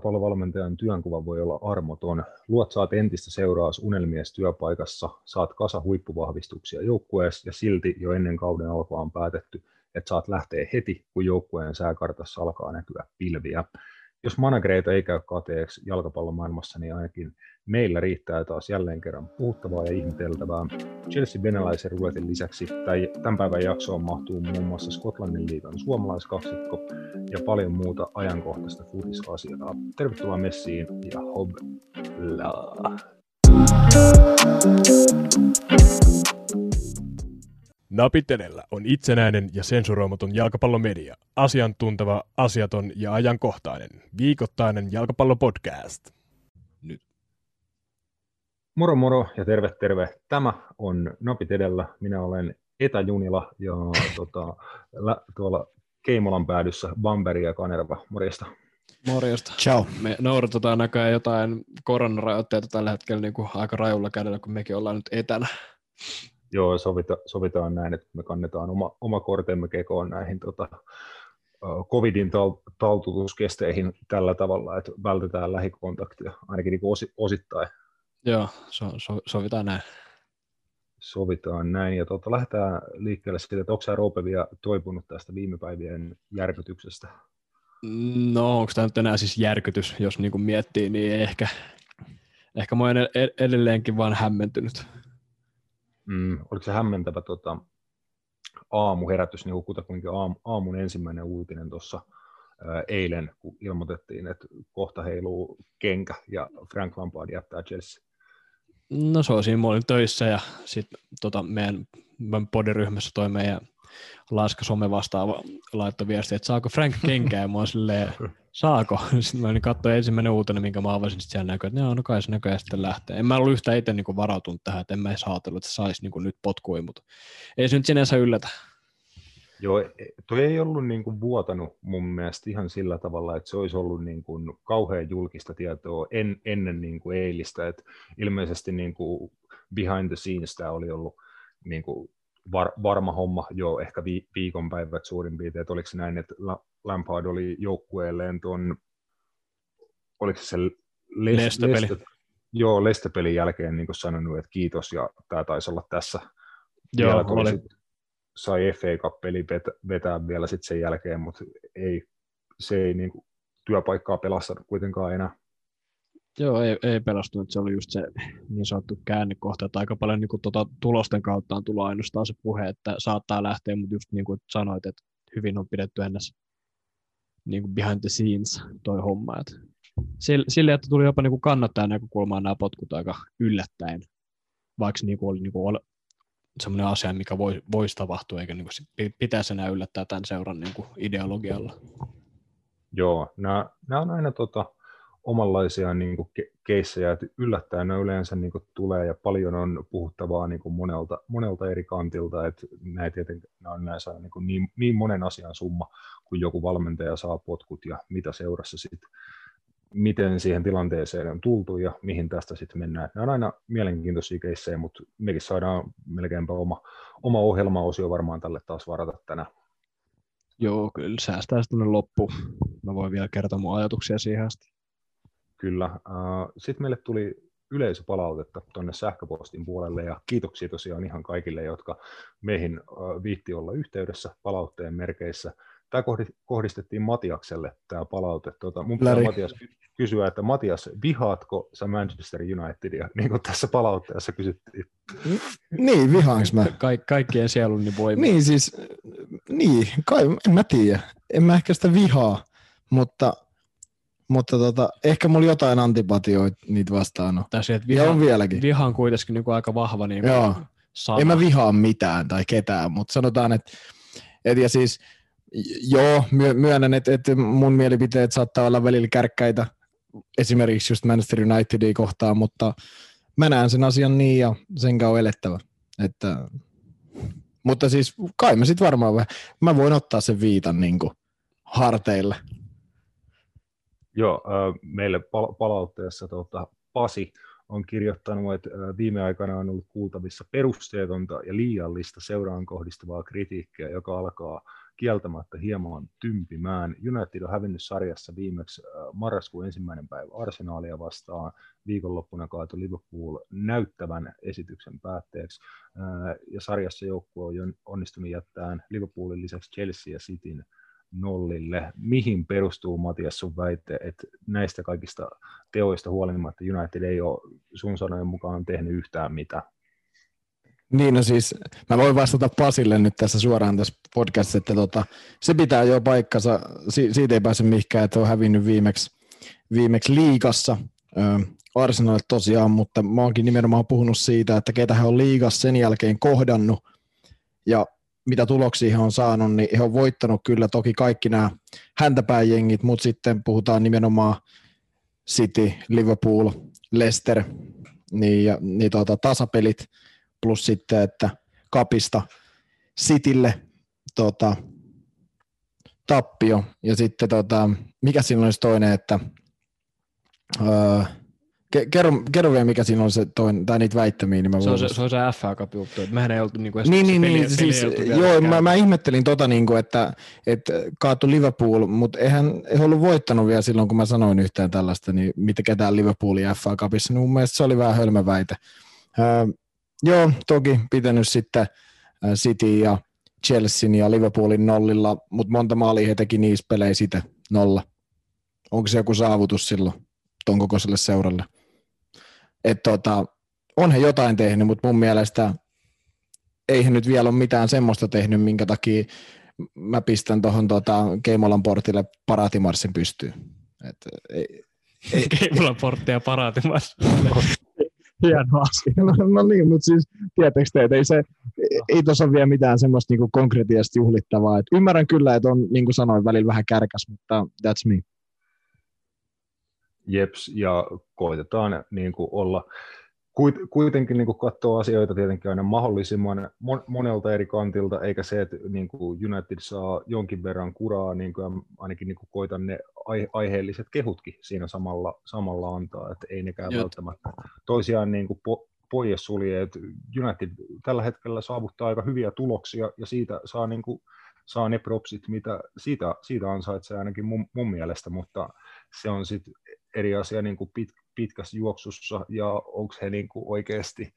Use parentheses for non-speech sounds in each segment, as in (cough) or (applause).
jalkapallovalmentajan työnkuva voi olla armoton. Luot saat entistä seuraas unelmies työpaikassa, saat kasa huippuvahvistuksia joukkueessa ja silti jo ennen kauden alkua on päätetty, että saat lähteä heti, kun joukkueen sääkartassa alkaa näkyä pilviä. Jos managereita ei käy kateeksi jalkapallomaailmassa, niin ainakin meillä riittää taas jälleen kerran puhuttavaa ja ihmeteltävää. Chelsea venäläisen ruletin lisäksi tämän päivän jaksoon mahtuu muun muassa Skotlannin liiton suomalaiskaksikko ja paljon muuta ajankohtaista futisasiaa. Tervetuloa messiin ja hobla! Napitelellä on itsenäinen ja sensuroimaton jalkapallomedia. Asiantunteva, asiaton ja ajankohtainen. Viikoittainen jalkapallopodcast. Nyt. Moro moro ja terve terve. Tämä on Napit edellä. Minä olen Etäjunila ja (laughs) tota, lä, tuolla Keimolan päädyssä Bamberi ja Kanerva. Morjesta. Morjesta. Ciao. Me noudatetaan näköjään jotain koronarajoitteita tällä hetkellä niin kuin aika rajulla kädellä, kun mekin ollaan nyt etänä. Joo, sovita, sovitaan näin, että me kannetaan oma, oma kortemme kekoon näihin tota, covidin tal- taltutuskesteihin tällä tavalla, että vältetään lähikontaktia, ainakin niin osi, osittain. Joo, so, so, sovitaan näin. Sovitaan näin, ja tota, lähdetään liikkeelle siitä, että onko sä Roope vielä toipunut tästä viime päivien järkytyksestä? No, onko tämä nyt enää siis järkytys, jos niin kuin miettii, niin ehkä, ehkä mä oon edelleenkin vaan hämmentynyt mm, oliko se hämmentävä tota, aamuherätys, niin kutakuinkin aam, aamun ensimmäinen uutinen tuossa eilen, kun ilmoitettiin, että kohta heiluu kenkä ja Frank Lampard jättää Chelsea. No se on siinä, mä olin töissä ja sitten tota, meidän, meidän podiryhmässä toi meidän Laska some vastaava laittoi viestiä, että saako Frank kenkää, ja mä silleen, saako? Sitten mä olin katsoa ensimmäinen uutinen, minkä mä avasin, sitten siellä näkyy, että no kai se näköjään sitten lähtee. En mä ollut yhtään itse niin varautunut tähän, että en mä edes ajatellut, että se saisi niin nyt potkui, mutta ei se nyt sinänsä yllätä. Joo, e, toi ei ollut niin kuin vuotanut mun mielestä ihan sillä tavalla, että se olisi ollut niin kuin kauhean julkista tietoa en, ennen niin kuin eilistä, että ilmeisesti niin kuin behind the scenes tämä oli ollut niin kuin var, varma homma jo ehkä vi, viikonpäivät suurin piirtein, että oliko se näin, että Lampard oli joukkueelleen tuon, oliko se Lestepeli. Leste, joo, Lestepelin jälkeen niin sanonut, että kiitos ja tämä taisi olla tässä. Joo, vielä oli. Sit, sai FA Cup-peli vetää, vetää vielä sitten sen jälkeen, mutta ei, se ei niin kuin, työpaikkaa pelastanut kuitenkaan enää. Joo, ei, ei pelastunut. Se oli just se niin sanottu käännekohta, että aika paljon niin kuin, tuota, tulosten kautta on tullut ainoastaan se puhe, että saattaa lähteä, mutta just niin kuin sanoit, että hyvin on pidetty ennäs niin kuin behind the scenes toi homma. Että sille, että tuli jopa niin kuin kannattaa näkökulmaan nämä potkut aika yllättäen, vaikka niin kuin oli niin kuin sellainen asia, mikä voi, voisi tapahtua, eikä niin kuin pitäisi enää yllättää tämän seuran niin kuin ideologialla. Joo, nämä, nämä on aina tota, omanlaisia niin kuin keissejä, että yllättäen ne yleensä niin kuin tulee ja paljon on puhuttavaa niin kuin monelta, monelta eri kantilta, että näin tietenkin nämä on näissä niin, kuin niin, niin monen asian summa, kun joku valmentaja saa potkut ja mitä seurassa sitten miten siihen tilanteeseen on tultu ja mihin tästä sitten mennään. Nämä on aina mielenkiintoisia keissejä, mutta mekin saadaan melkeinpä oma, oma ohjelmaosio varmaan tälle taas varata tänään. Joo, kyllä säästää sitten loppu. Mä voin vielä kertoa mun ajatuksia siihen asti. Kyllä. Sitten meille tuli yleisöpalautetta tuonne sähköpostin puolelle ja kiitoksia tosiaan ihan kaikille, jotka meihin viitti olla yhteydessä palautteen merkeissä. Tämä kohdistettiin Matiakselle tämä palaute. Tuota, mun pitää Matias kysyä, että Matias, vihaatko sä Manchester Unitedia, (laughs) niin kuin tässä palautteessa kysyttiin? Niin, vihaanko mä? Ka- kaikkien sielun voima. Niin, siis, niin, kai, en mä tiedä. En mä ehkä sitä vihaa, mutta mutta tota, ehkä mulla jotain antipatioita niitä vastaan on. Tai se, että viha, ja on vieläkin. Viha on kuitenkin niin kuin aika vahva niin kuin Joo. Sana. En mä vihaa mitään tai ketään, mutta sanotaan, että et ja siis joo, myönnän, että, että mun mielipiteet saattaa olla välillä kärkkäitä esimerkiksi just Manchester Unitedia kohtaan, mutta mä näen sen asian niin ja sen on elettävä. Että, mutta siis kai mä sit varmaan vähän, mä voin ottaa sen viitan niin kuin harteille. Joo, meille palautteessa tuota, Pasi on kirjoittanut, että viime aikana on ollut kuultavissa perusteetonta ja liiallista seuraan kohdistuvaa kritiikkiä, joka alkaa kieltämättä hieman tympimään. United on hävinnyt sarjassa viimeksi marraskuun ensimmäinen päivä Arsenaalia vastaan. Viikonloppuna kaatu Liverpool näyttävän esityksen päätteeksi. Ja sarjassa joukkue on onnistunut jättämään Liverpoolin lisäksi Chelsea ja Cityn nollille. Mihin perustuu Matias sun väite, että näistä kaikista teoista huolimatta United ei ole sun sanojen mukaan tehnyt yhtään mitään? Niin, no siis mä voin vastata Pasille nyt tässä suoraan tässä podcastissa, että tota, se pitää jo paikkansa, si- siitä ei pääse mihinkään, että on hävinnyt viimeksi, viimeksi liigassa ö, Arsenalit tosiaan, mutta mä oonkin nimenomaan puhunut siitä, että ketä he on liigassa sen jälkeen kohdannut ja mitä tuloksia he on saanut, niin he on voittanut kyllä toki kaikki nämä häntäpääjengit, mutta sitten puhutaan nimenomaan City, Liverpool, Leicester, niin, ja, niin tuota, tasapelit, plus sitten, että kapista Citylle tota, tappio, ja sitten tota, mikä siinä olisi toinen, että öö, Kerro, kerro vielä, mikä siinä on se toinen, tai niitä väittämiä. Niin mä se, on se, se on se FA Cup juttu, että mehän ei oltu niinku niin, niin, peli, niin, siis, joo, mä, mä, ihmettelin tota, niin kuin, että, että kaatu Liverpool, mutta eihän ei ollut voittanut vielä silloin, kun mä sanoin yhtään tällaista, niin mitä ketään Liverpoolia FA Cupissa, niin mun mielestä se oli vähän hölmä väite. Öö, joo, toki pitänyt sitten City ja Chelsea ja Liverpoolin nollilla, mutta monta maalia he teki niissä peleissä sitten nolla. Onko se joku saavutus silloin tuon kokoiselle seuralle? Että tota, on he jotain tehnyt, mutta mun mielestä ei he nyt vielä ole mitään semmoista tehnyt, minkä takia mä pistän tuohon tota, Keimolan portille paraatimarssin pystyyn. Et, ei, ei, (laughs) Keimolan portti ja paraatimarssi. (laughs) Hieno asia. No, no niin, mutta siis tietääkö te, että ei, se, ei tuossa ole vielä mitään semmoista niinku konkreettisesti juhlittavaa. Et ymmärrän kyllä, että on, niin kuin sanoin, välillä vähän kärkäs, mutta that's me. Jeps, ja koitetaan niin kuin olla kuitenkin niin kuin katsoa asioita tietenkin aina mahdollisimman monelta eri kantilta, eikä se, että niin kuin United saa jonkin verran kuraa, niin kuin ainakin niin kuin koitan ne aiheelliset kehutkin siinä samalla, samalla antaa, että ei nekään Jot. välttämättä toisiaan niin kuin po, pois sulje, että United tällä hetkellä saavuttaa aika hyviä tuloksia ja siitä saa, niin kuin, saa ne propsit, mitä siitä, siitä ansaitsee ainakin mun, mun mielestä, mutta se on sitten eri asia niin kuin pit, pitkässä juoksussa ja onko he niin kuin oikeasti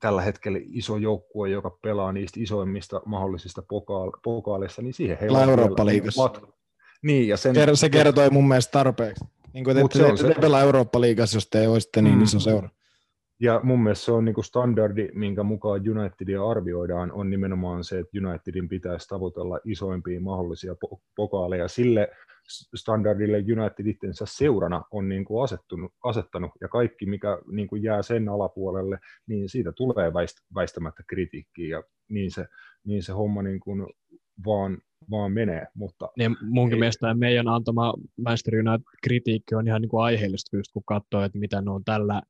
tällä hetkellä iso joukkue, joka pelaa niistä isoimmista mahdollisista pokaal- pokaaleista, niin siihen heillä on Eurooppa-liigassa. Niin, ja sen... Se kertoi mun mielestä tarpeeksi. Niin kuin, että te, te, te pelaa Eurooppa-liigassa, jos te olisitte niin mm. iso seura. Ja mun mielestä se on niin kuin standardi, minkä mukaan Unitedia arvioidaan, on nimenomaan se, että Unitedin pitäisi tavoitella isoimpia mahdollisia pokaaleja. Sille standardille United itsensä seurana on niin kuin asettunut, asettanut, ja kaikki, mikä niin kuin jää sen alapuolelle, niin siitä tulee väist, väistämättä kritiikkiä, ja niin se, niin se homma niin kuin vaan, vaan menee. Mutta niin munkin ei... mielestä meidän antama Manchester United-kritiikki on ihan niin kuin aiheellista, just kun katsoo, että mitä ne on tällä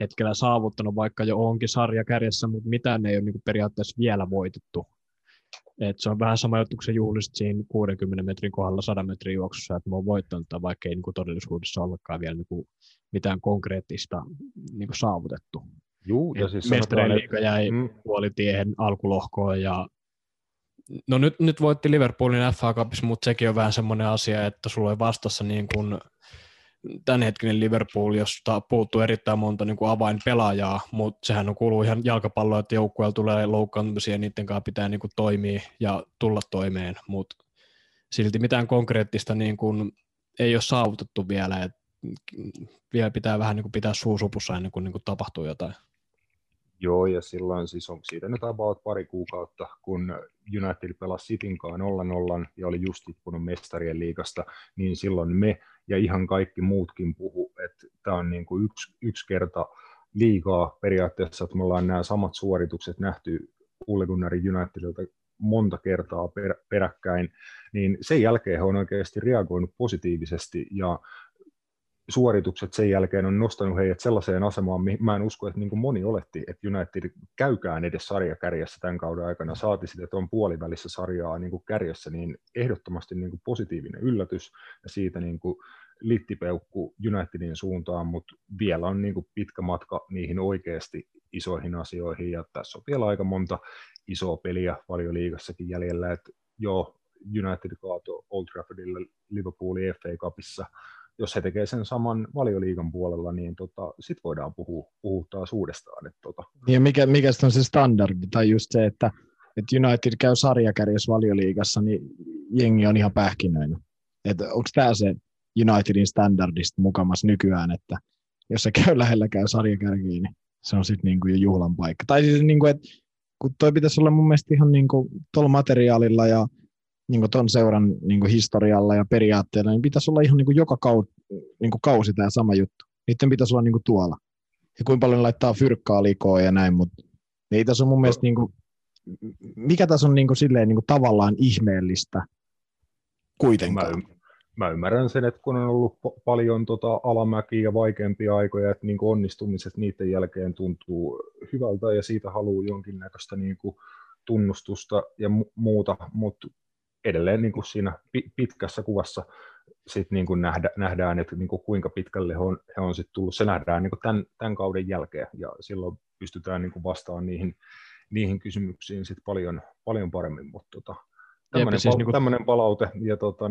hetkellä saavuttanut, vaikka jo onkin sarja kärjessä, mutta mitään ei ole niin kuin periaatteessa vielä voitettu. Et se on vähän sama juttu, kun se juhlisit siinä 60 metrin kohdalla 100 metrin juoksussa, että mä oon voittanut, vaikka ei niin kuin todellisuudessa ollutkaan vielä niin kuin mitään konkreettista niin kuin saavutettu. Juu, ja siis Mestarien liiga jäi mm. puolitiehen alkulohkoon ja No nyt, nyt voitti Liverpoolin FA Cupissa, mutta sekin on vähän semmoinen asia, että sulla ei vastassa niin kuin tämänhetkinen Liverpool, josta puuttuu erittäin monta niin kuin avainpelaajaa, mutta sehän on kuuluu ihan jalkapalloa, että joukkueella tulee loukkaantumisia ja niiden kanssa pitää niin kuin toimia ja tulla toimeen, mutta silti mitään konkreettista niin kuin ei ole saavutettu vielä, että vielä pitää vähän niin kuin pitää suusupussa ennen kuin, niin kuin tapahtuu jotain. Joo, ja silloin siis on siitä nyt about pari kuukautta, kun United pelasi Sitinkaan 0-0 ja oli just tippunut mestarien liigasta, niin silloin me ja ihan kaikki muutkin puhu, että tämä on niin kuin yksi, yksi kerta liikaa periaatteessa, että me ollaan nämä samat suoritukset nähty Ole Gunnar Unitedilta monta kertaa per, peräkkäin, niin sen jälkeen he on oikeasti reagoinut positiivisesti ja suoritukset sen jälkeen on nostanut heidät sellaiseen asemaan, mihin mä en usko, että niin kuin moni oletti, että United käykään edes sarjakärjessä tämän kauden aikana, saati sitten, että on puolivälissä sarjaa niin kuin kärjessä, niin ehdottomasti niin kuin positiivinen yllätys ja siitä niin kuin littipeukku Unitedin suuntaan, mutta vielä on niin kuin pitkä matka niihin oikeasti isoihin asioihin ja tässä on vielä aika monta isoa peliä paljon liigassakin jäljellä, että jo United kaato Old Traffordille Liverpoolin FA Cupissa, jos he tekee sen saman valioliigan puolella, niin tota, sitten voidaan puhua, puhua taas uudestaan. Että tota. Ja mikä, mikä on se standardi, tai just se, että, että United käy sarjakärjessä valioliigassa, niin jengi on ihan pähkinöinä. Että onko tämä se Unitedin standardista mukamas nykyään, että jos se käy lähelläkään sarjakärkiä, niin se on sitten niinku jo juhlan paikka. Tai siis, niinku, että kun toi pitäisi olla mun mielestä ihan niinku tuolla materiaalilla ja niin tuon seuran niin historialla ja periaatteella, niin pitäisi olla ihan niin joka kau, niin kausi tämä sama juttu. Niiden pitäisi olla niin tuolla. Ja kuinka paljon laittaa fyrkkaa likoa ja näin, mutta ei tässä on mun mielestä, niin kuin, mikä tässä on niin kuin, silleen, niin kuin, tavallaan ihmeellistä kuitenkaan. Mä, mä ymmärrän sen, että kun on ollut paljon tota alamäkiä ja vaikeampia aikoja, että niin onnistumiset niiden jälkeen tuntuu hyvältä ja siitä haluaa jonkinnäköistä niin kuin tunnustusta ja mu- muuta, mutta edelleen niin kuin siinä pitkässä kuvassa sit niin kuin nähdä, nähdään, että niin kuin kuinka pitkälle he on, he on sit tullut. Se nähdään niin kuin tämän, tämän kauden jälkeen ja silloin pystytään niin kuin vastaamaan niihin, niihin kysymyksiin sit paljon, paljon paremmin. Mutta tota, tämmöinen, siis pal- niin kuin... palaute ja tota,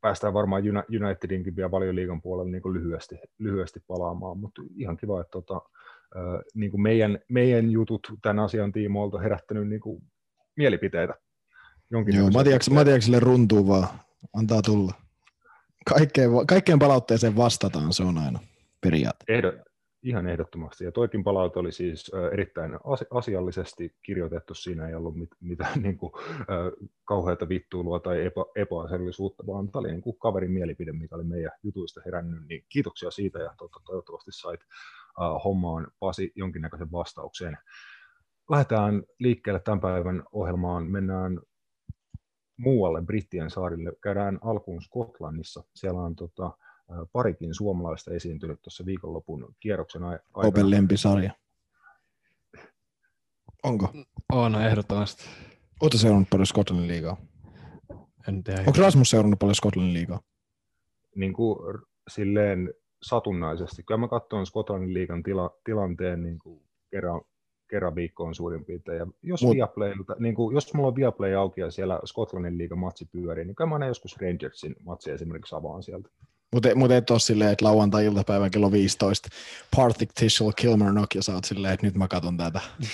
päästään varmaan Unitedinkin vielä paljon liigan puolella niin kuin lyhyesti, lyhyesti palaamaan, mutta ihan kiva, että tota, niin kuin meidän, meidän jutut tämän asian tiimoilta herättänyt niin kuin mielipiteitä jonkin Joo, Matiaks, Matiakselle runtuu vaan, antaa tulla. Kaikkeen, kaikkeen palautteeseen vastataan, se on aina periaate. Ehdot, ihan ehdottomasti. Ja toikin palaute oli siis erittäin asiallisesti kirjoitettu. Siinä ei ollut mit, mitään (laughs) niin kuin, kauheata vittuilua tai epä, epäasiallisuutta, vaan tämä oli niin kuin kaverin mielipide, mikä oli meidän jutuista herännyt. Niin kiitoksia siitä ja toivottavasti sait hommaan Pasi jonkinnäköisen vastaukseen. Lähdetään liikkeelle tämän päivän ohjelmaan. Mennään muualle Brittien saarille. Käydään alkuun Skotlannissa. Siellä on tota, parikin suomalaista esiintynyt tuossa viikonlopun kierroksen aikana. Open lempisarja. Onko? On, ehdottomasti. Oletko seurannut paljon Skotlannin liigaa? En tiedä. Onko Rasmus seurannut paljon Skotlannin liigaa? Niin kuin silleen satunnaisesti. Kyllä mä katson Skotlannin liigan tila, tilanteen niin kuin kerran, kerran viikkoon suurin piirtein. Ja jos, Mut... Viaplaylta, niin kuin, jos mulla on Viaplay auki ja siellä Skotlannin liigan matsi pyörii, niin kyllä mä joskus Rangersin matsi esimerkiksi avaan sieltä. Mutta mut et ole silleen, että lauantai-iltapäivän kello 15 Partick Tishel Kilmarnock ja sä oot silleen, että nyt mä katon tätä. (laughs)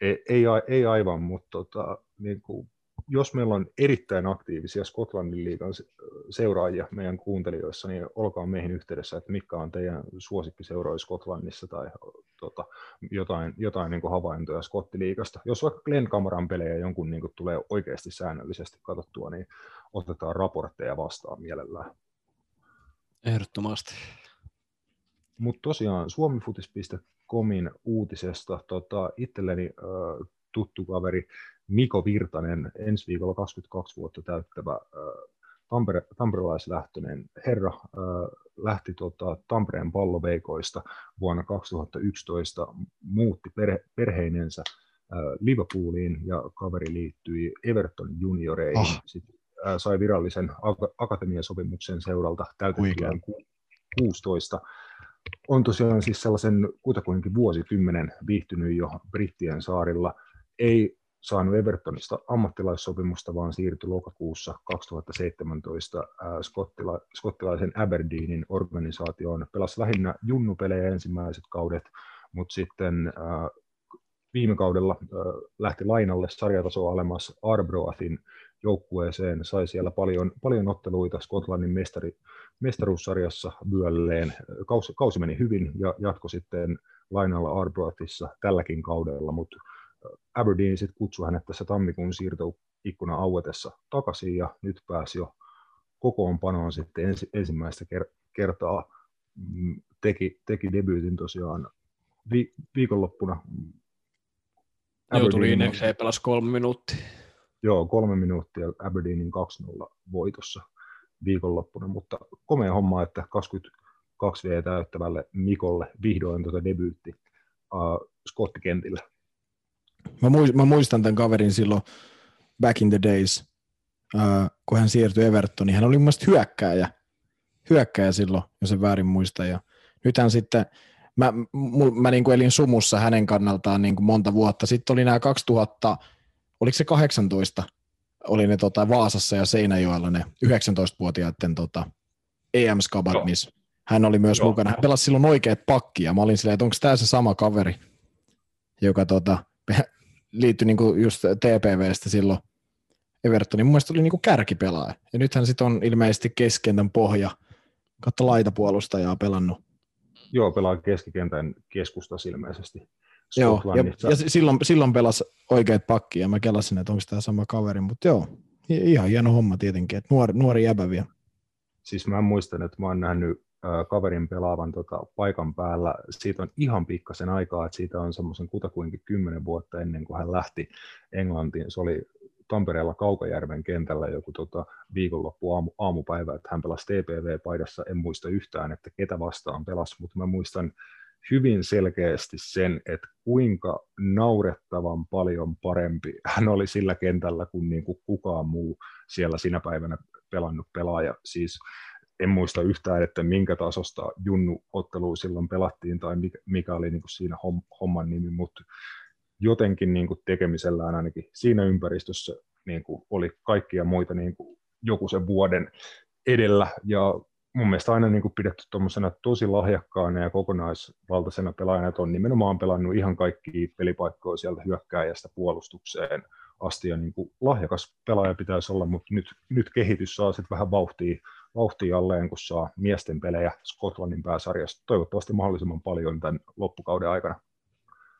Ei, ei, ei aivan, mutta tota, niin kuin, jos meillä on erittäin aktiivisia Skotlannin liigan seuraajia meidän kuuntelijoissa, niin olkaa meihin yhteydessä, että mikä on teidän suosikkiseuroja Skotlannissa tai tota, jotain, jotain niin kuin havaintoja Skottiliikasta. Jos vaikka Glenn Kamaran pelejä jonkun niin kuin tulee oikeasti säännöllisesti katsottua, niin otetaan raportteja vastaan mielellään. Ehdottomasti. Mutta tosiaan suomifutis.comin uutisesta tota, itselleni äh, tuttu kaveri Miko Virtanen, ensi viikolla 22 vuotta täyttävä Tampere, tamperelaislähtöinen herra lähti tota, Tampereen palloveikoista vuonna 2011, muutti perhe, perheinensä Liverpooliin ja kaveri liittyi Everton junioreihin. Oh. Sitten sai virallisen akatemiasopimuksen seuralta täytettyään 16. On tosiaan siis sellaisen kutakuinkin vuosikymmenen viihtynyt jo Brittien saarilla. Ei saanut Evertonista ammattilaissopimusta, vaan siirtyi lokakuussa 2017 skottila, skottilaisen Aberdeenin organisaatioon. Pelasi lähinnä junnupelejä ensimmäiset kaudet, mutta sitten viime kaudella lähti lainalle sarjatasoa alemmas Arbroathin joukkueeseen, sai siellä paljon, paljon otteluita Skotlannin mestari, mestaruussarjassa vyölleen. Kausi, kausi meni hyvin ja jatko sitten lainalla Arbroathissa tälläkin kaudella, mutta Aberdeen sitten kutsui hänet tässä tammikuun siirtoikkuna auetessa takaisin ja nyt pääsi jo kokoonpanoon sitten ensi, ensimmäistä ker- kertaa. Mm, teki, teki debyytin tosiaan vi, viikonloppuna. Joutui Linekseen pelasi kolme minuuttia. Joo, kolme minuuttia Aberdeenin 2-0 voitossa viikonloppuna, mutta komea homma, että 22 V täyttävälle Mikolle vihdoin tuota debyytti uh, Skottikentillä. Mä, mä muistan tämän kaverin silloin back in the days, uh, kun hän siirtyi Evertoniin. Hän oli mun mielestä hyökkääjä, hyökkääjä silloin, jos en väärin muista. Ja nythän sitten, mä, mä, mä niin kuin elin sumussa hänen kannaltaan niin kuin monta vuotta. Sitten oli nämä 2000, oliko se 18, oli ne tota, Vaasassa ja Seinäjoella ne 19-vuotiaiden tota, EM-skabat, Joo. missä hän oli myös Joo. mukana. Hän pelasi silloin oikeat pakkia. Mä olin silleen, että onko tämä se sama kaveri, joka tota, (laughs) liittyi niinku just TPVstä silloin Evertonin. Mun mielestä oli niinku kärkipelaaja. Ja nythän sitten on ilmeisesti keskentän pohja kautta laitapuolustajaa pelannut. Joo, pelaa keskikentän keskustassa ilmeisesti. Joo, ja, ja si- silloin, silloin pelasi oikeat pakkia ja mä kelasin, että onko tämä sama kaveri, mutta joo, ihan hieno homma tietenkin, että nuori, nuori jäbä vielä. Siis mä muistan, että mä oon nähnyt äh, kaverin pelaavan tota, paikan päällä. Siitä on ihan pikkasen aikaa, että siitä on semmoisen kutakuinkin kymmenen vuotta ennen kuin hän lähti Englantiin. Se oli Tampereella Kaukajärven kentällä joku tota, viikonloppu aamu, aamupäivä, että hän pelasi TPV-paidassa. En muista yhtään, että ketä vastaan pelasi, mutta mä muistan hyvin selkeästi sen, että kuinka naurettavan paljon parempi hän oli sillä kentällä kuin, niin kuin kukaan muu siellä sinä päivänä pelannut pelaaja. Siis en muista yhtään, että minkä tasosta Junnu-ottelua silloin pelattiin tai mikä, oli niin kuin siinä hom- homman nimi, mutta jotenkin niin kuin tekemisellään ainakin siinä ympäristössä niin kuin oli kaikkia muita niin kuin joku sen vuoden edellä. Ja mun mielestä aina niin kuin pidetty tosi lahjakkaana ja kokonaisvaltaisena pelaajana, että on nimenomaan pelannut ihan kaikki pelipaikkoja sieltä hyökkääjästä puolustukseen asti ja niin kuin lahjakas pelaaja pitäisi olla, mutta nyt, nyt kehitys saa sitten vähän vauhtia, vauhtia alleen, kun saa miesten pelejä Skotlannin pääsarjasta toivottavasti mahdollisimman paljon tämän loppukauden aikana.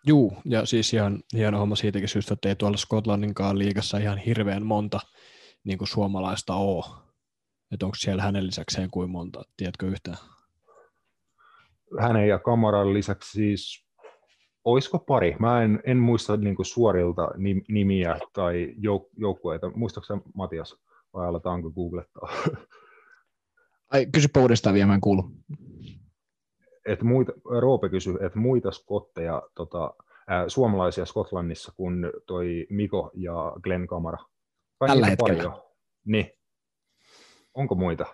Juu, ja siis ihan hieno homma siitäkin syystä, että ei tuolla Skotlanninkaan liigassa ihan hirveän monta niin kuin suomalaista ole. Että onko siellä hänen lisäkseen kuin monta, tiedätkö yhtään? Hänen ja Kamaran lisäksi siis, olisiko pari? Mä en, en muista niin kuin suorilta nim- nimiä tai jouk- joukkueita. Muistatko sä, Matias, vai aletaanko googlettaa? (laughs) Ai, kysypä uudestaan vielä, mä en kuulu. et muita, Roope kysyi, että muita skotteja, tota, ää, suomalaisia Skotlannissa kuin toi Miko ja Glenn Kamara. Kai Tällä hetkellä. jo. Niin. Onko muita?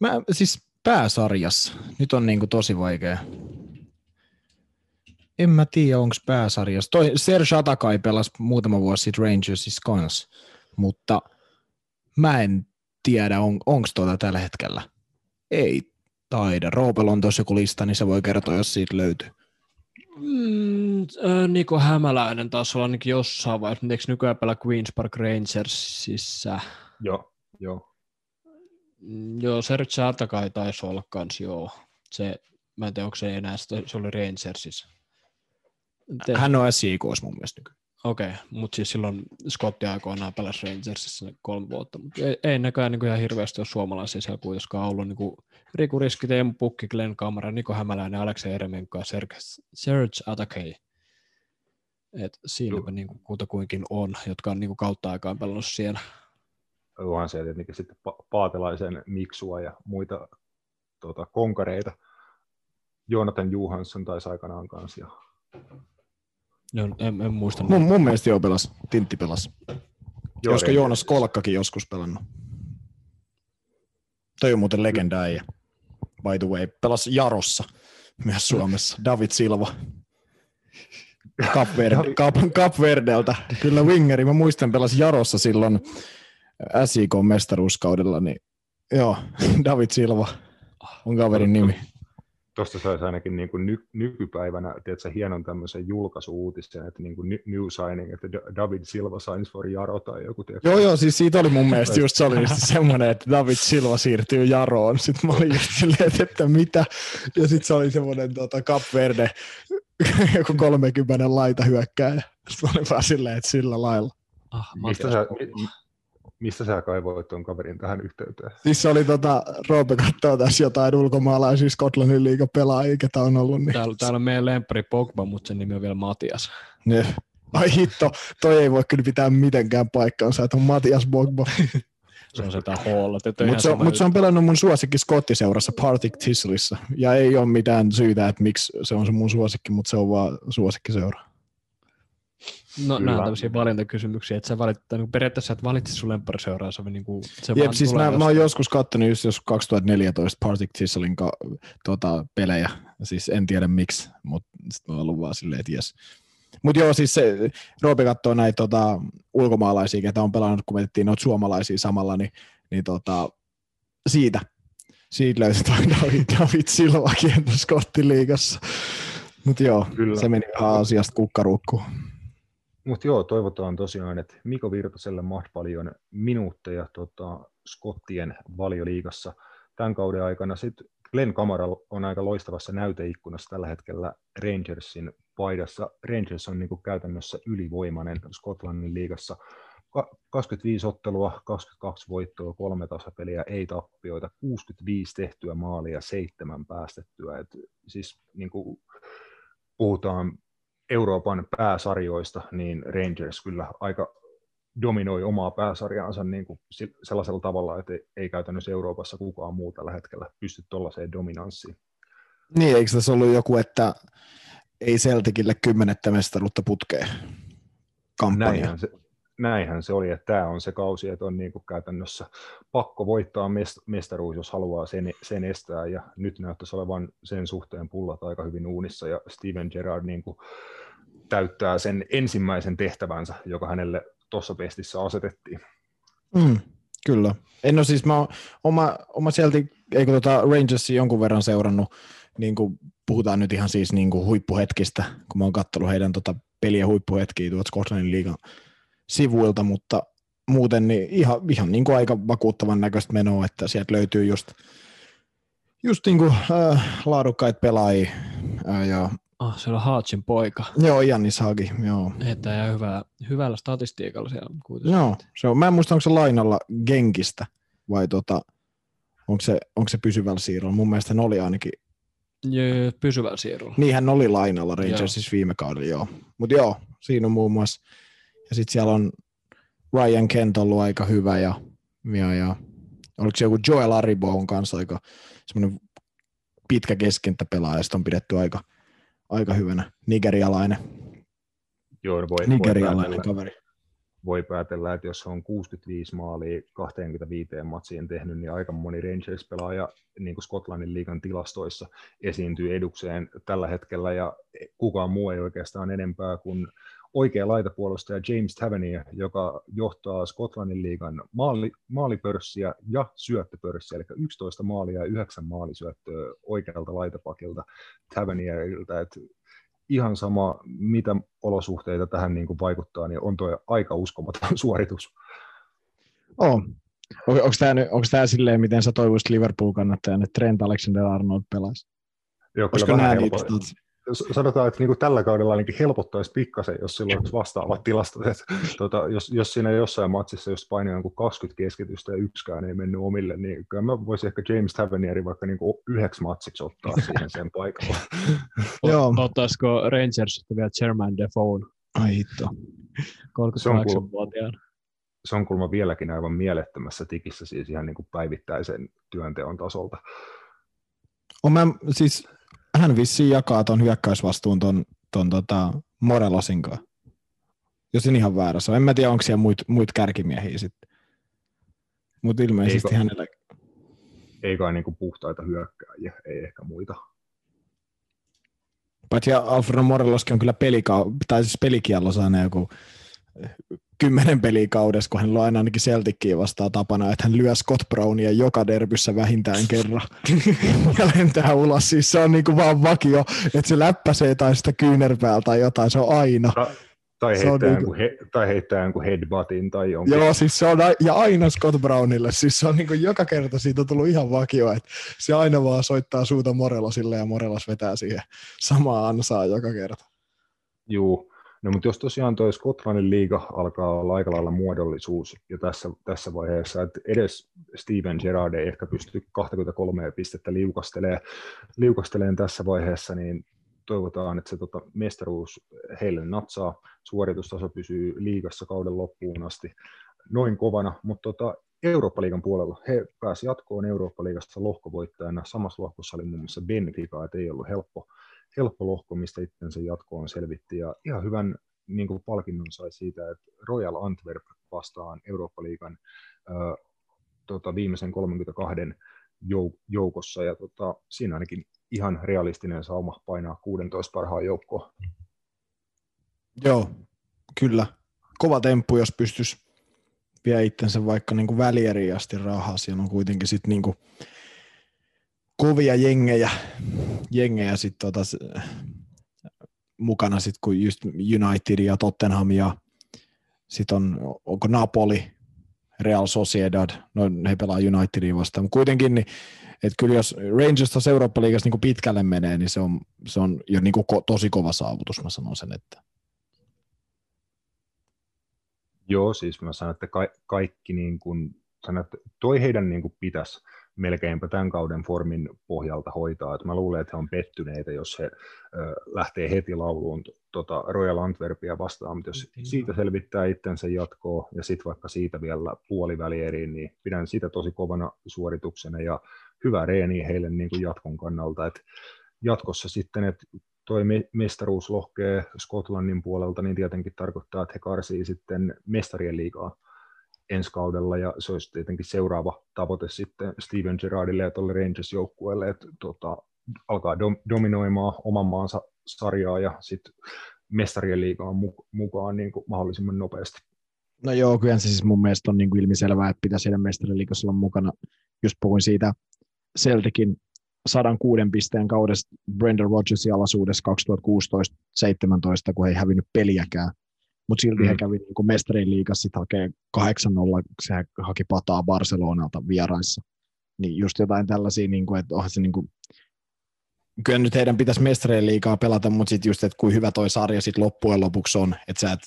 Mä siis pääsarjassa, nyt on niinku tosi vaikea. En mä tiedä, onko pääsarjassa. Toi Serge Atakai pelasi muutama vuosi sitten Rangersissa kanssa, mutta mä en tiedä, on, onko tuota tällä hetkellä. Ei taida. Roopel on tuossa joku lista, niin se voi kertoa, jos siitä löytyy. Mm, äh, Niko Hämäläinen taas olla ainakin jossain vaiheessa, mutta eikö nykyään pelaa Queen's Park Rangersissa? Joo, joo. Mm, Joo, Serge Atakai taisi olla kans, joo. Se, mä en tiedä, onko se enää, se oli Rangersissa. Hän on SJKs mun mielestä nykyään. Okei, okay, mutta siis silloin Scotti aikoinaan pelasi Rangersissa kolme vuotta, mutta ei, ei näköjään niin ihan hirveästi ole suomalaisia siellä kuitenkaan ollut. Niin kuin Riku Riski, Teemu Pukki, Glenn Kamara, Niko Hämäläinen, Aleksei Eremenko ja Serge, Serge Atakei. Et siinäpä niin kuin kutakuinkin on, jotka on niin kuin kautta aikaan pelannut siellä. Onhan se tietenkin sitten Pa- Paatelaisen Miksua ja muita tuota, konkareita. Jonathan Johansson taisi aikanaan kanssa. Ja No, en, en muista. Mun, mun mielestä joo pelas. Tintti pelas. Joo, Olisiko ei- Joonas Kolkkakin joskus pelannut? Toi on muuten legenda äijä. By the way, pelas Jarossa myös Suomessa. David Silva. Cap, Verde, Cap, Cap Verdeltä. Kyllä wingeri. Mä muistan, pelas Jarossa silloin SIK-mestaruuskaudella. Niin joo, (laughs) David Silva on kaverin nimi. Tuosta saisi ainakin niin kuin ny, nykypäivänä tiedätkö, hienon tämmöisen julkaisuuutisen, että niin kuin new signing, että Da- David Silva signs for Jaro tai joku. Tiedätkö? Joo, joo, siis siitä oli mun mielestä just se oli just semmoinen, että David Silva siirtyy Jaroon. Sitten mä olin just silleen, että, mitä. Ja sitten se oli semmoinen tota, Cap Verde, joku 30 laita hyökkääjä. Sitten mä olin vaan silleen, että sillä lailla. Ah, Mistä sä, Pokko. mi- mistä sä kaivoit tuon kaverin tähän yhteyteen? Siis se oli tota, Roope katsoo tässä jotain ulkomaalaisia Skotlannin liiga pelaajia, ketä on ollut. Niin. Täällä, täällä on meidän lempari Pogba, mutta sen nimi on vielä Matias. Ne. Ai hitto, toi ei voi kyllä pitää mitenkään paikkaansa, että on Matias Bogba. Se on sitä Hall. Mutta se, on- mut se on pelannut mun suosikki skottiseurassa Partick Thistlessa. Ja ei ole mitään syytä, että miksi se on se mun suosikki, mutta se on vaan suosikkiseura. No, Kyllä. nämä on tämmöisiä valintakysymyksiä, että sä valit, tai niin periaatteessa et valitse sun lemppariseuraansa, se, niin kuin, se Jep, siis mä, mä oon joskus katsonut just jos 2014 Partick Thistlin ka, tota, pelejä. Siis en tiedä miksi, mutta sitten mä oon ollut vaan silleen, että jes. Mutta joo, siis se, Roopi katsoo näitä tota, ulkomaalaisia, ketä on pelannut, kun mietittiin noita suomalaisia samalla, niin, niin tota, siitä, siitä löysi toi David, David Silva (laughs) kierto Scottin liigassa. Mutta joo, Kyllä. se meni vähän asiasta kukkaruukkuun. Mutta joo, toivotaan tosiaan, että Miko Virtaselle paljon minuutteja tota, Skottien valioliigassa tämän kauden aikana. Sitten Glenn Kamara on aika loistavassa näyteikkunassa tällä hetkellä Rangersin paidassa. Rangers on niin kuin käytännössä ylivoimainen Skotlannin liigassa. 25 ottelua, 22 voittoa, kolme tasapeliä, ei tappioita, 65 tehtyä maalia, seitsemän päästettyä. Et siis niin kuin puhutaan Euroopan pääsarjoista, niin Rangers kyllä aika dominoi omaa pääsarjaansa niin kuin sellaisella tavalla, että ei käytännössä Euroopassa kukaan muu tällä hetkellä pysty tuollaiseen dominanssiin. Niin, eikö tässä ollut joku, että ei Celticille kymmenettä mestaruutta putkeen kampanja? Näinhän se, näinhän se oli, että tämä on se kausi, että on niin kuin käytännössä pakko voittaa mestaruus, jos haluaa sen, sen estää, ja nyt näyttäisi olevan sen suhteen pullat aika hyvin uunissa, ja Steven Gerrard niin kuin täyttää sen ensimmäisen tehtävänsä, joka hänelle tuossa pestissä asetettiin. Mm, kyllä. En ole siis, mä oon oma, oma sieltä, eikö tota Rangersia jonkun verran seurannut, niin kuin puhutaan nyt ihan siis niin kuin huippuhetkistä, kun mä oon katsonut heidän tota peliä huippuhetkiä tuolta Scotlandin liigan sivuilta, mutta muuten niin ihan, ihan niin kuin aika vakuuttavan näköistä menoa, että sieltä löytyy just, just niin kuin, äh, laadukkaita pelaajia äh, ja Ah, se on Haatsin poika. Joo, Jannis Hagi, joo. Että ja hyvä, hyvällä statistiikalla siellä kuitenkin. Joo, se on, mä en muista, onko se lainalla Genkistä vai tota, onko se, onko se pysyvällä siirrolla. Mun mielestä ne oli ainakin. Jee, pysyvällä siirrolla. Niin hän oli lainalla Rangersissa viime kaudella, joo. Mutta joo, siinä on muun muassa. Ja sitten siellä on Ryan Kent ollut aika hyvä ja, ja, ja oliko se joku Joel Aribo on kanssa aika semmoinen pitkä keskenttäpelaaja, ja on pidetty aika, aika hyvänä. Nigerialainen. Joo, voi, Nigerialainen voi kaveri. Voi päätellä, että jos on 65 maalia 25 matsiin tehnyt, niin aika moni Rangers-pelaaja niin kuin Skotlannin liigan tilastoissa esiintyy edukseen tällä hetkellä, ja kukaan muu ei oikeastaan enempää kuin oikea laitapuolustaja James Tavernier, joka johtaa Skotlannin liigan maali, maalipörssiä ja syöttöpörssiä, eli 11 maalia ja 9 maalisyöttöä oikealta laitapakilta Tavernieriltä, että ihan sama, mitä olosuhteita tähän niin kuin vaikuttaa, niin on tuo aika uskomaton (laughs) suoritus. On. Onko tämä, onko tämä silleen, miten sä toivoisit Liverpool kannattajana, että Trent Alexander-Arnold pelaisi? Joo, kyllä Olisiko vähän helppo sanotaan, että niin kuin tällä kaudella ainakin helpottaisi pikkasen, jos sillä olisi vastaavat tilastot. Että, tuota, jos, jos siinä jossain matsissa, jos painaa jonkun 20 keskitystä ja yksikään ei mennyt omille, niin kyllä mä voisin ehkä James Tavernierin vaikka niin yhdeksi matsiksi ottaa siihen sen paikalla. (laughs) Joo. Ottaisiko Rangers vielä Chairman Defoe? Ai hitto. 38-vuotiaana. Se on kulma vieläkin aivan mielettömässä tikissä, siis ihan niin kuin päivittäisen työnteon tasolta. On mä, siis hän vissiin jakaa ton hyökkäysvastuun ton, ton tota Morelosin kanssa. Jos en ihan väärässä En mä tiedä, onko siellä muita muit kärkimiehiä sitten. Mutta ilmeisesti Eikö, hänellä... Ei kai niinku puhtaita hyökkääjiä, ei ehkä muita. Paitsi Alfredo Moreloskin on kyllä pelikau- tai siis pelikiello joku kymmenen peliä kaudessa, kun hän on aina ainakin Celtickiin vastaan tapana, että hän lyö Scott Brownia joka derbyssä vähintään kerran (laughs) ja lentää ulos. Siis se on niinku vaan vakio, että se läppäsee tai sitä kyynärpäällä tai jotain, se on aina. Ta- tai, heittää niin jonkun, he, tai heittää jonkun headbuttin tai jonkun. Joo, siis se on, ja aina Scott Brownille. Siis se on niin kuin joka kerta siitä on tullut ihan vakio, että se aina vaan soittaa suuta Morelosille ja Morelos vetää siihen samaa ansaa joka kerta. Juu, No mutta jos tosiaan tuo Skotlannin liiga alkaa olla aika lailla muodollisuus jo tässä, tässä vaiheessa, että edes Steven Gerrard ei ehkä pysty 23 pistettä liukastelee, liukasteleen tässä vaiheessa, niin toivotaan, että se tota, mestaruus heille natsaa, suoritustaso pysyy liigassa kauden loppuun asti noin kovana, mutta tota, Eurooppa-liigan puolella he pääsivät jatkoon Eurooppa-liigasta lohkovoittajana. Samassa lohkossa oli muun muassa Benfica, että ei ollut helppo, helppo lohko, mistä itsensä jatkoon selvitti. Ja ihan hyvän niin kuin palkinnon sai siitä, että Royal Antwerp vastaan Eurooppa-liigan tota, viimeisen 32 jou- joukossa. Ja tota, siinä ainakin ihan realistinen sauma painaa 16 parhaan joukkoa. Joo, kyllä. Kova temppu, jos pystyisi vie itsensä vaikka niin välieriin asti rahaa. Siellä on kuitenkin sit niin kovia jengejä, jengejä sit tota, mukana, sit kun just United ja Tottenham ja sitten on, onko Napoli, Real Sociedad, no he pelaa Unitedin vastaan, mutta kuitenkin, niin, että kyllä jos Rangers tuossa Eurooppa-liigassa niin pitkälle menee, niin se on, se on jo niin ko, tosi kova saavutus, mä sanon sen, että. Joo, siis mä sanon, että ka- kaikki niin kuin, sanon, että toi heidän niin kuin pitäisi melkeinpä tämän kauden formin pohjalta hoitaa. Että mä luulen, että he on pettyneitä, jos he ö, lähtee heti lauluun tota Royal Antwerpia vastaan, mutta jos siitä selvittää itsensä jatkoa ja sitten vaikka siitä vielä puolivälieriin, niin pidän sitä tosi kovana suorituksena ja hyvä reeni heille niin kuin jatkon kannalta. että jatkossa sitten, että toi mestaruus lohkee Skotlannin puolelta, niin tietenkin tarkoittaa, että he karsii sitten mestarien liigaa ensi kaudella, ja se olisi tietenkin seuraava tavoite sitten Steven Gerrardille ja tuolle Rangers-joukkueelle, että tota, alkaa dom- dominoimaan oman maansa sarjaa ja sitten mestarien liigaan mukaan niin kuin mahdollisimman nopeasti. No joo, kyllä se siis mun mielestä on niin kuin ilmiselvää, että pitäisi heidän mestarien liigassa olla mukana. Just puhuin siitä Celticin 106 pisteen kaudesta Brendan Rodgersin alaisuudessa 2016-17, kun he ei hävinnyt peliäkään. Mutta silti mm. he kävi niin mestarien liigassa sitten hakee 8-0, se haki pataa Barcelonalta vieraissa. Niin just jotain tällaisia, niin kuin, että onhan se niin kuin, kyllä nyt heidän pitäisi mestarien liigaa pelata, mutta sitten just, että kuin hyvä toi sarja sitten loppujen lopuksi on, että sä et,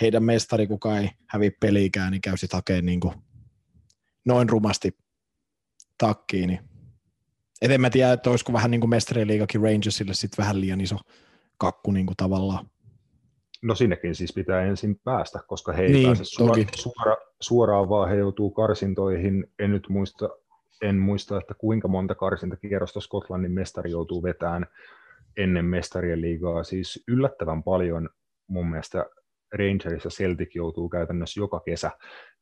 heidän mestari, kuka ei hävi pelikään, niin käy sitten hakemaan niin kuin noin rumasti takkiin, niin et en mä tiedä, että olisiko vähän niin kuin mestariliigakin Rangersille sitten vähän liian iso kakku niin kuin tavallaan. No sinnekin siis pitää ensin päästä, koska he ei niin, pääse suora, suora, suoraan, vaan he joutuu karsintoihin. En nyt muista, en muista, että kuinka monta karsintakierrosta Skotlannin mestari joutuu vetämään ennen mestarien liigaa. Siis yllättävän paljon mun mielestä Rangers ja Celtic joutuu käytännössä joka kesä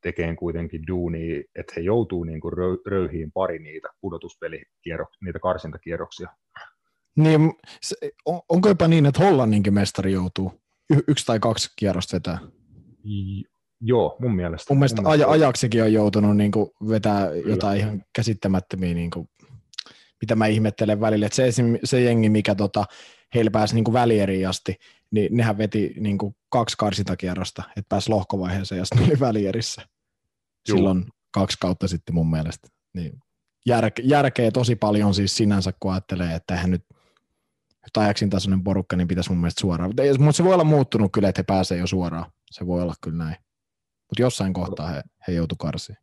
tekemään kuitenkin duunia, että he joutuu niin kuin röyhiin pari niitä pudotuspelikierroksia, niitä karsintakierroksia. Niin, on, onko jopa niin, että Hollanninkin mestari joutuu y- yksi tai kaksi kierrosta vetää? Joo, mun mielestä. Mun mielestä, mun mielestä. Ajaksikin on joutunut niin kuin vetää Kyllä. jotain ihan käsittämättömiä, niin kuin, mitä mä ihmettelen välillä. Se, se jengi, mikä tota, heillä pääsi niin kuin välieriin asti, niin nehän veti niin kuin kaksi karsintakierrosta, että pääsi lohkovaiheeseen ja sitten oli välierissä. Juu. Silloin kaksi kautta sitten mun mielestä. Niin järke, järkeä tosi paljon siis sinänsä, kun ajattelee, että eihän nyt Ajaksin tasoinen porukka, niin pitäisi mun mielestä suoraan. Mutta se voi olla muuttunut kyllä, että he pääsee jo suoraan. Se voi olla kyllä näin. Mutta jossain kohtaa he, he joutu karsiin.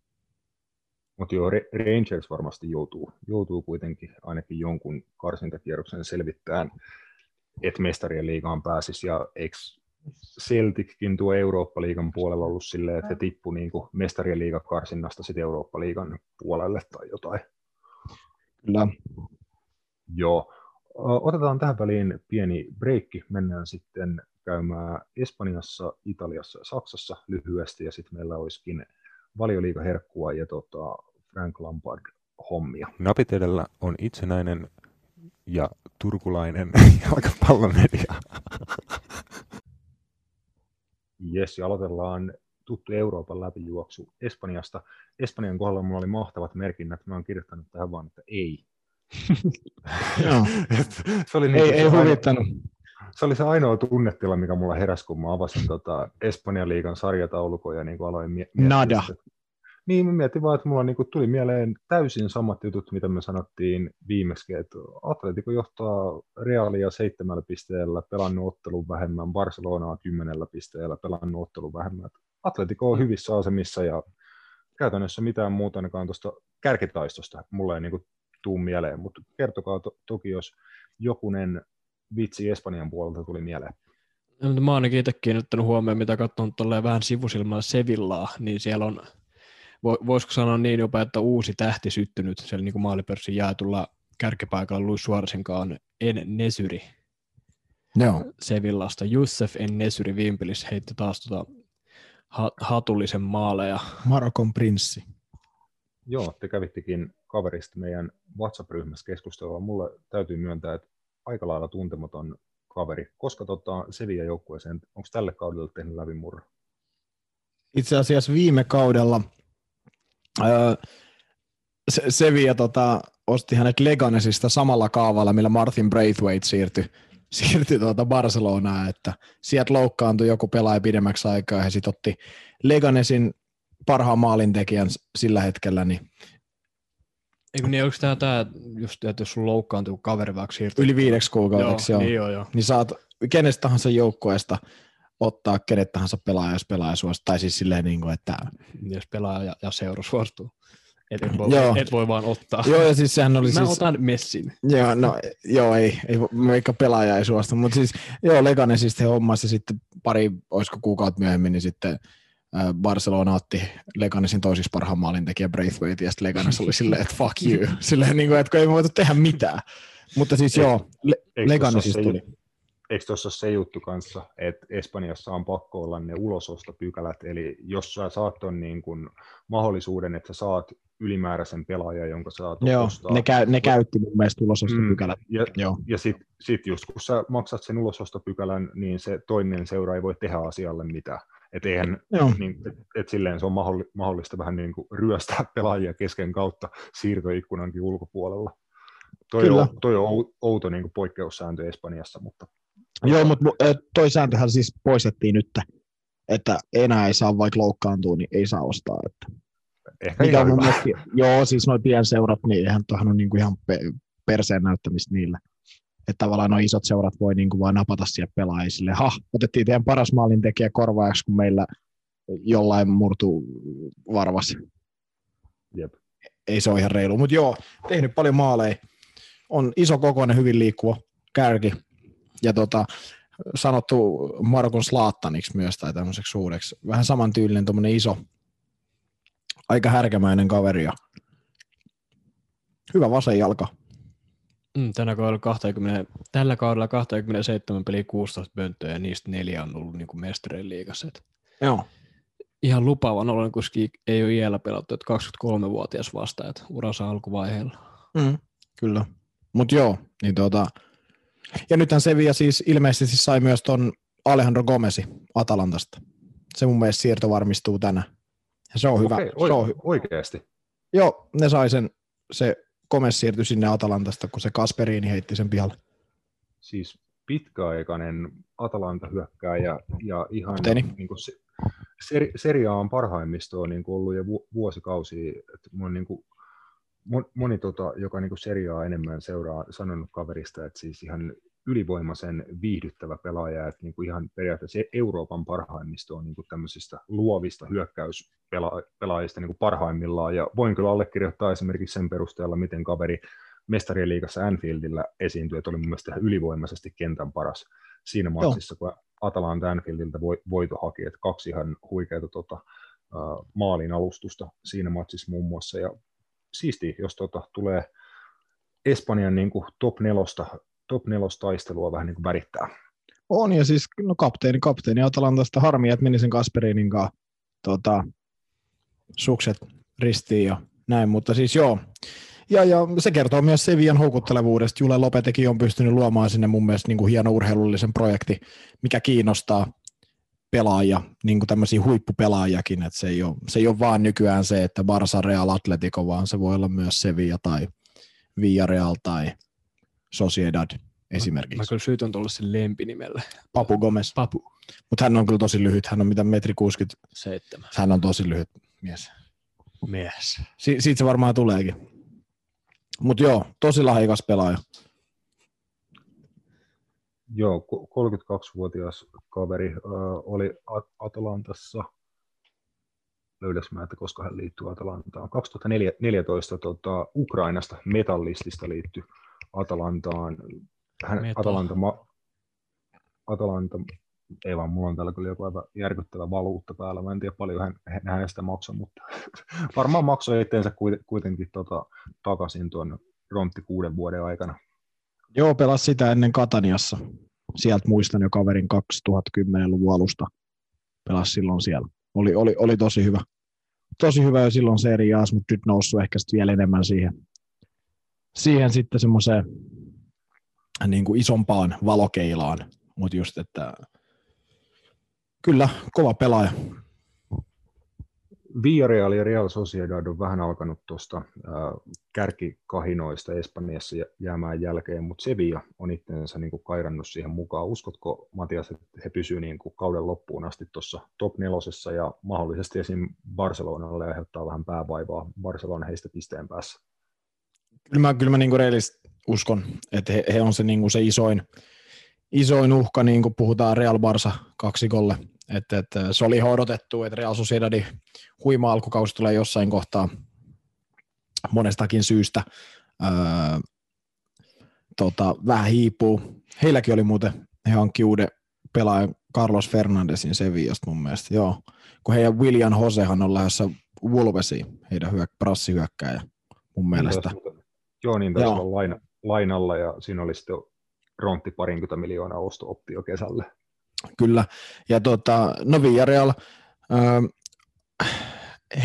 Mutta joo, Rangers varmasti joutuu, joutuu kuitenkin ainakin jonkun karsintakierroksen selvittämään että mestarien liigaan pääsisi, ja eikö Celtickin tuo Eurooppa-liigan puolella ollut silleen, että he tippu niin mestarien liigakarsinnasta sitten Eurooppa-liigan puolelle tai jotain. Kyllä. Joo. Otetaan tähän väliin pieni breikki. Mennään sitten käymään Espanjassa, Italiassa ja Saksassa lyhyesti, ja sitten meillä olisikin valioliigaherkkua ja tota Frank Lampard hommia. Napit edellä on itsenäinen ja turkulainen (laughs) jalkapallomedia. Jes, ja aloitellaan tuttu Euroopan läpijuoksu Espanjasta. Espanjan kohdalla minulla oli mahtavat merkinnät. Mä oon kirjoittanut tähän vaan, että ei. (laughs) se oli niin ei, ei huvittanut. Se oli se ainoa tunnetila, mikä mulla heräsi, kun mä avasin tota Espanjan liigan sarjataulukoja ja niin aloin miettiä. Nada. Niin, mä mietin vaan, että mulla niinku tuli mieleen täysin samat jutut, mitä me sanottiin viimeksi, että Atletico johtaa Realia seitsemällä pisteellä, pelannut ottelun vähemmän, Barcelonaa kymmenellä pisteellä, pelannut ottelun vähemmän. Atletico on hyvissä asemissa ja käytännössä mitään muuta ainakaan tuosta kärkitaistosta mulle ei niinku tuu mieleen, mutta kertokaa to- toki, jos jokunen vitsi Espanjan puolelta tuli mieleen. Mä oon ainakin itse kiinnittänyt huomioon, mitä katsonut vähän sivusilmalla Sevillaa, niin siellä on voisiko sanoa niin jopa, että uusi tähti syttynyt siellä niin kuin maalipörssin jaetulla kärkipaikalla Luis Suoresinkaan En Nesyri. Joo. Sevillasta. Jussef En Nesyri Vimpilis heitti taas tota hatullisen maaleja. Marokon prinssi. Joo, te kävittekin kaverista meidän WhatsApp-ryhmässä keskustelua. Mulle täytyy myöntää, että aika lailla tuntematon kaveri. Koska tota, Sevilla joukkueeseen, onko tälle kaudelle tehnyt läpimurro? Itse asiassa viime kaudella öö, Sevilla tota, osti hänet Leganesista samalla kaavalla, millä Martin Braithwaite siirtyi, siirtyi tuota Barcelonaan, että sieltä loukkaantui joku pelaaja pidemmäksi aikaa ja sitten otti Leganesin parhaan maalintekijän sillä hetkellä, niin Eikö niin, onko tämä, tämä just, että jos sun loukkaantuu kaveri vaikka siirtyy? Yli viideksi kuukaudeksi, joo. joo. Niin, joo, joo. Niin saat kenestä tahansa joukkueesta ottaa kenet tahansa pelaaja, jos pelaaja suostuu. Tai siis silleen, niin kuin, että... Jos pelaaja ja, ja seura suostuu. Et, et, voi, Joo. et voi vaan ottaa. Joo, ja siis sehän oli Mä siis... otan messin. Joo, no, joo, ei, ei vaikka pelaaja ei suostu, mutta siis joo, Legane siis he hommasi sitten pari, olisiko kuukautta myöhemmin, niin sitten Barcelona otti Leganesin toisiksi parhaan maalintekijä Braithwaite, ja sitten Leganes oli silleen, että fuck you, (laughs) silleen niin kuin, että ei voitu tehdä mitään. Mutta siis joo, Le- Eikö Legane tossa se- tuli. Eikö tuossa se juttu kanssa, että Espanjassa on pakko olla ne ulosostopykälät, eli jos sä saat ton niin kun mahdollisuuden, että sä saat ylimääräisen pelaajan, jonka saat Joo, ostaa. ne, käy, ne käytti mun mielestä ulosostopykälät. Ja, Joo. ja sitten sit just kun sä maksat sen ulosostopykälän, niin se toinen seura ei voi tehdä asialle mitään. Et eihän, Joo. niin, et, et silleen se on mahdolli- mahdollista vähän niin kuin ryöstää pelaajia kesken kautta siirtoikkunankin ulkopuolella. Toi Kyllä. on, toi on ou- outo niin kuin poikkeussääntö Espanjassa, mutta Joo, mutta toi sääntöhän siis poistettiin nyt, että enää ei saa vaikka loukkaantua, niin ei saa ostaa. Että. ehkä Mikä ihan on hyvä. mielestä, joo, siis noin pienseurat, niin eihän tuohan on niinku ihan pe- perseen näyttämistä niille. Että tavallaan nuo isot seurat voi niinku vaan napata siihen pelaajia sille, ha, otettiin teidän paras maalintekijä korvaajaksi, kun meillä jollain murtuu varvas. Jep. Ei se ole ihan reilu, mutta joo, tehnyt paljon maaleja. On iso kokoinen, hyvin liikkuva kärki. Ja tota, sanottu Markon Slaattaniksi myös tai tämmöiseksi suureksi. Vähän samantyylinen tuommoinen iso, aika härkämäinen kaveri ja hyvä vasen jalka. Mm, tänä kaudella 20, tällä kaudella 27 peliä 16 pönttöä ja niistä neljä on ollut niin mestarien liigassa. Joo. ihan lupaavan olen, koska ei ole iällä pelattu, että 23-vuotias vastaajat uransa alkuvaiheella. Mm, kyllä. Mutta joo, niin tota, ja nythän Sevilla siis ilmeisesti sai myös ton Alejandro Gomesi Atalantasta. Se mun mielestä siirto varmistuu tänään. Ja se on hyvä. Okei, se on hy- oikeasti. joo, ne sai sen, se Gomez siirtyi sinne Atalantasta, kun se Kasperini heitti sen pihalle. Siis pitkäaikainen Atalanta-hyökkääjä ja ihan Kapteeni. niin kuin se, seri, Serie A on parhaimmistoa niin kuin ollut jo vu- vuosikausia. Että mun, niin kuin, moni, tota, joka niin kuin Serie A enemmän seuraa, sanonut kaverista, että siis ihan ylivoimaisen viihdyttävä pelaaja, että niin kuin ihan periaatteessa Euroopan parhaimmisto on niin kuin tämmöisistä luovista hyökkäyspelaajista niin kuin parhaimmillaan, ja voin kyllä allekirjoittaa esimerkiksi sen perusteella, miten kaveri mestarien liigassa Anfieldillä esiintyi, että oli mun mielestä ylivoimaisesti kentän paras siinä matsissa, kun Atalanta Anfieldiltä voi, voito haki, että kaksi ihan huikeata tota, maalin alustusta siinä matsissa muun muassa, ja siistiä, jos tota, tulee Espanjan niin kuin top nelosta, top nelostaistelua vähän niin kuin värittää. On, ja siis no kapteeni, kapteeni Atalantasta harmi, että meni sen Kasperinin kanssa tota, sukset ristiin ja näin, mutta siis joo. Ja, ja se kertoo myös Sevian houkuttelevuudesta. Jule Lopetekin on pystynyt luomaan sinne mun mielestä niin kuin hieno urheilullisen projekti, mikä kiinnostaa pelaajia, niin kuin tämmöisiä huippupelaajakin, että se ei, ole, se ei ole vaan nykyään se, että Barça Real Atletico, vaan se voi olla myös Sevilla tai Villarreal tai Sociedad esimerkiksi. Mä kyllä syytän tuolla sen lempinimellä. Papu Gomez. Papu. Mutta hän on kyllä tosi lyhyt. Hän on mitä metri 60. Seitsemän. Hän on tosi lyhyt mies. Mies. Si- siitä se varmaan tuleekin. Mutta joo, tosi lahjakas pelaaja. Joo, ko- 32-vuotias kaveri äh, oli At- Atalantassa, löydäs mä, että koska hän liittyy Atalantaan. 2014 tota, Ukrainasta metallistista liittyi Atalantaan. Hän. Atalanta, ma- Atalanta, ei vaan, mulla on täällä kyllä joku aivan järkyttävä valuutta päällä. Mä en tiedä paljon hän, hän hänestä maksoi, mutta (laughs) varmaan maksoi itseensä kuiten- kuitenkin tota, takaisin tuon Rontti kuuden vuoden aikana. Joo, pelasi sitä ennen Kataniassa. Sieltä muistan jo kaverin 2010-luvun alusta. Pelasi silloin siellä. Oli, oli, oli tosi hyvä. Tosi hyvä jo silloin Serie A:ssa, mutta nyt noussut ehkä vielä enemmän siihen, siihen sitten semmoiseen niin kuin isompaan valokeilaan, mutta just, että kyllä, kova pelaaja. Villarreal ja Real Sociedad on vähän alkanut tuosta kärkikahinoista Espanjassa jäämään jälkeen, mutta Sevilla on itsensä niin kuin kairannut siihen mukaan. Uskotko, Matias, että he pysyvät niin kuin kauden loppuun asti tuossa top nelosessa ja mahdollisesti esim. Barcelonalle aiheuttaa vähän päävaivaa Barcelona heistä pisteen päässä? Kyllä mä, kyllä mä niin uskon, että he, he on se, niin se isoin, isoin uhka, niin kuin puhutaan Real Barsa kaksikolle. Että, että se oli odotettu, että Real Sociedadin huima alkukausi tulee jossain kohtaa monestakin syystä. Öö, tota, vähän hiipuu. Heilläkin oli muuten, he hankki uuden pelaajan Carlos Fernandesin Sevillasta mun mielestä, joo. Kun heidän William Josehan on lähdössä Wolvesiin, heidän hyök, prassihyökkääjä mun mielestä. Niin joo, niin taisi olla laina, lainalla ja siinä oli sitten rontti parinkymmentä miljoonaa osto-optio kesälle. Kyllä, ja tota, no Villarreal, äh,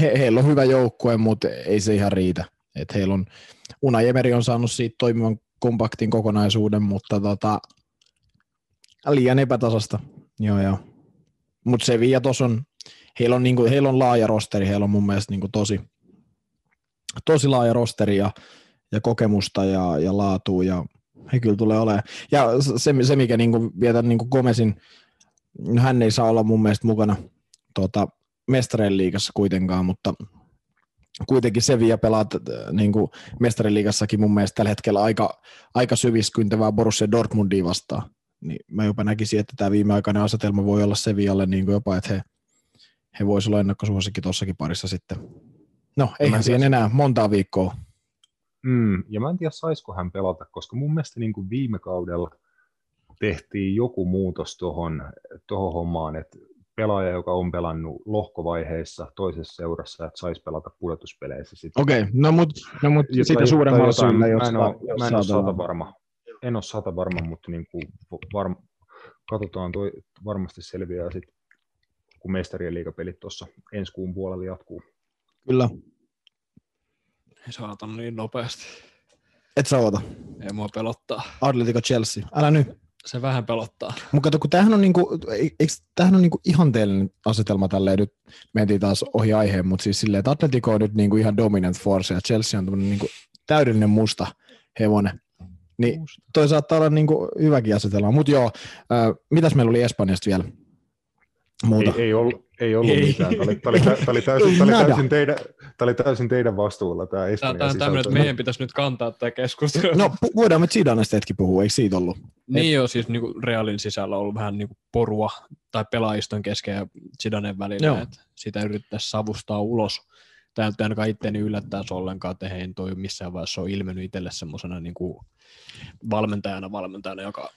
he, heillä on hyvä joukkue, mutta ei se ihan riitä. Et heillä on, Una Emeri on saanut siitä toimivan kompaktin kokonaisuuden, mutta tota, liian epätasasta. Joo, joo. Mutta se Via on, heillä on, niinku, heillä on laaja rosteri, heillä on mun mielestä niinku tosi, tosi laaja rosteri ja, ja kokemusta ja, ja laatua ja he kyllä tulee olemaan. Ja se, se mikä niinku, vietä niinku Gomesin, no hän ei saa olla mun mielestä mukana tota, mestareen liigassa kuitenkaan, mutta kuitenkin Sevilla pelaat niin kuin mestarien liigassakin mun mielestä tällä hetkellä aika, aika syviskyntävää Borussia Dortmundia vastaan. Niin mä jopa näkisin, että tämä viimeaikainen asetelma voi olla Sevillalle niin kuin jopa, että he, he voisivat olla ennakkosuosikki tuossakin parissa sitten. No, eihän siihen enää montaa viikkoa. Mm, ja mä en tiedä, saisiko hän pelata, koska mun mielestä niin kuin viime kaudella tehtiin joku muutos tuohon hommaan, että pelaaja, joka on pelannut lohkovaiheissa toisessa seurassa, että saisi pelata pudotuspeleissä. Okei, okay, no mutta no mut sitä suuremmalla syyllä, jos, mä en ole, jos mä en ole sata varma. En ole sata varma, mutta niin kuin varm, katsotaan, toi varmasti selviää sitten, kun mestarien liigapelit tuossa ensi kuun puolella jatkuu. Kyllä. Ei saata niin nopeasti. Et sä oota. Ei mua pelottaa. Atletico Chelsea. Älä nyt se vähän pelottaa. Mutta kato, kun tämähän on, niinku, eikö, tämähän on niinku ihanteellinen asetelma tälleen, nyt mentiin taas ohi aiheen, mutta siis silleen, että Atletico on nyt niinku ihan dominant force ja Chelsea on niinku täydellinen musta hevonen. Niin toi saattaa olla niinku hyväkin asetelma. Mutta joo, äh, mitäs meillä oli Espanjasta vielä? Muuta. Ei, ei, ollut, ei ollut ei. mitään. Tämä oli, tämä oli, tämä oli, täysin, tämä oli, täysin, teidän, tämä oli täysin teidän vastuulla tämä Espanjan Tämä on tämmöinen, että meidän pitäisi nyt kantaa tämä keskustelu. No voidaan me Zidanesta hetki puhua, eikö siitä ollut? Niin Et... joo, siis niin kuin Realin sisällä on ollut vähän niin kuin porua tai pelaajiston kesken ja Zidanen välillä, joo. että sitä yrittäisi savustaa ulos. Tämä ei ainakaan itseäni yllättää ollenkaan, että he toi missään vaiheessa on ilmennyt itselle semmoisena niin kuin valmentajana, valmentajana, joka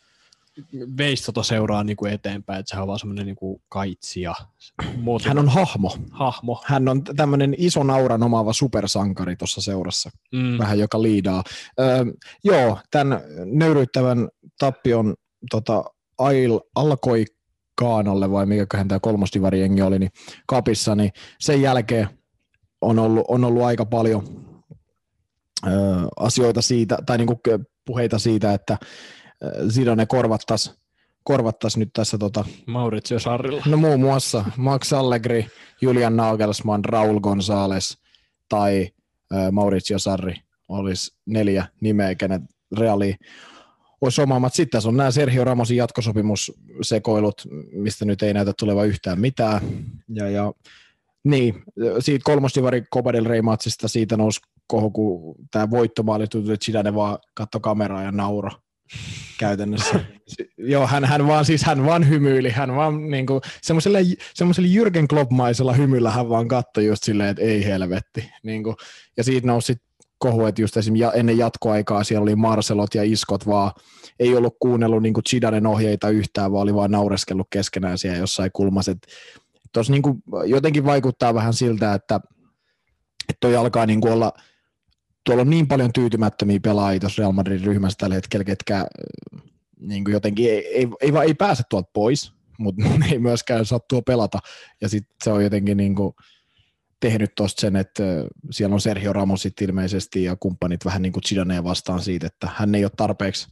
veisi tota seuraa niin kuin eteenpäin, että sehän on vaan semmoinen niin kuin kaitsija. Motiva- hän on hahmo. hahmo. Hän on tämmöinen iso nauran omaava supersankari tuossa seurassa, mm. vähän joka liidaa. Öö, joo, tämän nöyryyttävän tappion tota, Ail alkoi Kaanalle, vai mikäköhän tämä kolmostivarijengi oli, niin kapissa, niin sen jälkeen on ollut, on ollut aika paljon öö, asioita siitä, tai niinku puheita siitä, että Zidane korvattaisi korvattais nyt tässä tota, Maurizio Sarrilla. No muun muassa Max Allegri, Julian Nagelsmann, Raul González tai äh, Maurizio Sarri olisi neljä nimeä, kenet Reali olisi omaamat. Sitten tässä on nämä Sergio Ramosin jatkosopimussekoilut, mistä nyt ei näytä tuleva yhtään mitään. Ja, ja niin, siitä kolmostivari Copa del siitä nousi kohu, kun tämä voittomaali tuli, että Zidane vaan katsoi kameraa ja nauro käytännössä. Joo, hän, hän, vaan, siis hän vaan hymyili, hän vaan niin kuin, semmoiselle, semmoiselle Jürgen Klopp-maisella hymyllä hän vaan katsoi just silleen, että ei helvetti. Niin kuin, ja siitä nousi kohu, että just esim. ennen jatkoaikaa siellä oli Marcelot ja Iskot vaan, ei ollut kuunnellut niin kuin Chidanen ohjeita yhtään, vaan oli vaan naureskellut keskenään siellä jossain kulmassa. Tuossa niin jotenkin vaikuttaa vähän siltä, että, että toi alkaa niin kuin olla – tuolla on niin paljon tyytymättömiä pelaajia tuossa Real Madridin ryhmässä tällä hetkellä, ketkä niin kuin jotenkin ei, ei, ei, ei, pääse tuolta pois, mutta (laughs) ne ei myöskään saa tuo pelata. Ja sitten se on jotenkin niin kuin tehnyt tuosta sen, että siellä on Sergio Ramosit ilmeisesti ja kumppanit vähän niin kuin vastaan siitä, että hän ei ole tarpeeksi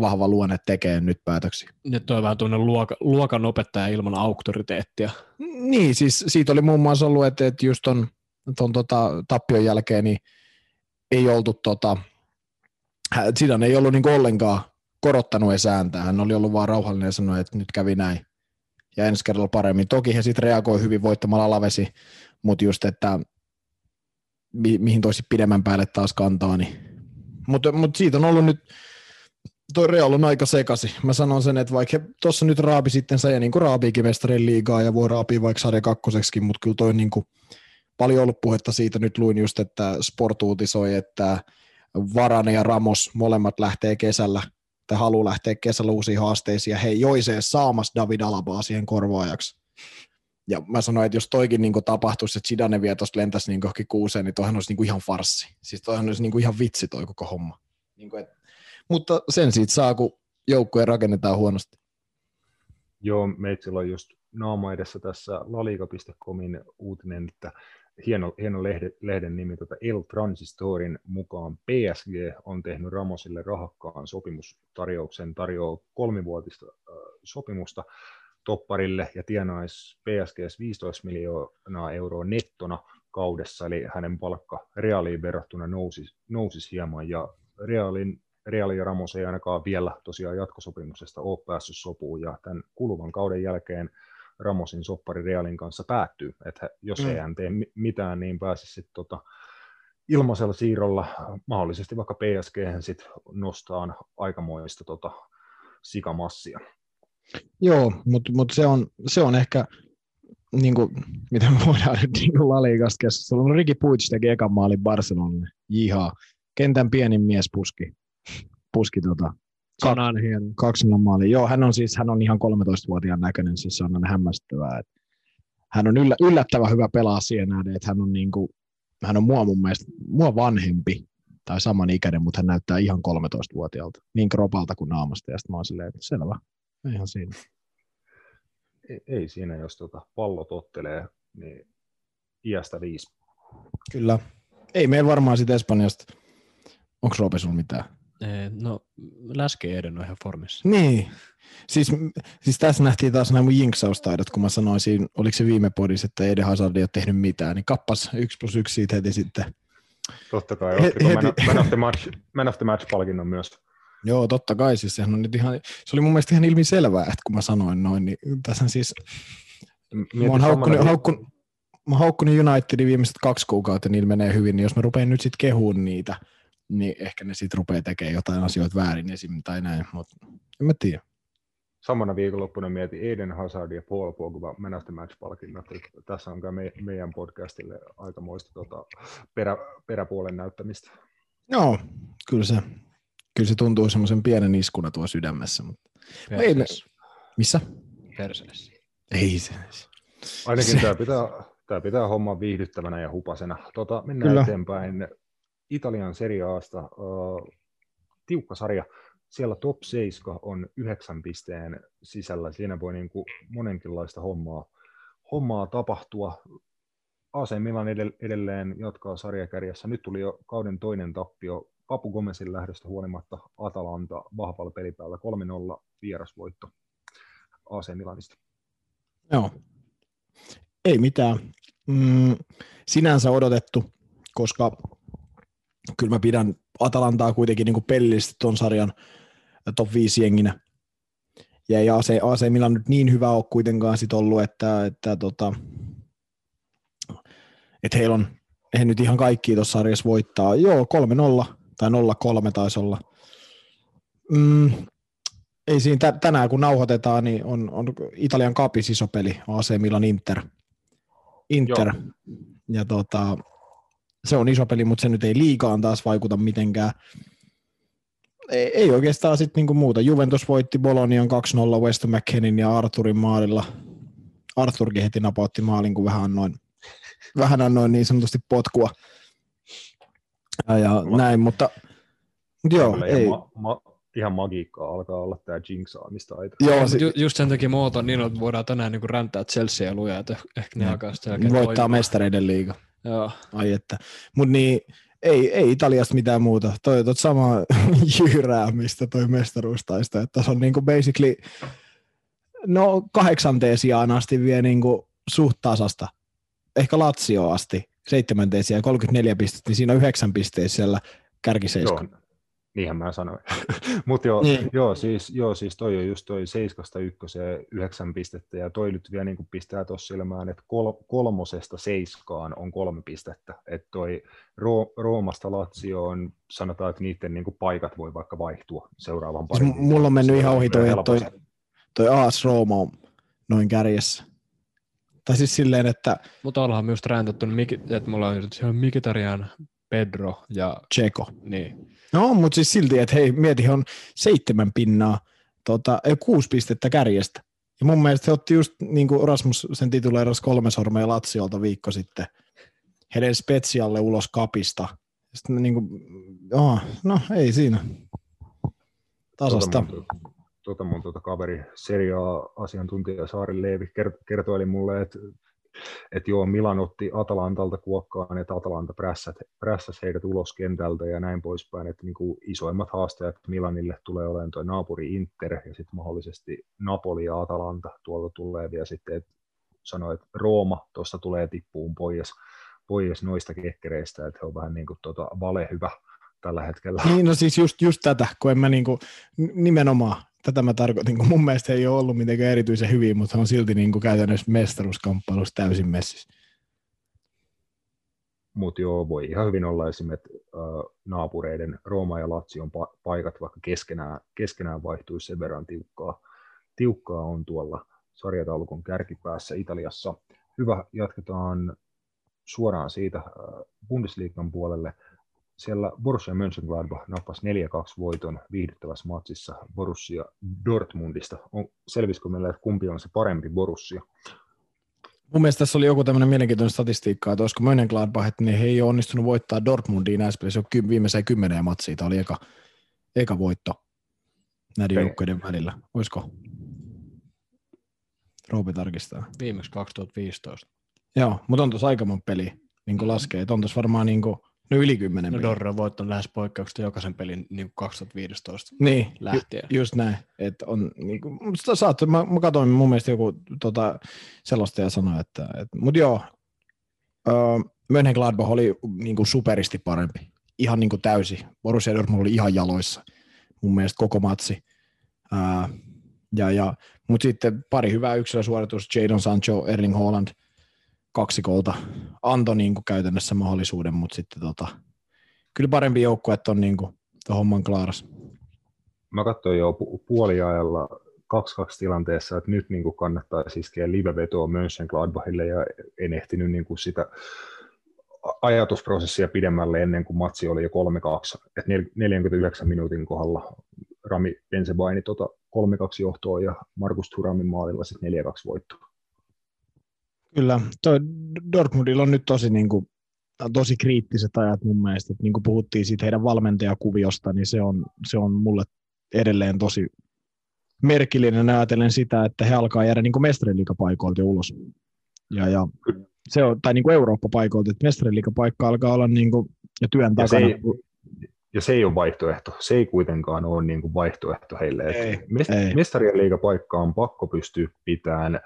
vahva luonne tekee nyt päätöksiä. Nyt toi on vähän tuonne luoka, luokan opettaja ilman auktoriteettia. Niin, siis siitä oli muun muassa ollut, että, että just ton, ton tota, tappion jälkeen niin ei oltu tota, Zidane ei ollut niin ollenkaan korottanut ei sääntää. Hän oli ollut vaan rauhallinen ja sanoi, että nyt kävi näin. Ja ensi kerralla paremmin. Toki he sitten reagoi hyvin voittamalla lavesi, mutta just, että mi- mihin toisi pidemmän päälle taas kantaa. Niin. Mutta mut siitä on ollut nyt, toi Real on aika sekasi. Mä sanon sen, että vaikka tuossa nyt raapi sitten se, ja niin kuin raapiikin liigaa ja voi raapia vaikka sarja kakkoseksikin, mutta kyllä toi niin kuin, paljon ollut puhetta siitä, nyt luin just, että Sport uutisoi, että Varane ja Ramos molemmat lähtee kesällä tai haluaa lähteä kesällä uusiin haasteisiin, ja he joisee saamassa David Alabaa siihen korvaajaksi. Ja mä sanoin, että jos toikin niin tapahtuisi, että Zidane vielä tuosta lentäisi niin johonkin kuuseen, niin toihan olisi niin ihan farsi. Siis toihan olisi niin ihan vitsi toi koko homma. Niin kuin, et, mutta sen siitä saa, kun joukkoja rakennetaan huonosti. Joo, meitsillä on just naama edessä tässä laliga.comin uutinen, että hieno, hieno lehde, lehden nimi, tuota El Transistorin mukaan. PSG on tehnyt Ramosille rahakkaan sopimustarjouksen, tarjoaa kolmivuotista äh, sopimusta topparille ja tienaisi PSG 15 miljoonaa euroa nettona kaudessa, eli hänen palkka reaaliin verrattuna nousisi, nousisi hieman, ja reaalin, Real ja Ramos ei ainakaan vielä tosiaan jatkosopimuksesta ole päässyt sopuun, ja tämän kuluvan kauden jälkeen Ramosin soppari Realin kanssa päättyy, että jos mm. ei hän tee mitään, niin pääsisi sitten tota, ilmaisella siirrolla mahdollisesti vaikka PSG sit nostaa aikamoista tota, sikamassia. Joo, mutta mut se, on, se on ehkä, niin kuin, mitä me voidaan nyt niin kuin Laligasta keskustella. No, Ricky Puig teki ekan maalin Barcelonalle. Jihaa. Kentän pienin mies puski. Puski tota, Sanan hieno. Kaksi maali. Joo, hän on siis hän on ihan 13-vuotiaan näköinen, siis se on hämmästyvää. Että hän on yllä, yllättävän hyvä pelaa siihen nähden, että hän on, niin kuin, hän on mua mun mielestä mua vanhempi tai saman ikäinen, mutta hän näyttää ihan 13-vuotiaalta, niin kropalta kuin naamasta. Ja sitten mä oon silleen, että selvä, ihan siinä. Ei, ei siinä, jos tuota pallo tottelee, niin iästä viisi. Kyllä. Ei meillä varmaan sitten Espanjasta. Onko Roope sulla mitään? No, läske Eden on ihan formissa. Niin. Siis, siis tässä nähtiin taas nämä mun jinksaustaidot, kun mä sanoisin, oliko se viime podissa, että Eden Hazard ei ole tehnyt mitään, niin kappas yksi plus yksi siitä heti sitten. Totta kai, He, heti... man, of the match, man of the match-palkinnon myös. Joo, totta kai, siis sehän on nyt ihan, se oli mun mielestä ihan ilmiselvää, että kun mä sanoin noin, niin tässä siis, Mietin mä oon haukkunut, haukkunut, mä haukkunut Unitedin viimeiset kaksi kuukautta, niin menee hyvin, niin jos mä rupean nyt sitten kehuun niitä, niin ehkä ne sitten rupeaa tekemään jotain asioita väärin esim. tai näin, mutta en mä tiedä. Samana viikonloppuna mietin Eden Hazard ja Paul Pogba Man of the Match-palkinnot. Tässä on me, meidän podcastille aikamoista tota, perä, peräpuolen näyttämistä. Joo, kyllä se, kyllä se tuntuu semmoisen pienen iskuna tuo sydämessä. Mutta... Ei me... Missä? Perseessä. Ei se. Ainakin se... tämä pitää, tämä pitää homma viihdyttävänä ja hupasena. Tota, mennään Kyllä. eteenpäin. Italian Serie Asta uh, tiukka sarja. Siellä top 7 on yhdeksän pisteen sisällä. Siinä voi niin kuin monenkinlaista hommaa, hommaa tapahtua. AC Milan edelleen jatkaa sarjakärjessä. Nyt tuli jo kauden toinen tappio Papu Gomesin lähdöstä huolimatta Atalanta vahvalla pelipäällä 3-0 vierasvoitto AC Milanista. Joo, ei mitään. Mm, sinänsä odotettu, koska kyllä mä pidän Atalantaa kuitenkin niin pellisesti tuon sarjan top 5 jenginä. Ja ei AC, AC Milan nyt niin hyvä ole kuitenkaan sit ollut, että, että, tota, että heillä on, he nyt ihan kaikki tuossa sarjassa voittaa. Joo, 3-0 tai 0-3 taisi olla. Mm, ei siinä tänään kun nauhoitetaan, niin on, on Italian kapis iso peli, AC Milan Inter. Inter. Joo. Ja tota, se on iso peli, mutta se nyt ei liikaan taas vaikuta mitenkään. Ei, ei oikeastaan sitten niinku muuta. Juventus voitti Bolonian 2-0 West McKennin ja Arturin maalilla. Arturkin heti napautti maalin, kun vähän annoin, vähän annoin niin sanotusti potkua. Ja, ja ma- näin, mutta, mutta joo, ei. Ma- ma- ihan magiikkaa alkaa olla tämä jinxaamista. Joo, si- ju- just sen takia muoto niin, että voidaan tänään niin räntää Chelsea ja lujaa, että ehkä ne alkaa sitten Voittaa mestareiden liiga. Joo. Ai että. Mutta niin, ei, ei Italiasta mitään muuta. (laughs) Toi on sama jyräämistä toi mestaruustaista, että se on niinku basically no kahdeksanteen sijaan asti vie niinku suht tasasta. Ehkä Lazio asti seitsemänteen sijaan 34 pistettä, niin siinä on yhdeksän pisteen siellä kärkiseiskan. Joo, niinhän mä sanoin. (laughs) Mutta joo, niin. joo, siis, joo, siis toi on just toi seiskasta ykköseen yhdeksän pistettä, ja toi nyt vielä niin pistää tuossa silmään, että kol, kolmosesta seiskaan on kolme pistettä, että toi Ro, Roomasta Lazioon, sanotaan, että niiden niin paikat voi vaikka vaihtua seuraavan siis parin. Mulla on mennyt ihan ohi toi, toi, toi AS Rooma on noin kärjessä. Tai siis silleen, että... Mutta ollaan myös räntätty, että mulla on siellä Mikitarian, Pedro ja... Tseko. Niin. No, mutta siis silti, että hei, mieti, on seitsemän pinnaa, tota, ei, kuusi pistettä kärjestä. Ja mun mielestä he otti just niin kuin Rasmus sen tituleeras kolme sormea Latsiolta viikko sitten heidän spetsialle ulos kapista. Sitten niin kuin, oh, no ei siinä. Tasasta. Tuota mun, tuota mun tuota kaveri, seria-asiantuntija Saari Leevi kertoi mulle, että että joo, Milan otti Atalantalta kuokkaan, että Atalanta prässäs, prässäs heidät ulos kentältä ja näin poispäin, että niin kuin isoimmat haastajat Milanille tulee olemaan tuo naapuri Inter ja sitten mahdollisesti Napoli ja Atalanta tuolta tulee vielä sitten, että sanoi, että Rooma tuossa tulee tippuun pois, pois noista kekkereistä, että he on vähän niin kuin tuota vale hyvä tällä hetkellä. Niin, no siis just, just tätä, kun en mä niin nimenomaan tätä mä tarkoitin, kun mun mielestä ei ole ollut mitenkään erityisen hyvin, mutta on silti niin kuin käytännössä mestaruuskamppailussa täysin messissä. Mutta joo, voi ihan hyvin olla esimerkiksi äh, naapureiden Rooma ja Latsion pa- paikat, vaikka keskenään, keskenään vaihtuisi sen verran tiukkaa. Tiukkaa on tuolla sarjataulukon kärkipäässä Italiassa. Hyvä, jatketaan suoraan siitä äh, Bundesliigan puolelle – siellä Borussia Mönchengladbach nappasi 4-2 voiton viihdyttävässä matsissa Borussia Dortmundista. On, selvisikö meille, että kumpi on se parempi Borussia? Mun mielestä tässä oli joku tämmöinen mielenkiintoinen statistiikka, että olisiko Mönchengladbach, että ne ei ole onnistunut voittaa Dortmundiin näissä pelissä viimeiseen kymmeneen matsiin. Tämä oli eka, eka voitto näiden okay. joukkojen välillä. Olisiko? Roopi tarkistaa. Viimeksi 2015. Joo, mutta on tuossa aika peli, niin kuin laskee. Että on tuossa varmaan niin kuin No yli kymmenen No Dorra on voittanut lähes poikkeuksesta jokaisen pelin niin 2015 niin, lähtien. Ju, just näin. Että on, niin kuin, saat, mä, mä katsoin mun mielestä joku tota, sellaista ja sanoi, että, et, mutta joo, uh, Mönchengladbach oli niin kuin superisti parempi. Ihan niin kuin täysi. Borussia Dortmund oli ihan jaloissa mun mielestä koko matsi. Uh, ja, ja, mutta sitten pari hyvää yksilösuoritus, Jadon Sancho, Erling Haaland – kaksikolta antoi niin kuin käytännössä mahdollisuuden, mutta sitten tota, kyllä parempi joukkue, että on niin kuin, homman klaaras. Mä katsoin jo pu- puoliajalla 2-2 tilanteessa, että nyt niin kuin kannattaa iskeä live-vetoa Mönchengladbachille ja en ehtinyt niin kuin sitä ajatusprosessia pidemmälle ennen kuin matsi oli jo 3-2. Et 49 minuutin kohdalla Rami Benzebaini tota 3-2 johtoa ja Markus Turamin maalilla sitten 4-2 voittoa. Kyllä, toi Dortmundilla on nyt tosi, niin kuin, tosi kriittiset ajat mun mielestä, että niin kuin puhuttiin siitä heidän valmentajakuviosta, niin se on, se on mulle edelleen tosi merkillinen ajatellen sitä, että he alkaa jäädä niin mestariliikapaikoilta ulos. Ja, ja se on, tai niin kuin Eurooppa-paikoilta, että mestariliikapaikka alkaa olla niin kuin, ja työn ja takana. Se ei, ja se ei ole vaihtoehto. Se ei kuitenkaan ole niin kuin vaihtoehto heille. Ei, mest- ei. Mestarien liigapaikka on pakko pystyä pitämään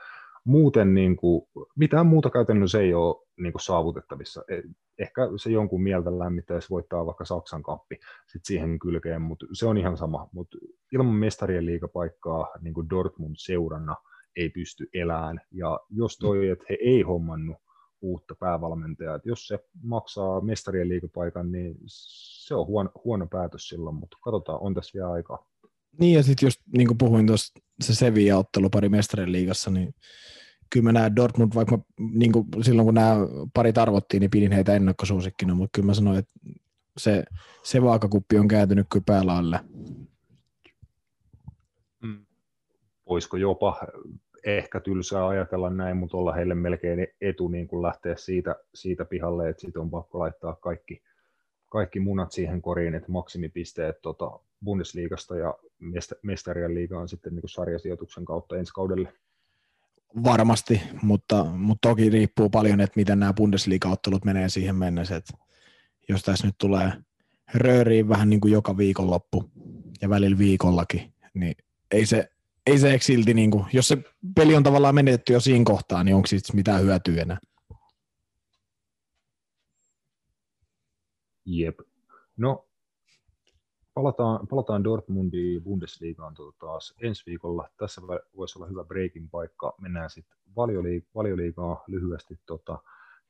muuten niin kuin, mitään muuta käytännössä ei ole niin kuin saavutettavissa. E, ehkä se jonkun mieltä lämmittäisi voittaa vaikka Saksan kappi sit siihen kylkeen, mutta se on ihan sama. Mutta ilman mestarien liigapaikkaa niin kuin Dortmund seurana ei pysty elämään. Ja jos toi, että he ei hommannut uutta päävalmentajaa, että jos se maksaa mestarien liigapaikan, niin se on huono, huono päätös silloin, mutta katsotaan, on tässä vielä aikaa. Niin ja sitten just niin kuin puhuin tuossa se Sevilla-ottelu pari mestarien liigassa, niin kyllä mä näen Dortmund, vaikka mä, niin kuin silloin kun nämä parit arvottiin, niin pidin heitä ennakkosuosikkina, mutta kyllä mä sanoin, että se, se vaakakuppi on kääntynyt kyllä päälaille. Mm. Voisiko jopa ehkä tylsää ajatella näin, mutta olla heille melkein etu niin kuin lähteä siitä, siitä pihalle, että sitten on pakko laittaa kaikki munat siihen koriin, että maksimipisteet tota Bundesliigasta ja mestarien liigaan sitten niin sarjasijoituksen kautta ensi kaudelle. Varmasti, mutta, mutta toki riippuu paljon, että miten nämä Bundesliga-ottelut menee siihen mennessä. Että jos tässä nyt tulee rööriin vähän niin kuin joka viikonloppu ja välillä viikollakin, niin ei se, ei se silti, niin kuin, jos se peli on tavallaan menetetty jo siinä kohtaa, niin onko siitä mitään hyötyä enää? Jep. No, palataan, palataan Dortmundiin Bundesligaan tuota taas ensi viikolla. Tässä voisi olla hyvä breakin paikka. Mennään sitten valioliig- valioliigaa lyhyesti. Tota,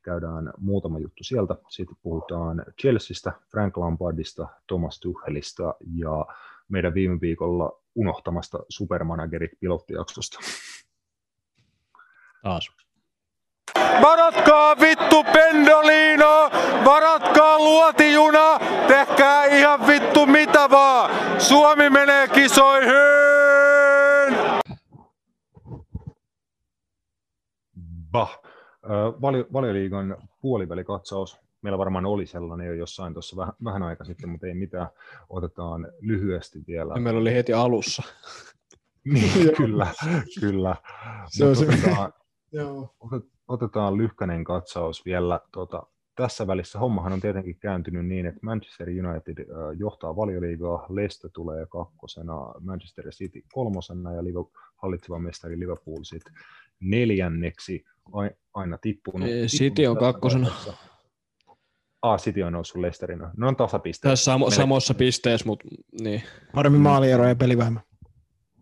käydään muutama juttu sieltä. Sitten puhutaan Chelseastä, Frank Lampardista, Thomas Tuchelista ja meidän viime viikolla unohtamasta supermanagerit pilottijaksosta. Taas. Varatkaa vittu Pendolino, varatkaa luotijuna, tehkää ihan vittu mitä vaan. Suomi menee kisoihin! Bah. Vali, valioliigan puolivälikatsaus. Meillä varmaan oli sellainen jo jossain tuossa vähän, vähän aika sitten, mutta ei mitään. Otetaan lyhyesti vielä. Ja meillä oli heti alussa. niin, (laughs) kyllä, kyllä. Se on se, otetaan, (laughs) Joo. otetaan lyhkänen katsaus vielä. Tota, tässä välissä hommahan on tietenkin kääntynyt niin, että Manchester United johtaa valioliigaa, Leicester tulee kakkosena, Manchester City kolmosena ja Liverpool, hallitseva mestari Liverpool sitten neljänneksi aina tippunut. City on kakkosena. Ah, City on noussut Leicesterina. Ne on tasapisteessä. Tässä samo, samoissa pisteessä, mutta niin. Paremmin maaliero ja peli vähemmän.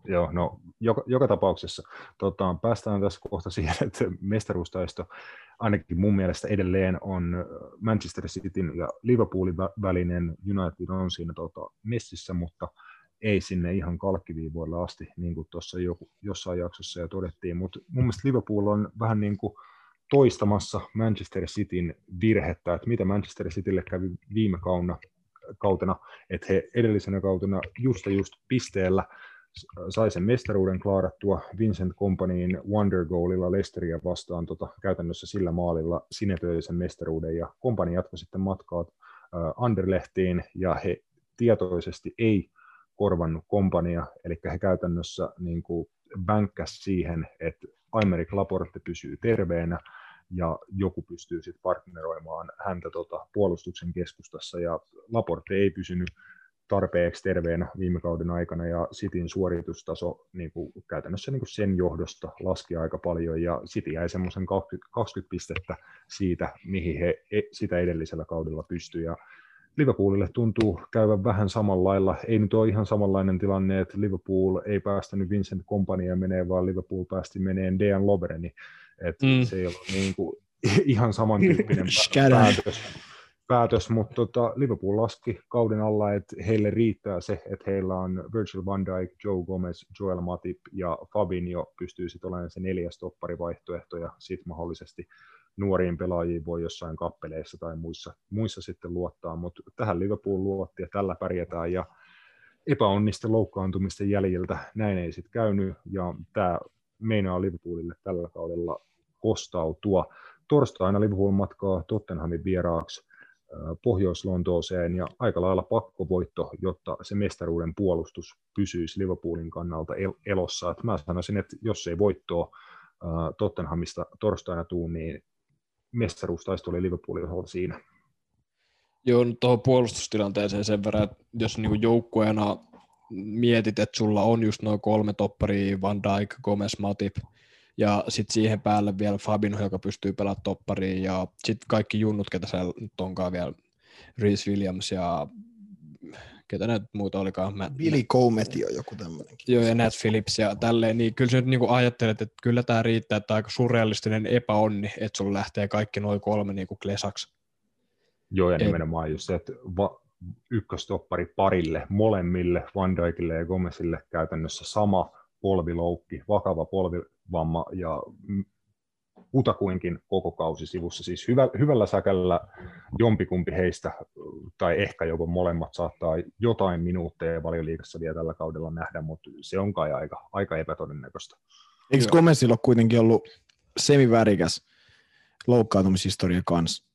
Joo, no joka, joka tapauksessa tota, päästään tässä kohta siihen, (laughs) että mestaruustaisto ainakin mun mielestä edelleen on Manchester Cityn ja Liverpoolin välinen. United on siinä tota, messissä, mutta ei sinne ihan kalkkiviivoilla asti, niin kuin tuossa jossain jaksossa jo todettiin, mutta mun mielestä Liverpool on vähän niin kuin toistamassa Manchester Cityn virhettä, että mitä Manchester Citylle kävi viime kauna, kautena, että he edellisenä kautena just just pisteellä sai sen mestaruuden klaarattua Vincent Companyin Wonder Goalilla Leicesteria vastaan tota, käytännössä sillä maalilla sinetöi sen mestaruuden. Ja Company jatkoi sitten matkaa Anderlehtiin ja he tietoisesti ei korvannut kompania, eli he käytännössä niin kuin siihen, että Aymeric Laporte pysyy terveenä ja joku pystyy sitten partneroimaan häntä tota, puolustuksen keskustassa. Ja Laporte ei pysynyt tarpeeksi terveenä viime kauden aikana ja Cityn suoritustaso niin kuin, käytännössä niin kuin sen johdosta laski aika paljon ja City jäi semmoisen 20, 20 pistettä siitä, mihin he e, sitä edellisellä kaudella pystyi ja Liverpoolille tuntuu käyvän vähän samalla lailla. Ei nyt ole ihan samanlainen tilanne, että Liverpool ei päästänyt Vincent Compania menee, vaan Liverpool päästi meneen Dejan Lobreni. Että mm. Se ei ole niin kuin (laughs) ihan samantyyppinen päätös, päätös, mutta tota, Liverpool laski kauden alla, että heille riittää se, että heillä on Virgil van Dijk, Joe Gomez, Joel Matip ja Fabinho pystyy sitten olemaan se neljäs topparivaihtoehto ja sitten mahdollisesti nuoriin pelaajiin voi jossain kappeleissa tai muissa, muissa sitten luottaa, mutta tähän Liverpool luotti ja tällä pärjätään ja epäonnisten loukkaantumisten jäljiltä näin ei sitten käynyt ja tämä meinaa Liverpoolille tällä kaudella kostautua. Torstaina Liverpool matkaa Tottenhamin vieraaksi Pohjois-Lontooseen ja aika lailla pakkovoitto, jotta se mestaruuden puolustus pysyisi Liverpoolin kannalta elossa. Et mä sanoisin, että jos ei voittoa Tottenhamista torstaina tuu, niin mestaruustaisto oli Liverpoolin osalta siinä. Joo, tuohon puolustustilanteeseen sen verran, että jos niinku joukkueena mietit, että sulla on just noin kolme topparia, Van Dijk, Gomez, Matip, ja sitten siihen päälle vielä Fabinho, joka pystyy pelaamaan toppariin, ja sitten kaikki junnut, ketä siellä nyt onkaan vielä, Reese Williams ja ketä näitä muuta olikaan. Mä, Billy Cometti on joku tämmöinen. Joo, ja Nat Phillips ja tälleen, niin kyllä sä nyt niinku ajattelet, että kyllä tämä riittää, että aika surrealistinen epäonni, että sulla lähtee kaikki noin kolme niinku klesaksi. Joo, ja nimenomaan just se, että va- ykköstoppari parille, molemmille, Van Dijkille ja Gomezille käytännössä sama polviloukki, vakava polvivamma ja kutakuinkin koko kausi sivussa. Siis hyvä, hyvällä säkällä jompikumpi heistä, tai ehkä jopa molemmat, saattaa jotain minuutteja valioliikassa vielä tällä kaudella nähdä, mutta se on kai aika, aika epätodennäköistä. Eikö Gomezilla ole kuitenkin ollut semivärikäs loukkaantumishistoria kanssa?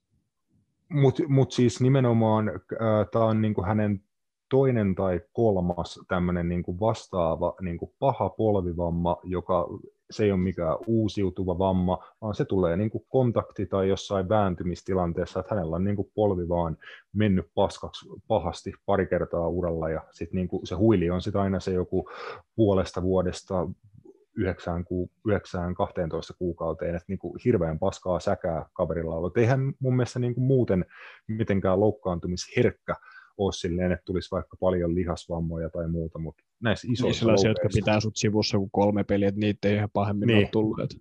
Mutta mut siis nimenomaan äh, tämä on niinku hänen toinen tai kolmas tämmöinen niinku vastaava niinku paha polvivamma, joka se ei ole mikään uusiutuva vamma, vaan se tulee niin kuin kontakti tai jossain vääntymistilanteessa, että hänellä on niin kuin polvi vaan mennyt paskaksi pahasti pari kertaa uralla ja sit niin kuin se huili on sitten aina se joku puolesta vuodesta 9, ku, 9 12 kuukauteen, että niin kuin hirveän paskaa säkää kaverilla ollut. Eihän mun mielestä niin kuin muuten mitenkään loukkaantumisherkkä ole silleen, että tulisi vaikka paljon lihasvammoja tai muuta, mutta näissä isoissa niin sellaisia, jotka pitää sut sivussa kuin kolme peliä, että niitä ei ihan pahemmin niin. ole tullut. Että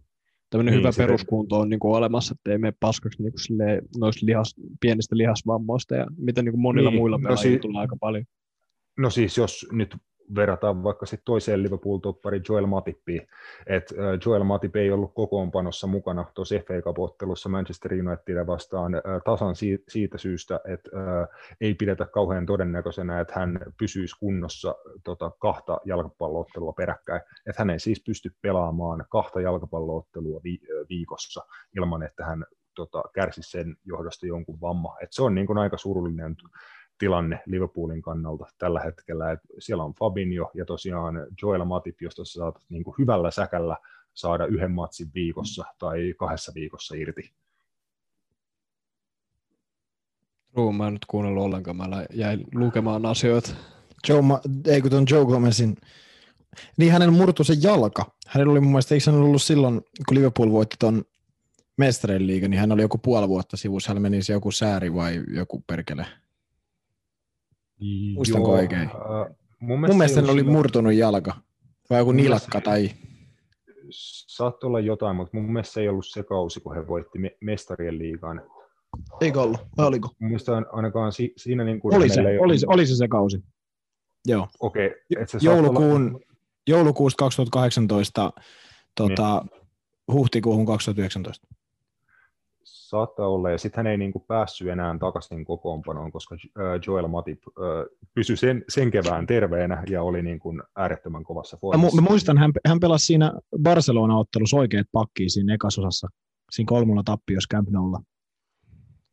tämmöinen niin, hyvä peruskunto on niin kuin olemassa, että ei mene paskaksi niin kuin noista lihas, pienistä lihasvammoista ja mitä niin kuin monilla niin, muilla no pelaajilla no si- tulee aika paljon. No siis jos nyt verrataan vaikka sitten toiseen Liverpool-toppariin Joel Matippiin, että Joel Matip ei ollut kokoonpanossa mukana tuossa FA Cup-ottelussa Manchester Unitedia vastaan tasan siitä syystä, että ei pidetä kauhean todennäköisenä, että hän pysyisi kunnossa tota, kahta jalkapalloottelua peräkkäin, että hän ei siis pysty pelaamaan kahta jalkapalloottelua viikossa ilman, että hän tota, kärsisi sen johdosta jonkun vamma. Et se on niin kuin aika surullinen tilanne Liverpoolin kannalta tällä hetkellä. Et siellä on Fabinho ja tosiaan Joel Matip, josta sä saat niin kuin hyvällä säkällä saada yhden matsin viikossa tai kahdessa viikossa irti. True, mä en nyt kuunnellut ollenkaan, mä jäin lukemaan asioita. Joe, Ma- ei kun Joe Gomezin, niin hänen murtu se jalka. Hänellä oli mun mielestä, eikö hän ollut silloin, kun Liverpool voitti ton mestarien liiga, niin hän oli joku puoli vuotta sivussa, hän meni se joku sääri vai joku perkele. Muistanko Joo, oikein? Äh, mun mielestä, mun mielestä oli sillä... murtunut jalka. Vai joku nilakka tai... Saattoi olla jotain, mutta mun mielestä se ei ollut se kausi, kun he voitti me- mestarien liigaan. Eikö ollut? Vai oliko? Mun mielestä ainakaan si- siinä niin kuin... Oli se, oli, oli, se, oli se se kausi. Joo. Okei. Okay, se Joulukuun, olla... Joulukuusta 2018 tota, niin. huhtikuuhun 2019 saattaa olla, ja sitten hän ei niin kuin päässyt enää takaisin kokoonpanoon, koska Joel Matip pysyi sen, sen kevään terveenä ja oli niin kuin äärettömän kovassa formassa. Mä, muistan, hän, hän pelasi siinä Barcelona-ottelussa oikeat pakkiin siinä ekasosassa, siinä kolmulla tappiossa Camp Noulla.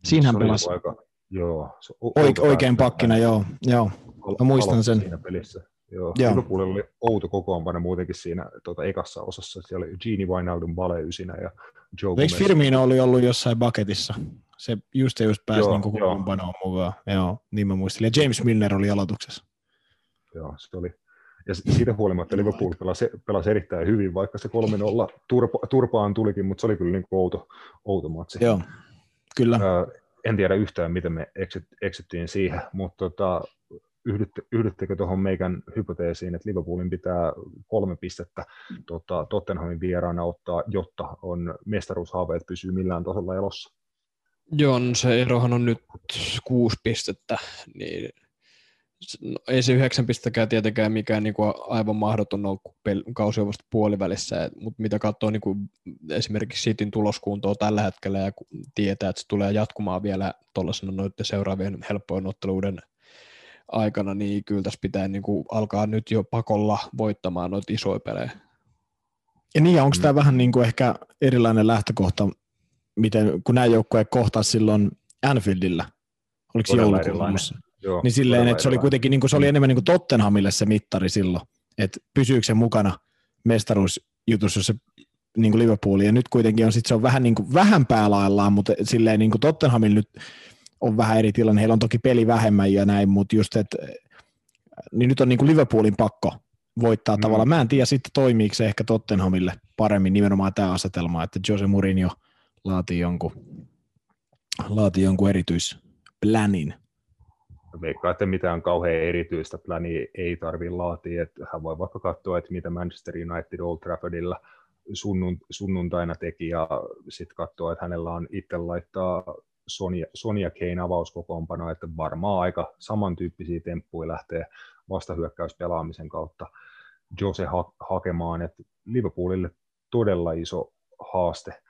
Siinä hän pelasi. Aika, joo, Oike, oikein pakkina, joo. joo. Mä muistan sen. Siinä pelissä. Joo, Joo. Liverpoolilla oli outo kokoonpano muutenkin siinä tuota, ekassa osassa. Siellä oli Gini Wijnaldum vale ysinä ja Joe Eikö Firmino oli ollut jossain paketissa? Se just ja just pääsi niin kokoonpanoon mukaan. Joo, niin mä muistelin. Ja James Milner oli aloituksessa. Joo, se oli. Ja siitä huolimatta Liverpool pelasi, pelasi erittäin hyvin, vaikka se 3-0 turpa, turpaan tulikin, mutta se oli kyllä niin kuin outo, outo matsi. Joo, kyllä. Ää, en tiedä yhtään, miten me eksyttiin siihen, mutta tota, yhdytte, yhdyttekö tuohon meikän hypoteesiin, että Liverpoolin pitää kolme pistettä tota, Tottenhamin vieraana ottaa, jotta on mestaruushaaveet pysyy millään tasolla elossa? Joo, no se erohan on nyt kuusi pistettä, niin no, ei se yhdeksän pistäkään tietenkään mikään niin kuin aivan mahdoton ole, kun kausi on vasta puolivälissä, mutta mitä katsoo niin kuin esimerkiksi Cityn tuloskuntoa tällä hetkellä ja tietää, että se tulee jatkumaan vielä tuollaisena noiden seuraavien helppojen otteluiden aikana, niin kyllä tässä pitää niin kuin alkaa nyt jo pakolla voittamaan noita isoja pelejä. Ja niin, onko mm. tämä vähän niin kuin ehkä erilainen lähtökohta, miten, kun nämä joukkueet kohtaa silloin Anfieldillä, oliko se joulukuussa? niin silleen, että se oli kuitenkin niin kuin, se oli enemmän niin kuin Tottenhamille se mittari silloin, että pysyykö se mukana mestaruusjutussa, jos se niin kuin Liverpool, ja nyt kuitenkin on, sit se on vähän, niin kuin, vähän päälaillaan, mutta silleen niin kuin Tottenhamille nyt on vähän eri tilanne. Heillä on toki peli vähemmän ja näin, mutta just, että niin nyt on niin kuin Liverpoolin pakko voittaa mm. tavallaan. Mä en tiedä sitten toimiiko se ehkä Tottenhamille paremmin nimenomaan tämä asetelma, että Jose Mourinho laatii jonkun, laatii jonkun erityisplanin. Veikkaa, että mitään kauhean erityistä plania ei tarvitse laatia. Että hän voi vaikka katsoa, että mitä Manchester United Old Traffordilla sunnuntaina teki ja sitten katsoa, että hänellä on itse laittaa Sonia, Sonia Kane avauskokoonpano, että varmaan aika samantyyppisiä temppuja lähtee vastahyökkäyspelaamisen kautta Jose ha- hakemaan, että Liverpoolille todella iso haaste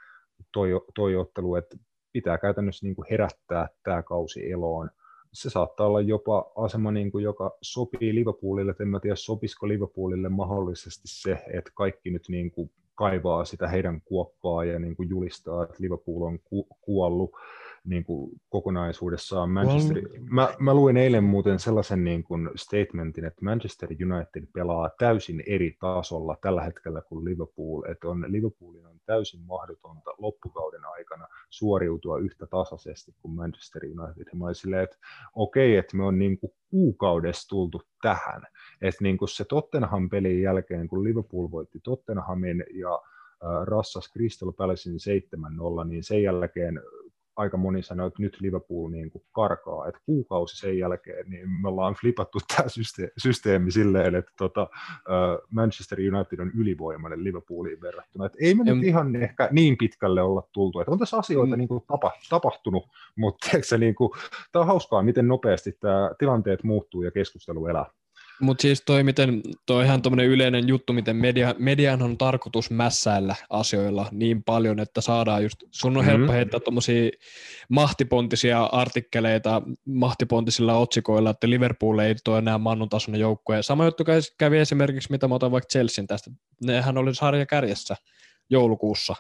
toi, toi ottelu, että pitää käytännössä niin kuin herättää tämä kausi eloon. Se saattaa olla jopa asema, niin kuin, joka sopii Liverpoolille, että en mä tiedä sopisiko Liverpoolille mahdollisesti se, että kaikki nyt niin kuin kaivaa sitä heidän kuoppaa ja niin kuin julistaa, että Liverpool on ku- kuollut niin kuin kokonaisuudessaan Manchester... Mä, mä luin eilen muuten sellaisen niin kuin statementin, että Manchester United pelaa täysin eri tasolla tällä hetkellä kuin Liverpool, että on, Liverpoolin on täysin mahdotonta loppukauden aikana suoriutua yhtä tasaisesti kuin Manchester United. Ja mä olin silleen, että okei, okay, että me on niin kuin kuukaudessa tultu tähän. Että niin kuin se Tottenham pelin jälkeen, kun Liverpool voitti Tottenhamin ja rassas Crystal Palacein 7-0, niin sen jälkeen aika moni sanoi, että nyt Liverpool niin kuin karkaa, että kuukausi sen jälkeen niin me ollaan flipattu (laughs) tämä systeemi silleen, että tota, Manchester United on ylivoimainen Liverpooliin verrattuna. Että ei me nyt ihan ehkä niin pitkälle olla tultu, että on tässä asioita mm. niin kuin tapa, tapahtunut, mutta (laughs) se, niin kuin, tämä on hauskaa, miten nopeasti tämä tilanteet muuttuu ja keskustelu elää. Mutta siis toi, miten, toi ihan tuommoinen yleinen juttu, miten media, median on tarkoitus mässäillä asioilla niin paljon, että saadaan just, sun on helppo mm-hmm. heittää tuommoisia mahtipontisia artikkeleita mahtipontisilla otsikoilla, että Liverpool ei ole enää mannun tasoinen joukkue. Sama juttu kävi esimerkiksi, mitä mä otan vaikka Chelsean tästä. Nehän oli sarja kärjessä joulukuussa.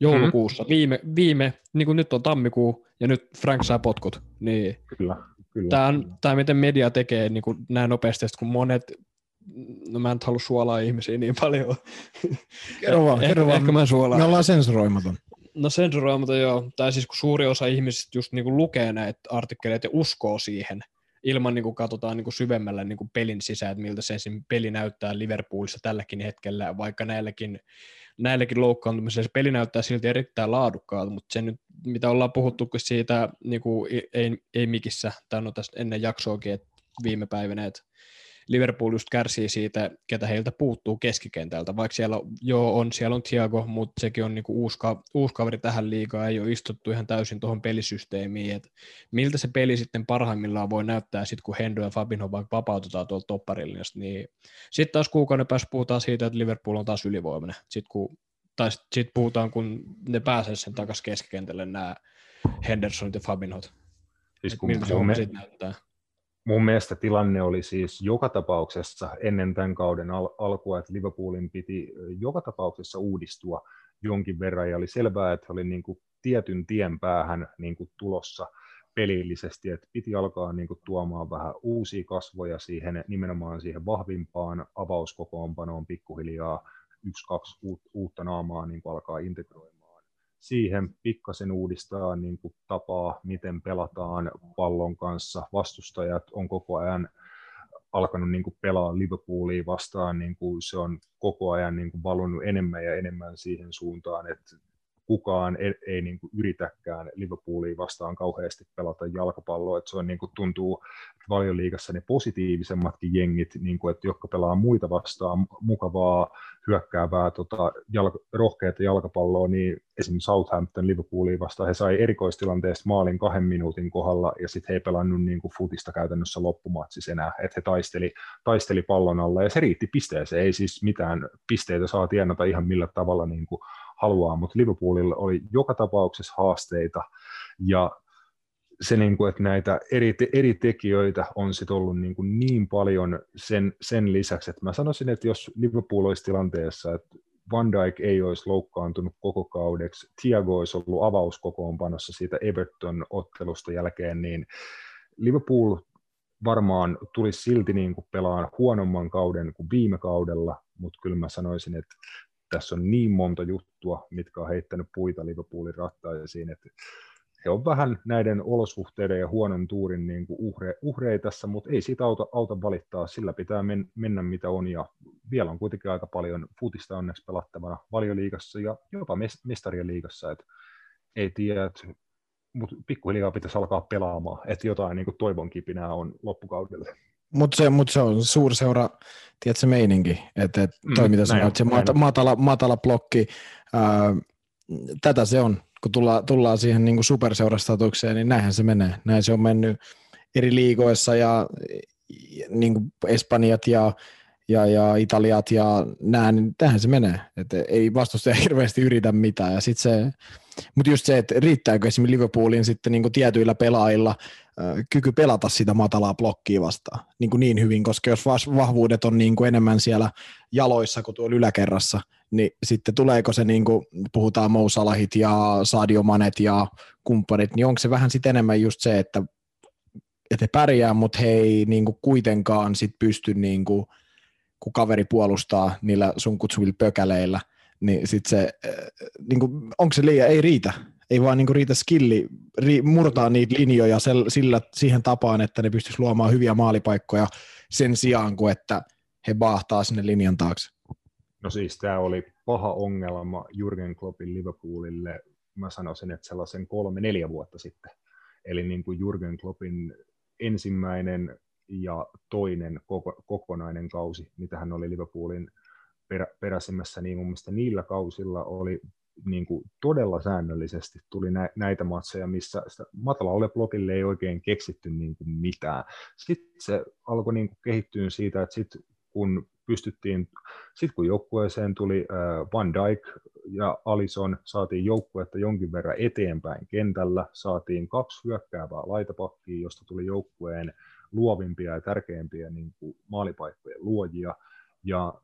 Joulukuussa. Mm-hmm. Viime, viime, niin kuin nyt on tammikuu ja nyt Frank saa potkut. Niin Kyllä Kyllä. Tämä, on, tämä, miten media tekee niin kuin näin nopeasti, kun monet, no mä en nyt halua suolaa ihmisiä niin paljon. (laughs) Kerro vaan, kerro vaan. Ehkä mä suolaan. Me ollaan sensuroimaton. No sensuroimaton joo, tai siis kun suuri osa ihmisistä just niin kuin lukee näitä artikkeleita ja uskoo siihen, ilman niin kuin katsotaan niin kuin syvemmälle niin kuin pelin sisään, että miltä se peli näyttää Liverpoolissa tälläkin hetkellä, vaikka näilläkin näilläkin loukkaantumisilla se peli näyttää silti erittäin laadukkaalta, mutta se nyt, mitä ollaan puhuttu siitä niin kuin ei, ei mikissä, tai no tästä ennen jaksoakin, että viime päivinä, että Liverpool just kärsii siitä, ketä heiltä puuttuu keskikentältä, vaikka siellä jo on, siellä on Thiago, mutta sekin on niinku uusi, uusi kaveri tähän liigaan, ei ole istuttu ihan täysin tuohon pelisysteemiin, että miltä se peli sitten parhaimmillaan voi näyttää sitten, kun Hendo ja Fabinho vaikka vapautetaan tuolta topparille, niin sitten taas kuukauden päässä puhutaan siitä, että Liverpool on taas ylivoimainen, sitten kun tai sitten puhutaan, kun ne pääsee sen takaisin keskikentälle nämä Hendersonit ja Fabinhot. Siis kun miltä se me... sitten näyttää? Mun mielestä tilanne oli siis joka tapauksessa ennen tämän kauden al- alkua, että Liverpoolin piti joka tapauksessa uudistua jonkin verran, ja oli selvää, että oli niin kuin tietyn tien päähän niin kuin tulossa pelillisesti, että piti alkaa niin kuin tuomaan vähän uusia kasvoja siihen, nimenomaan siihen vahvimpaan avauskokoonpanoon pikkuhiljaa, yksi, kaksi uutta naamaa niin kuin alkaa integroimaan siihen pikkasen uudistaa niin kuin tapaa, miten pelataan pallon kanssa. Vastustajat on koko ajan alkanut niin kuin pelaa Liverpoolia vastaan, niin kuin se on koko ajan niin kuin valunut enemmän ja enemmän siihen suuntaan, että kukaan ei, ei niin kuin yritäkään Liverpoolia vastaan kauheasti pelata jalkapalloa, että se on niin kuin tuntuu valioliigassa ne positiivisemmatkin jengit, niin kuin, että jotka pelaa muita vastaan mukavaa, hyökkäävää, tota, jalka, rohkeata jalkapalloa, niin esimerkiksi Southampton Liverpoolia vastaan. He sai erikoistilanteesta maalin kahden minuutin kohdalla, ja sitten he ei pelannut niin kuin futista käytännössä loppumatsissa enää, että he taisteli, taisteli pallon alla, ja se riitti pisteeseen, ei siis mitään pisteitä saa tienata ihan millä tavalla niin kuin haluaa, mutta Liverpoolilla oli joka tapauksessa haasteita, ja se, niin kuin, että näitä eri, eri tekijöitä on sit ollut niin, kuin niin paljon sen, sen lisäksi, että mä sanoisin, että jos Liverpool olisi tilanteessa, että Van Dijk ei olisi loukkaantunut koko kaudeksi, Thiago olisi ollut avauskokoonpanossa siitä Everton-ottelusta jälkeen, niin Liverpool varmaan tulisi silti niin kuin pelaan huonomman kauden kuin viime kaudella, mutta kyllä mä sanoisin, että tässä on niin monta juttua, mitkä on heittänyt puita Liverpoolin rattaisiin, että he on vähän näiden olosuhteiden ja huonon tuurin niin kuin uhre, uhreja tässä, mutta ei siitä auta, auta valittaa, sillä pitää men, mennä mitä on, ja vielä on kuitenkin aika paljon futista onneksi pelattavana valioliigassa ja jopa mestarien liigassa, että ei tiedä, mutta pikkuhiljaa pitäisi alkaa pelaamaan, että jotain niin kuin toivon kipinää on loppukaudelle. Mutta se, mut se on suurseura, tiedätkö, meininki, että et, toi mm, mitä sanoit, se matala, matala blokki, ää, tätä se on, kun tullaan, tullaan siihen niin superseurastatukseen, niin näinhän se menee. Näin se on mennyt eri liigoissa ja, ja niin kuin Espanjat ja, ja, ja Italiat ja nämä, niin tähän se menee. Että ei vastustaja (laughs) hirveästi yritä mitään. Ja sit se, mutta just se, että riittääkö esimerkiksi Liverpoolin sitten niin tietyillä pelaajilla kyky pelata sitä matalaa blokkia vastaan niin, kuin niin hyvin, koska jos vahvuudet on niin kuin enemmän siellä jaloissa kuin tuolla yläkerrassa, niin sitten tuleeko se, niin kuin puhutaan Mousalahit ja Sadio Manet ja kumppanit, niin onko se vähän sitten enemmän just se, että, että he pärjää, mutta he ei niin kuin kuitenkaan sit pysty, niin kuin, kun kaveri puolustaa niillä sun kutsuvilla pökäleillä, niin sitten se, niin kuin, onko se liian, ei riitä, ei vaan niinku riitä skilli ri, murtaa niitä linjoja sillä, siihen tapaan, että ne pystyisi luomaan hyviä maalipaikkoja sen sijaan, kuin että he baahtaa sinne linjan taakse. No siis tämä oli paha ongelma Jurgen Kloppin Liverpoolille, mä sanoisin, että sellaisen kolme-neljä vuotta sitten. Eli niin kuin Jurgen Kloppin ensimmäinen ja toinen koko, kokonainen kausi, mitä hän oli Liverpoolin perä, peräsimmässä, niin mun mielestä niillä kausilla oli niin kuin todella säännöllisesti tuli nä, näitä matseja, missä sitä matalalle blokille ei oikein keksitty niin kuin mitään. Sitten se alkoi niin kuin kehittyä siitä, että sit kun pystyttiin, sitten kun joukkueeseen tuli äh, Van Dijk ja Alison, saatiin joukkuetta jonkin verran eteenpäin kentällä, saatiin kaksi hyökkäävää laitapakkia, josta tuli joukkueen luovimpia ja tärkeimpiä niin kuin maalipaikkojen luojia, ja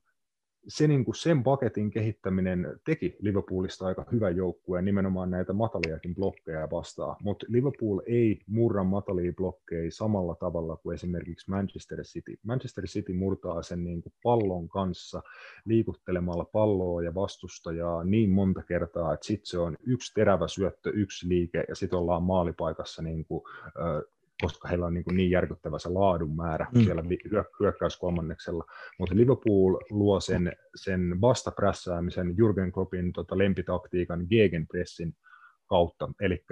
se niin kuin sen paketin kehittäminen teki Liverpoolista aika hyvän joukkueen nimenomaan näitä mataliakin blokkeja vastaan, mutta Liverpool ei murra matalia blokkeja samalla tavalla kuin esimerkiksi Manchester City. Manchester City murtaa sen niin kuin pallon kanssa liikuttelemalla palloa ja vastustajaa niin monta kertaa, että sitten se on yksi terävä syöttö, yksi liike ja sitten ollaan maalipaikassa niin kuin, koska heillä on niin, kuin niin järkyttävä se laadun määrä mm. siellä hyökkäyskolmanneksella. Mutta Liverpool luo sen, sen vastaprässäämisen Jurgen Kloppin tota, lempitaktiikan gegenpressin kautta. Eli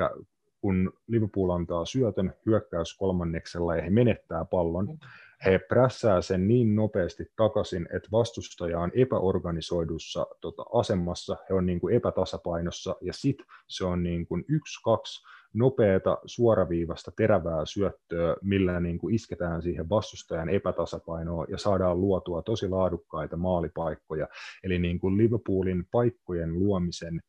kun Liverpool antaa syötön hyökkäyskolmanneksella ja he menettää pallon, he prässää sen niin nopeasti takaisin, että vastustaja on epäorganisoidussa tota, asemassa, he on niin kuin epätasapainossa, ja sitten se on niin kuin yksi, kaksi nopeata, suoraviivasta, terävää syöttöä, millä niin kuin isketään siihen vastustajan epätasapainoa ja saadaan luotua tosi laadukkaita maalipaikkoja. Eli niin kuin Liverpoolin paikkojen luomisen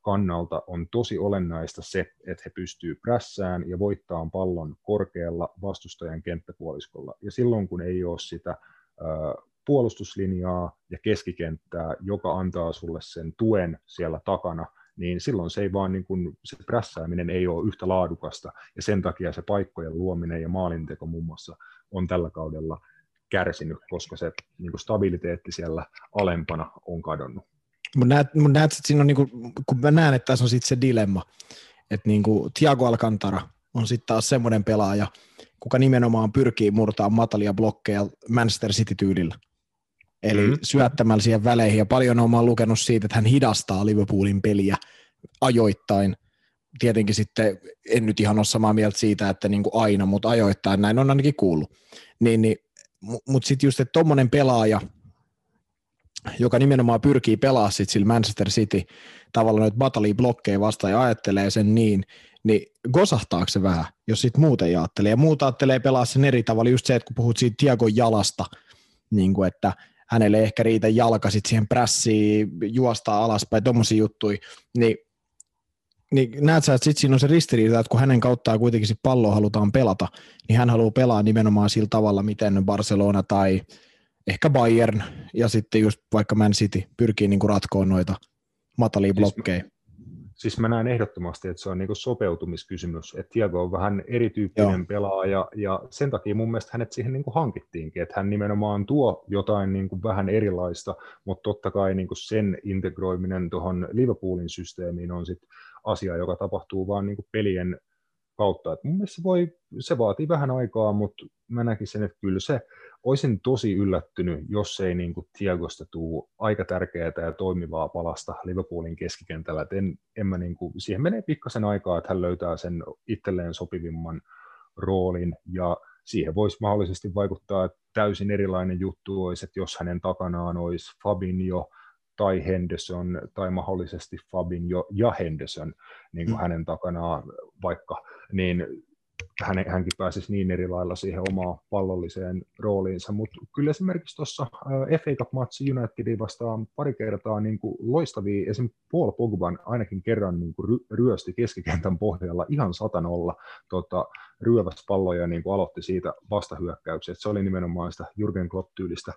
kannalta on tosi olennaista se, että he pystyvät prässään ja voittamaan pallon korkealla vastustajan kenttäpuoliskolla. Ja silloin, kun ei ole sitä puolustuslinjaa ja keskikenttää, joka antaa sulle sen tuen siellä takana – niin silloin se ei vaan niin kuin, se prässääminen ei ole yhtä laadukasta, ja sen takia se paikkojen luominen ja maalinteko muun muassa on tällä kaudella kärsinyt, koska se niin kuin stabiliteetti siellä alempana on kadonnut. Mutta näet, mut näet, että siinä on, niin kuin, kun mä näen, että tässä on sitten se dilemma, että niin kuin Thiago Alcantara on sitten taas semmoinen pelaaja, kuka nimenomaan pyrkii murtaa matalia blokkeja Manchester City-tyylillä. Eli mm-hmm. syöttämällä siihen väleihin. Ja paljon olen lukenut siitä, että hän hidastaa Liverpoolin peliä ajoittain. Tietenkin sitten en nyt ihan ole samaa mieltä siitä, että niin kuin aina, mutta ajoittain näin on ainakin kuullut. Niin, niin, mutta sitten just, että tuommoinen pelaaja, joka nimenomaan pyrkii pelaa sitten sillä Manchester City tavallaan noita matalia blokkeja vastaan ja ajattelee sen niin, niin gosahtaako se vähän, jos sitten muuten ajattelee. Ja muuta ajattelee pelaa sen eri tavalla, just se, että kun puhut siitä Tiagon jalasta, niin kuin, että hänelle ei ehkä riitä jalka sit siihen prässiin, juostaa alaspäin, tuommoisia juttuja, niin niin näet sä, että sitten siinä on se ristiriita, että kun hänen kauttaan kuitenkin sit palloa halutaan pelata, niin hän haluaa pelaa nimenomaan sillä tavalla, miten Barcelona tai ehkä Bayern ja sitten just vaikka Man City pyrkii niinku ratkoon noita matalia siis blokkeja. Siis mä näen ehdottomasti, että se on niin sopeutumiskysymys, että Tiago on vähän erityyppinen Joo. pelaaja ja sen takia mun mielestä hänet siihen niin hankittiinkin, että hän nimenomaan tuo jotain niin vähän erilaista, mutta totta kai niin sen integroiminen tuohon Liverpoolin systeemiin on sit asia, joka tapahtuu vaan niin pelien kautta. Et mun mielestä se, voi, se vaatii vähän aikaa, mutta mä näkisin, että kyllä se olisin tosi yllättynyt, jos ei niin kuin tule aika tärkeää ja toimivaa palasta Liverpoolin keskikentällä. En, en mä niin kuin, siihen menee pikkasen aikaa, että hän löytää sen itselleen sopivimman roolin ja siihen voisi mahdollisesti vaikuttaa, että täysin erilainen juttu olisi, että jos hänen takanaan olisi Fabinho tai Henderson tai mahdollisesti Fabinho ja Henderson niin kuin mm. hänen takanaan vaikka, niin hän, hänkin pääsisi niin eri lailla siihen omaan pallolliseen rooliinsa, mutta kyllä esimerkiksi tuossa FA Cup-matsi Unitedin vastaan pari kertaa niin kuin loistavia, esim. Paul Pogban ainakin kerran niin kuin ryösti keskikentän pohjalla ihan satanolla tota, ryöväs palloja ja niin kuin aloitti siitä vastahyökkäyksiä. Se oli nimenomaan sitä Jurgen Klopp-tyylistä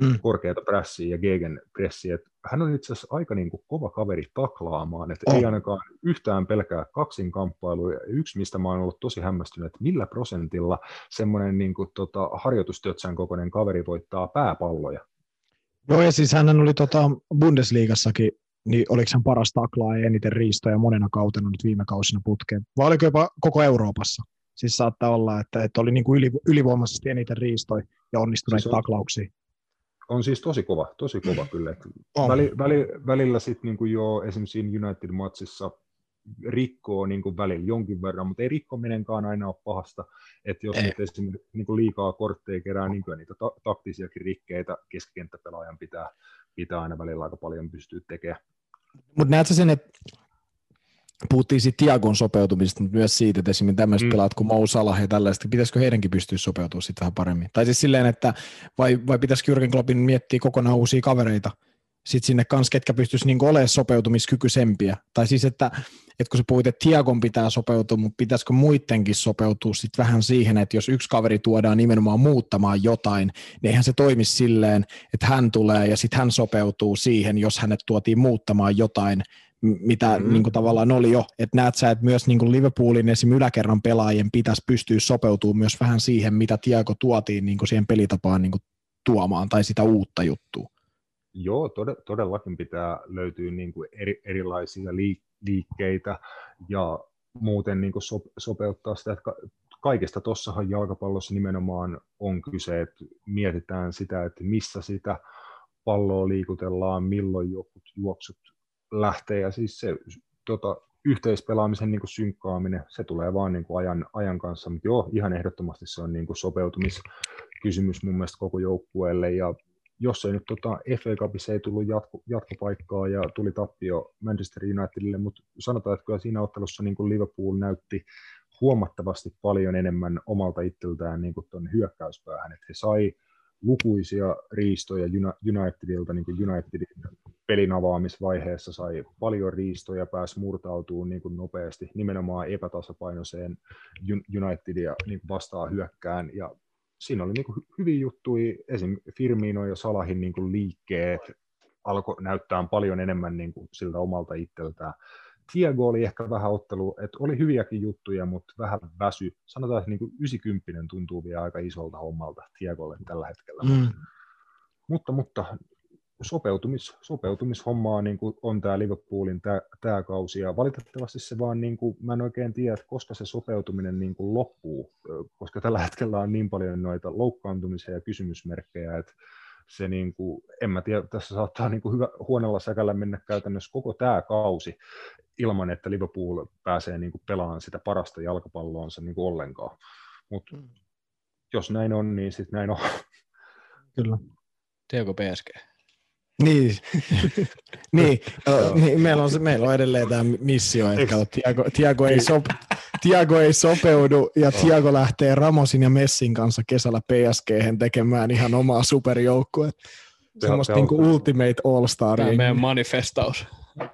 mm. korkeata pressiä ja gegen pressiä. hän on itse asiassa aika niin kuin kova kaveri taklaamaan, että oh. ei ainakaan yhtään pelkää kaksinkamppailuja. Yksi, mistä mä oon ollut tosi hämmästynyt, että millä prosentilla semmoinen niin kuin, tota, harjoitustötsän kokoinen kaveri voittaa pääpalloja. Joo, ja siis hän oli tota Bundesliigassakin, niin oliko hän paras taklaa ja eniten riistoja monena kautena nyt viime kausina putkeen, vai oliko jopa koko Euroopassa? Siis saattaa olla, että, että oli niin kuin yli, ylivoimaisesti eniten riistoja ja onnistuneita siis taklauksia on siis tosi kova, tosi kova kyllä. On. Väli, väli, välillä sitten niin jo esimerkiksi United-matsissa rikkoo niin kuin välillä jonkin verran, mutta ei rikkominenkaan aina ole pahasta, että jos nyt esimerkiksi niin kuin liikaa kortteja kerää, niin kuin niitä ta- taktisiakin rikkeitä keskikenttäpelaajan pitää, pitää aina välillä aika paljon pystyä tekemään. Mutta näetkö sen, että puhuttiin siitä Tiagon sopeutumisesta, mutta myös siitä, että esimerkiksi tämmöiset mm. pelaat kuin Mo Salah ja tällaista, pitäisikö heidänkin pystyä sopeutumaan sitten vähän paremmin? Tai siis silleen, että vai, vai pitäisikö Jürgen Kloppin miettiä kokonaan uusia kavereita sitten sinne kanssa, ketkä pystyisi niin olemaan sopeutumiskykyisempiä. Tai siis, että, että kun sä puhuit, että Tiagon pitää sopeutua, mutta pitäisikö muidenkin sopeutua sitten vähän siihen, että jos yksi kaveri tuodaan nimenomaan muuttamaan jotain, niin eihän se toimi silleen, että hän tulee ja sitten hän sopeutuu siihen, jos hänet tuotiin muuttamaan jotain, mitä mm-hmm. niin kuin tavallaan oli jo, että näet sä, että myös niin kuin Liverpoolin esim. yläkerran pelaajien pitäisi pystyä sopeutumaan myös vähän siihen, mitä Tiago tuotiin niin kuin siihen pelitapaan niin kuin tuomaan tai sitä uutta juttua. Joo, todellakin pitää löytyä niin kuin eri, erilaisia liikkeitä ja muuten niin kuin sopeuttaa sitä, että kaikesta tuossahan jalkapallossa nimenomaan on kyse, että mietitään sitä, että missä sitä palloa liikutellaan, milloin jotkut juoksut lähtee ja siis se tota, yhteispelaamisen niin kuin synkkaaminen, se tulee vaan niin kuin ajan, ajan kanssa, mutta joo, ihan ehdottomasti se on niin kuin sopeutumiskysymys mun mielestä koko joukkueelle. Ja jos ei nyt tota, FA Cupissa ei tullut jatko, jatkopaikkaa ja tuli tappio Manchester Unitedille, mutta sanotaan, että kyllä siinä ottelussa niin kuin Liverpool näytti huomattavasti paljon enemmän omalta itseltään niin kuin hyökkäyspäähän, että he sai lukuisia riistoja Unitedilta, niin kuin Unitedin pelin avaamisvaiheessa sai paljon riistoja, pääsi murtautumaan niin kuin nopeasti nimenomaan epätasapainoiseen Unitedia niin vastaan hyökkään, ja siinä oli niin kuin hyviä juttuja, esim. Firmino ja Salahin niin kuin liikkeet alkoi näyttää paljon enemmän niin kuin siltä omalta itseltään. Tiago oli ehkä vähän ottelu, että oli hyviäkin juttuja, mutta vähän väsy. Sanotaan, että niin kuin 90 tuntuu vielä aika isolta hommalta Tiagolle tällä hetkellä. Mm. Mutta, mutta sopeutumis, sopeutumishommaa niin kuin on tämä Liverpoolin tämä kausi, ja valitettavasti se vaan, niin kuin, mä en oikein tiedä, että koska se sopeutuminen niin kuin loppuu, koska tällä hetkellä on niin paljon noita loukkaantumisia ja kysymysmerkkejä, että se niin kuin, en mä tiedä, tässä saattaa niin kuin hyvä, huonolla säkällä mennä käytännössä koko tämä kausi ilman, että Liverpool pääsee niin kuin pelaamaan sitä parasta jalkapalloonsa niin kuin ollenkaan. Mutta mm. jos näin on, niin sitten näin on. Kyllä. Teoko PSG? Niin, (laughs) niin, niin meillä, on, meillä on edelleen tämä missio, että Tiago, Tiago, ei sop, Tiago ei sopeudu ja Tiago lähtee Ramosin ja Messin kanssa kesällä PSG tekemään ihan omaa superjoukkuetta. Semmoista niin kuin ultimate all-star. Tämä meidän manifestaus.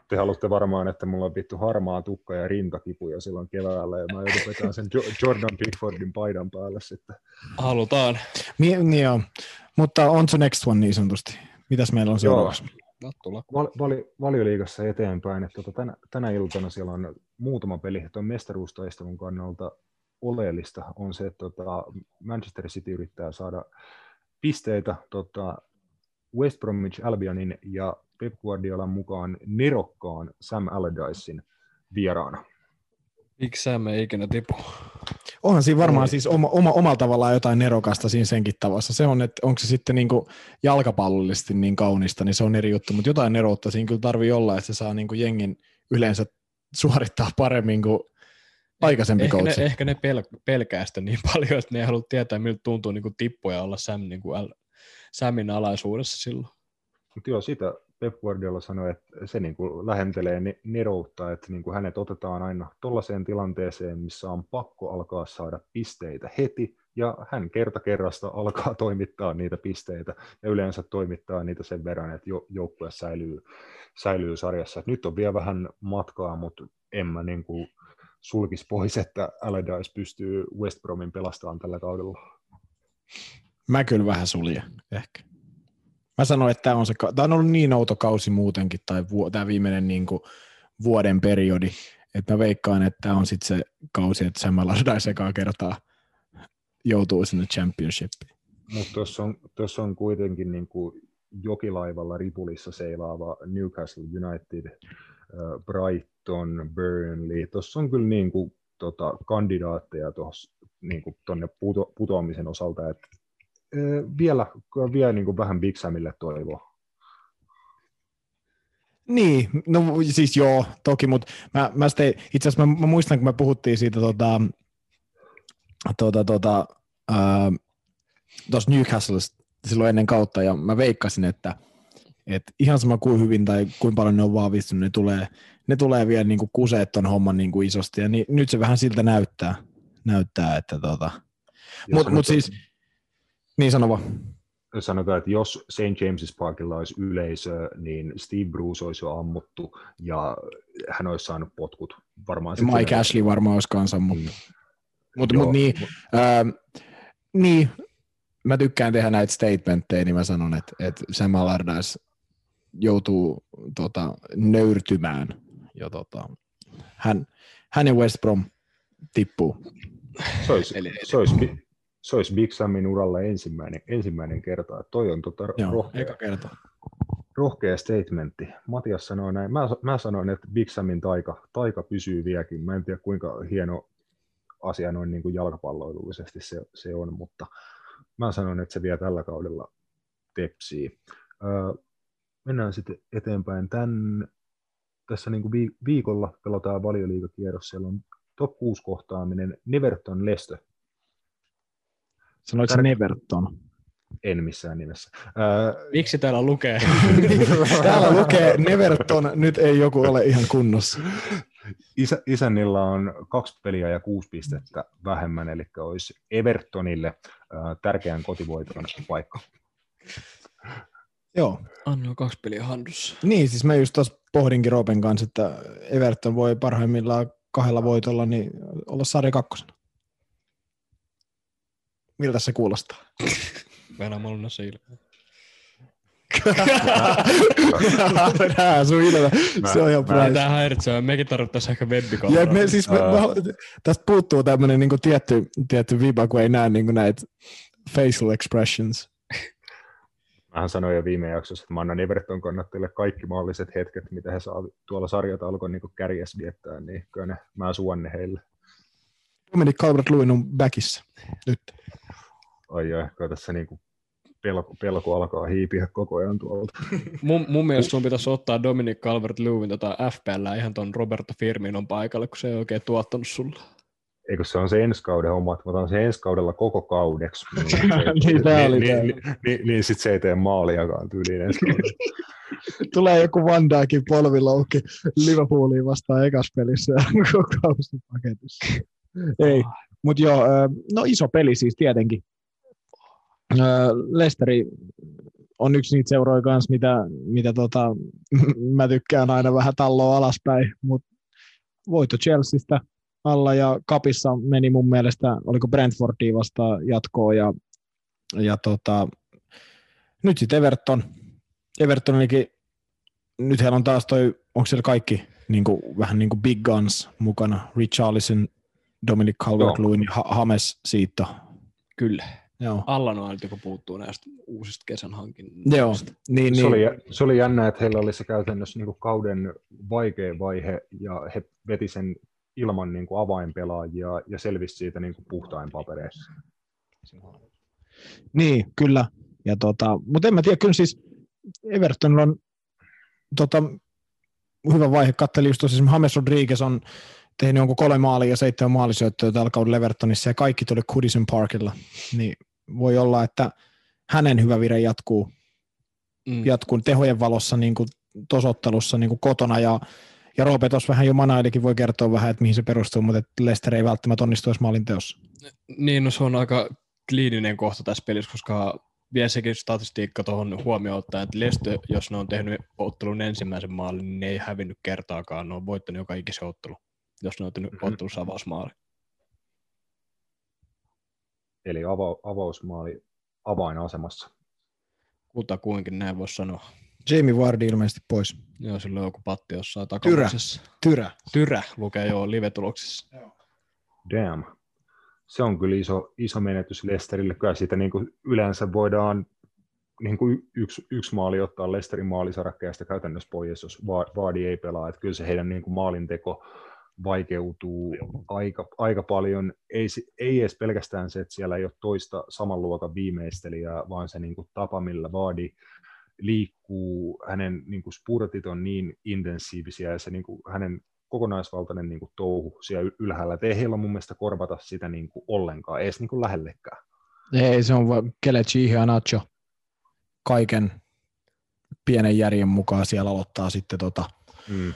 Te haluatte varmaan, että mulla on vittu harmaa tukka ja rintakipuja silloin keväällä, ja mä joudun vetämään sen Jordan Pickfordin paidan päälle sitten. Halutaan. Mi- niin joo, mutta on se next one niin sanotusti. Mitäs meillä on seuraavaksi? Val, vali, valioliigassa eteenpäin. Että tota, tänä, tänä iltana siellä on muutama peli. Tuon mestaruustaistelun kannalta oleellista on se, että tota, Manchester City yrittää saada pisteitä tota, West Bromwich Albionin ja Pep Guardiolan mukaan nerokkaan Sam Allardycein vieraana. Miksi Sam ei ikinä tipu? Onhan siinä varmaan siis oma, oma, omalla tavallaan jotain nerokasta siinä senkin tavassa. Se on, että onko se sitten niin kuin jalkapallollisesti niin kaunista, niin se on eri juttu, mutta jotain neroutta siinä kyllä tarvii olla, että se saa niin kuin jengin yleensä suorittaa paremmin kuin aikaisempi ehkä coach. Ne, ehkä ne pel- pelkää sitä niin (laughs) paljon, että ne ei halua tietää, miltä tuntuu niin kuin tippuja olla Sam, niin kuin L- Samin alaisuudessa silloin. Mutta joo, sitä Pep Guardiola sanoi, että se niin kuin lähentelee neroutta, että niin kuin hänet otetaan aina tuollaiseen tilanteeseen, missä on pakko alkaa saada pisteitä heti, ja hän kerta kerrasta alkaa (laughs) toimittaa niitä pisteitä, ja yleensä toimittaa niitä sen verran, että joukkue säilyy, säilyy sarjassa. Et nyt on vielä vähän matkaa, mutta en mä niin kuin sulkisi pois, että Allardyce pystyy West Bromin pelastamaan tällä kaudella. Mä kyllä vähän sulje, ehkä. Mä sanoin, että tämä on, se, tämä on ollut niin outo kausi muutenkin, tai vu, tämä viimeinen niin kuin vuoden periodi, että mä veikkaan, että tämä on sitten se kausi, että Sam Allardyce ekaa kertaa joutuu sinne championshipiin. Mutta tuossa on, on kuitenkin niin kuin jokilaivalla ripulissa seilaava Newcastle United, Brighton, Burnley. Tuossa on kyllä niin kuin, tota, kandidaatteja tuossa niin kuin puto, putoamisen osalta, että vielä, vielä niin kuin vähän Big Samille toivoa. Niin, no siis joo, toki, mutta mä, mä sitten, itse asiassa mä, mä, muistan, kun me puhuttiin siitä tota, tota, tota, tuossa Newcastlesta silloin ennen kautta, ja mä veikkasin, että et ihan sama kuin hyvin tai kuinka paljon ne on vahvistunut, ne tulee, ne tulee vielä niin kuin kuseet ton homman niin kuin isosti, ja niin, nyt se vähän siltä näyttää, näyttää että tota, mutta mut siis, niin sanova. Sanotaan, että jos St. James's Parkilla olisi yleisö, niin Steve Bruce olisi jo ammuttu ja hän olisi saanut potkut. Varmaan Mike Ashley varmaan olisi kanssa ammuttu. Mm. Mutta mut niin, äh, niin, mä tykkään tehdä näitä statementteja, niin mä sanon, että, että Sam Allardyce joutuu tota, nöyrtymään. Ja, tota, hän, hän ja West Brom tippuu. Se olisi, se olisi, se olisi Big Samin uralla ensimmäinen, ensimmäinen kerta. Toi on tota Joo, rohkea, eka kerta. rohkea statementti. Matias sanoi näin. Mä, mä sanoin, että Big Samin taika, taika pysyy vieläkin. Mä en tiedä, kuinka hieno asia noin niin kuin jalkapalloilullisesti se, se on, mutta mä sanon, että se vie tällä kaudella tepsii. Öö, mennään sitten eteenpäin. Tän, tässä niin kuin viikolla pelataan valioliikakierros. Siellä on top 6 kohtaaminen Neverton Leicester Sanoitko Tär... Neverton? En missään nimessä. Äh... Miksi täällä lukee? (laughs) täällä lukee Neverton, nyt ei joku ole ihan kunnossa. Isä, isännillä on kaksi peliä ja kuusi pistettä vähemmän, eli olisi Evertonille äh, tärkeän kotivoiton paikka. Joo. Anno kaksi peliä handussa. Niin, siis mä just tuossa pohdinkin Roopen kanssa, että Everton voi parhaimmillaan kahdella voitolla niin olla sarja kakkosena. Miltä se kuulostaa? Venä mulla silmä. Nää sun ilme. Se on ihan price. Tää häiritsee. Mekin tarvittaisiin ehkä webbikameraa. Ja me, siis me, me, tästä puuttuu tämmönen niinku tietty, tietty viba, kun ei näe niinku näitä facial expressions. Mähän sanoin jo viime jaksossa, että mä annan Everton kannattajille kaikki mahdolliset hetket, mitä he saa tuolla sarjataulukon niin kärjessä viettää, niin kyllä ne, mä suon ne heille. Dominic Calvert-Lewin on backissa nyt ai ai, kai tässä niin kuin pelko, pelko alkaa hiipiä koko ajan tuolta. mun, mun mielestä sun pitäisi ottaa Dominic Calvert-Lewin tota FPL ihan ton Roberto Firminon paikalle, kun se ei oikein tuottanut sulla. Eikö se on se ensi kauden homma, että mä otan se ensi kaudella koko kaudeksi. (laughs) niin, oli niin, niin, niin, niin sit se ei tee maaliakaan tyyliin ensi kaudella. (laughs) Tulee joku Van Dijkin polviloukki Liverpooliin vastaan ekas pelissä ja (laughs) koko kausi paketissa. Ei, mutta joo, no iso peli siis tietenkin. Lesteri on yksi niitä seuroja kanssa, mitä, mitä tota, (laughs) mä tykkään aina vähän talloa alaspäin, mutta voitto Chelseastä alla ja kapissa meni mun mielestä, oliko Brentfordia vastaan jatkoa ja, ja tota, nyt sitten Everton. Everton olikin, nyt heillä on taas toi, onko siellä kaikki niin kuin, vähän niin kuin big guns mukana, Richarlison, Dominic Calvert-Lewin ja Hames siitä. Kyllä. Joo. Allan on joka puuttuu näistä uusista kesän hankinnoista. Joo, niin, se, niin. Oli, se oli jännä, että heillä oli se käytännössä niin kuin kauden vaikea vaihe, ja he veti sen ilman niin kuin avainpelaajia ja selvisi siitä niin kuin puhtain papereissa. Niin, kyllä. Ja tota, mutta en mä tiedä, kyllä siis Evertonilla on tota, hyvä vaihe. Kattelin just tosiaan, James Rodriguez on tehnyt jonkun kolme maalia ja seitsemän maalisyöttöä tällä kaudella Levertonissa ja kaikki tuli Goodison Parkilla, niin voi olla, että hänen hyvä vire jatkuu mm. jatkuu tehojen valossa niin kuin tosottelussa niin kuin kotona ja ja Roope tuossa vähän jo manailikin voi kertoa vähän, että mihin se perustuu, mutta Lester ei välttämättä onnistu edes maalin teossa. Niin, no se on aika kliininen kohta tässä pelissä, koska vielä sekin statistiikka tuohon huomioon ottaa, että Leicester, jos ne on tehnyt ottelun ensimmäisen maalin, niin ne ei hävinnyt kertaakaan, ne on voittanut joka ikisen ottelu, jos ne on tehnyt mm-hmm. ottelussa avausmaali. Eli ava- avausmaali avainasemassa. Kutakuinkin näin voisi sanoa. Jamie Wardi ilmeisesti pois. Joo, sillä on joku patti jossain Tyrä. Tyrä. Tyrä lukee jo live-tuloksissa. Damn. Se on kyllä iso, iso menetys Lesterille. Kyllä siitä niin kuin yleensä voidaan niin kuin yksi, yksi maali ottaa Lesterin maalisarakkeesta käytännössä pois, jos Vardy ei pelaa. Että kyllä se heidän niin kuin maalinteko vaikeutuu aika, aika paljon. Ei, ei edes pelkästään se, että siellä ei ole toista saman luokan viimeistelijää, vaan se niin kuin tapa, millä Vardy liikkuu, hänen niin kuin spurtit on niin intensiivisiä ja se niin kuin, hänen kokonaisvaltainen niin kuin, touhu siellä ylhäällä, että ei heillä mun mielestä korvata sitä niin kuin, ollenkaan, ei edes niin kuin, lähellekään. Ei, se on Kelechi ja Nacho kaiken pienen järjen mukaan siellä aloittaa sitten tota, mm.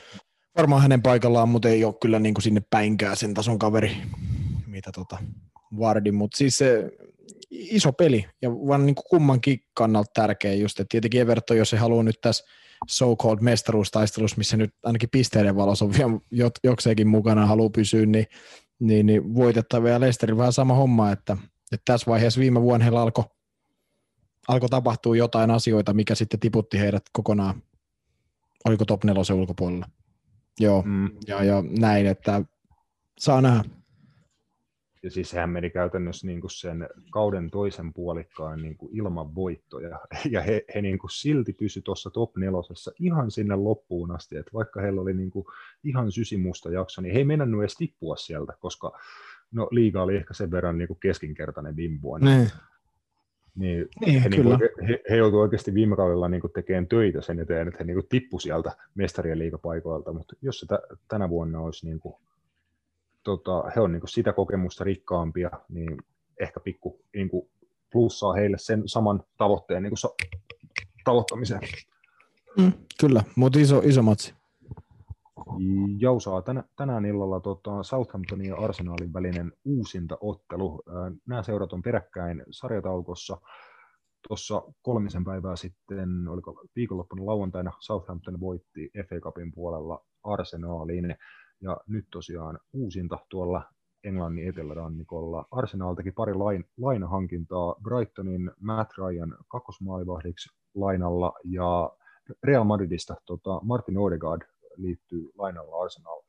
Varmaan hänen paikallaan, mutta ei ole kyllä niin kuin sinne päinkään sen tason kaveri, mitä tota Vardi, mutta siis se iso peli ja vaan niin kuin kummankin kannalta tärkeä just, että tietenkin Everton, jos se haluaa nyt tässä so-called mestaruustaistelussa, missä nyt ainakin pisteiden valossa on vielä jokseenkin mukana haluaa pysyä, niin, niin, niin voitettava ja Leicesterillä vähän sama homma, että, että tässä vaiheessa viime vuonna heillä alkoi alko tapahtua jotain asioita, mikä sitten tiputti heidät kokonaan, oliko top nelosen ulkopuolella. Joo, mm. ja, ja näin, että saa nähdä ja siis sehän meni käytännössä niin kuin sen kauden toisen puolikkaan niin kuin ilman voittoja, (laughs) ja he, he niin kuin silti pysy tuossa top nelosessa ihan sinne loppuun asti, että vaikka heillä oli niin kuin ihan sysimusta jakso, niin he ei mennyt edes tippua sieltä, koska no, liiga oli ehkä sen verran niin kuin keskinkertainen viime vuonna. Niin. Niin, niin, he, niin kuin, he, he joutuivat oikeasti viime kaudella niin kuin tekemään töitä sen eteen, että he niin kuin tippu sieltä mestarien liigapaikoilta, mutta jos se t- tänä vuonna olisi niin kuin tota, he on niin kuin sitä kokemusta rikkaampia, niin ehkä pikku niin kuin plussaa heille sen saman tavoitteen niin kuin sa- tavoittamiseen. Mm, kyllä, mutta iso, iso matsi. Jousaa tänä, tänään illalla tota, Southamptonin ja Arsenalin välinen uusinta ottelu. Nämä seurat on peräkkäin sarjataukossa. Tuossa kolmisen päivää sitten, oliko viikonloppuna lauantaina, Southampton voitti FA Cupin puolella Arsenaliin. Ja nyt tosiaan uusinta tuolla Englannin etelärannikolla. Arsenal teki pari lain, lainahankintaa Brightonin Matt Ryan kakkosmaalivahdiksi lainalla ja Real Madridista tota, Martin Odegaard liittyy lainalla Arsenal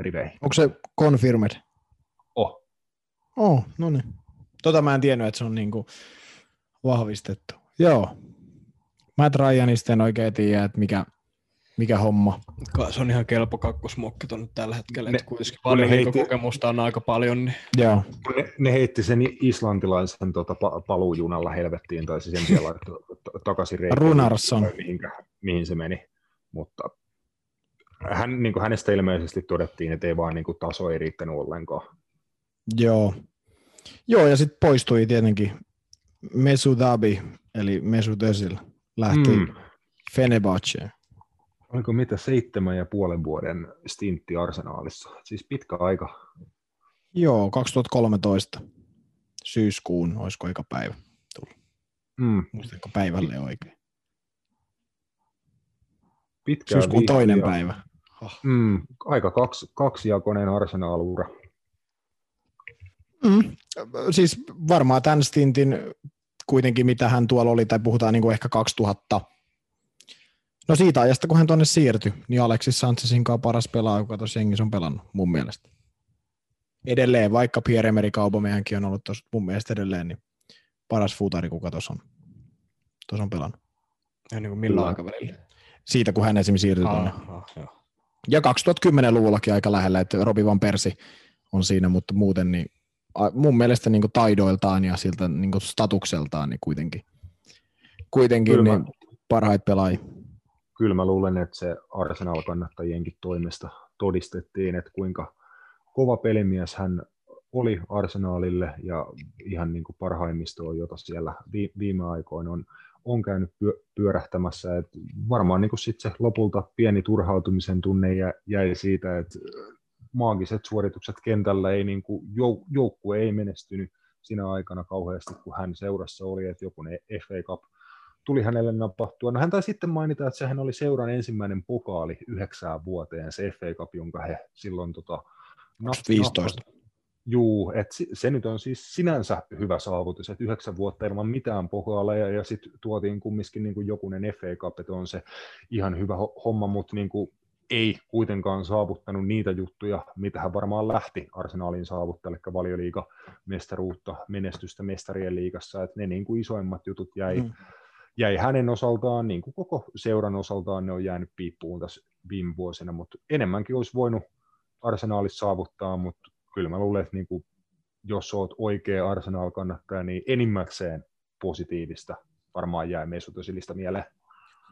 riveihin. Onko se confirmed? Oh. Oh, no niin. Tota mä en tiennyt, että se on niinku vahvistettu. Joo. Matt Ryanista en oikein tiedä, että mikä, mikä homma. Se on ihan kelpo kakkosmokki nyt tällä hetkellä, ne, että kuitenkin paljon heitti, kokemusta on aika paljon. Niin. Joo. Ne, ne, heitti sen islantilaisen tota, paluujunalla helvettiin, tai se sen siellä (laughs) takaisin reikin. Runarsson. Mihin, mihin se meni, mutta hän, niin kuin hänestä ilmeisesti todettiin, että ei vaan niin kuin, taso ei riittänyt ollenkaan. Joo. Joo, ja sitten poistui tietenkin Mesudabi, eli Mesut Özil, lähti mm. Fenerbahceen oliko mitä seitsemän ja puolen vuoden stintti arsenaalissa, siis pitkä aika. Joo, 2013 syyskuun, olisiko aika päivä tullut. Mm. Muistatko päivälle oikein? Pitkä Syyskuun toinen päivä. Oh. Mm, aika kaksi, kaksijakoinen arsenaalura. Mm, siis varmaan tämän stintin kuitenkin, mitä hän tuolla oli, tai puhutaan niin kuin ehkä 2000 No siitä ajasta, kun hän tuonne siirtyi, niin Alexis Sanchezin kanssa paras pelaaja, joka tuossa jengissä on pelannut, mun mielestä. Edelleen, vaikka Pierre-Emerick Aubameyangkin on ollut tuossa mun mielestä edelleen, niin paras futari, kuka tuossa on, tuossa on pelannut. Ja niin kuin millä aikavälillä? Siitä, kun hän esimerkiksi siirtyi ah, tuonne. Ja 2010-luvullakin aika lähellä, että Robi Van Persi on siinä, mutta muuten niin mun mielestä niin taidoiltaan ja siltä niin statukseltaan niin kuitenkin, kuitenkin niin parhaita pelaajia. Kyllä mä luulen, että se Arsenal-kannattajienkin toimesta todistettiin, että kuinka kova pelimies hän oli Arsenaalille ja ihan niin kuin parhaimmistoa, jota siellä viime aikoina on, on käynyt pyörähtämässä. Et varmaan niin sitten se lopulta pieni turhautumisen tunne jäi siitä, että maagiset suoritukset kentällä ei, niin kuin, joukkue ei menestynyt siinä aikana kauheasti, kun hän seurassa oli, että joku FA Cup tuli hänelle napahtua. No hän taisi sitten mainita, että sehän oli seuran ensimmäinen pokaali yhdeksään vuoteen, se FA Cup, jonka he silloin tota, 15. Juu, että se nyt on siis sinänsä hyvä saavutus, että yhdeksän vuotta ilman mitään pokaaleja ja sitten tuotiin kumminkin niin kuin jokunen FA Cup, että on se ihan hyvä homma, mutta niin kuin ei kuitenkaan saavuttanut niitä juttuja, mitä hän varmaan lähti arsenaalin saavuttaa, eli valioliiga mestaruutta, menestystä mestarien liigassa, että ne niin kuin isoimmat jutut jäi, mm. jäi hänen osaltaan, niin kuin koko seuran osaltaan ne on jäänyt piippuun tässä viime vuosina, mutta enemmänkin olisi voinut arsenaalissa saavuttaa, mutta kyllä mä luulen, että niin kuin, jos olet oikea arsenaal kannattaja, niin enimmäkseen positiivista varmaan jää Mesut Özilistä mieleen.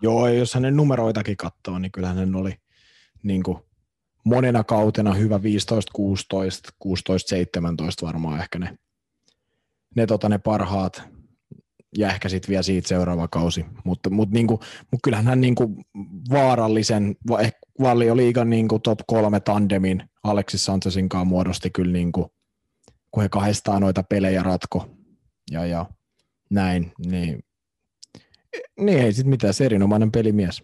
Joo, jos hänen numeroitakin katsoo, niin kyllä hän oli niin kuin monena kautena hyvä 15, 16, 16, 17 varmaan ehkä ne, ne, tota, ne parhaat ja ehkä sitten vielä siitä seuraava kausi. Mutta, mutta, niin kuin, mutta kyllähän hän niin kuin vaarallisen, liigan niin kuin top kolme tandemin Alexis Sanchezin kanssa muodosti kyllä, niin kuin, kun he kahdestaan noita pelejä ratko ja, ja näin, niin, niin ei sitten mitään, se erinomainen pelimies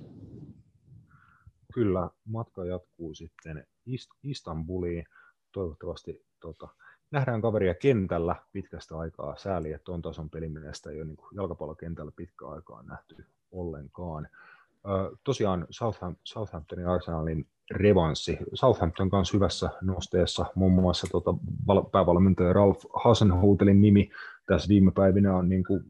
kyllä matka jatkuu sitten Istanbuliin. Toivottavasti tota, nähdään kaveria kentällä pitkästä aikaa. Sääli, että on tason pelimiestä ei ole niin jalkapallokentällä pitkä aikaa nähty ollenkaan. Tosiaan Southam, Southamptonin Arsenalin revanssi. Southampton kanssa hyvässä nosteessa, muun muassa tota, päävalmentaja Ralph Hasenhutelin nimi tässä viime päivinä on, niin kuin,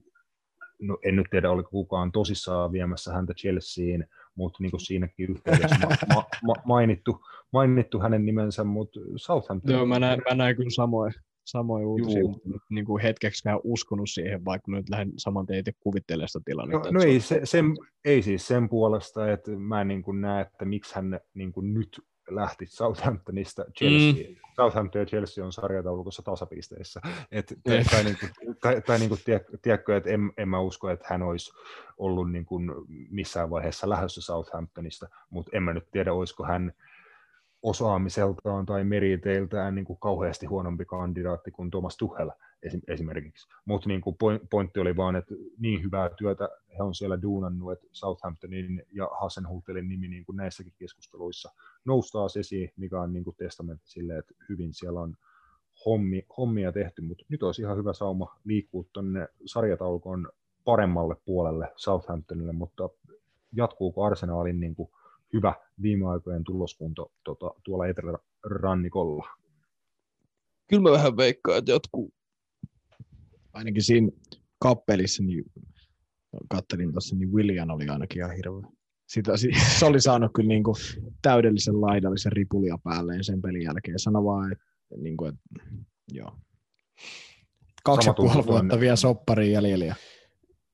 no en nyt tiedä oliko kukaan tosissaan viemässä häntä Chelseain, mutta niin kuin siinäkin yhteydessä ma- ma- mainittu, mainittu hänen nimensä, mutta Southampton... Joo, mä näen, mä näen kyllä samoin, samoin uutisia, mutta niin kuin hetkeksikään uskonut siihen, vaikka nyt lähden saman teitä kuvittelemaan sitä tilannetta. No, no ei, se, sen, ei siis sen puolesta, että mä en niin kuin näe, että miksi hän niin kuin nyt lähti Southamptonista Chelsea. Mm. Southampton ja Chelsea on sarjataulukossa tasapisteissä. Et, tai, tai, niin kuin, tai, tai niin kuin, tiedätkö, että en, en mä usko, että hän olisi ollut niin kuin missään vaiheessa lähdössä Southamptonista, mutta en mä nyt tiedä, olisiko hän osaamiseltaan tai meriteiltään niin kuin kauheasti huonompi kandidaatti kuin Thomas Tuchel esimerkiksi. Mutta niin kuin pointti oli vaan, että niin hyvää työtä he on siellä duunannut, että Southamptonin ja Hasenhutelin nimi niin kuin näissäkin keskusteluissa noustaa esiin, mikä on niin kuin testamentti sille, että hyvin siellä on hommi, hommia tehty, mutta nyt olisi ihan hyvä sauma liikkua tuonne sarjataulukon paremmalle puolelle Southamptonille, mutta jatkuuko Arsenaalin niin kuin hyvä viime aikojen tuloskunto tota, tuolla etelärannikolla? Kyllä mä vähän veikkaan, että jatkuu. Ainakin siinä kappelissa, niin kattelin tuossa, niin William oli ainakin ihan hirveä. Sitä, se oli saanut kyllä niin kuin täydellisen laidallisen ripulia päälleen sen pelin jälkeen. Sano vaan, että, niin kuin, että joo. Kaksi ja puoli vuotta vielä soppariin jäljellä.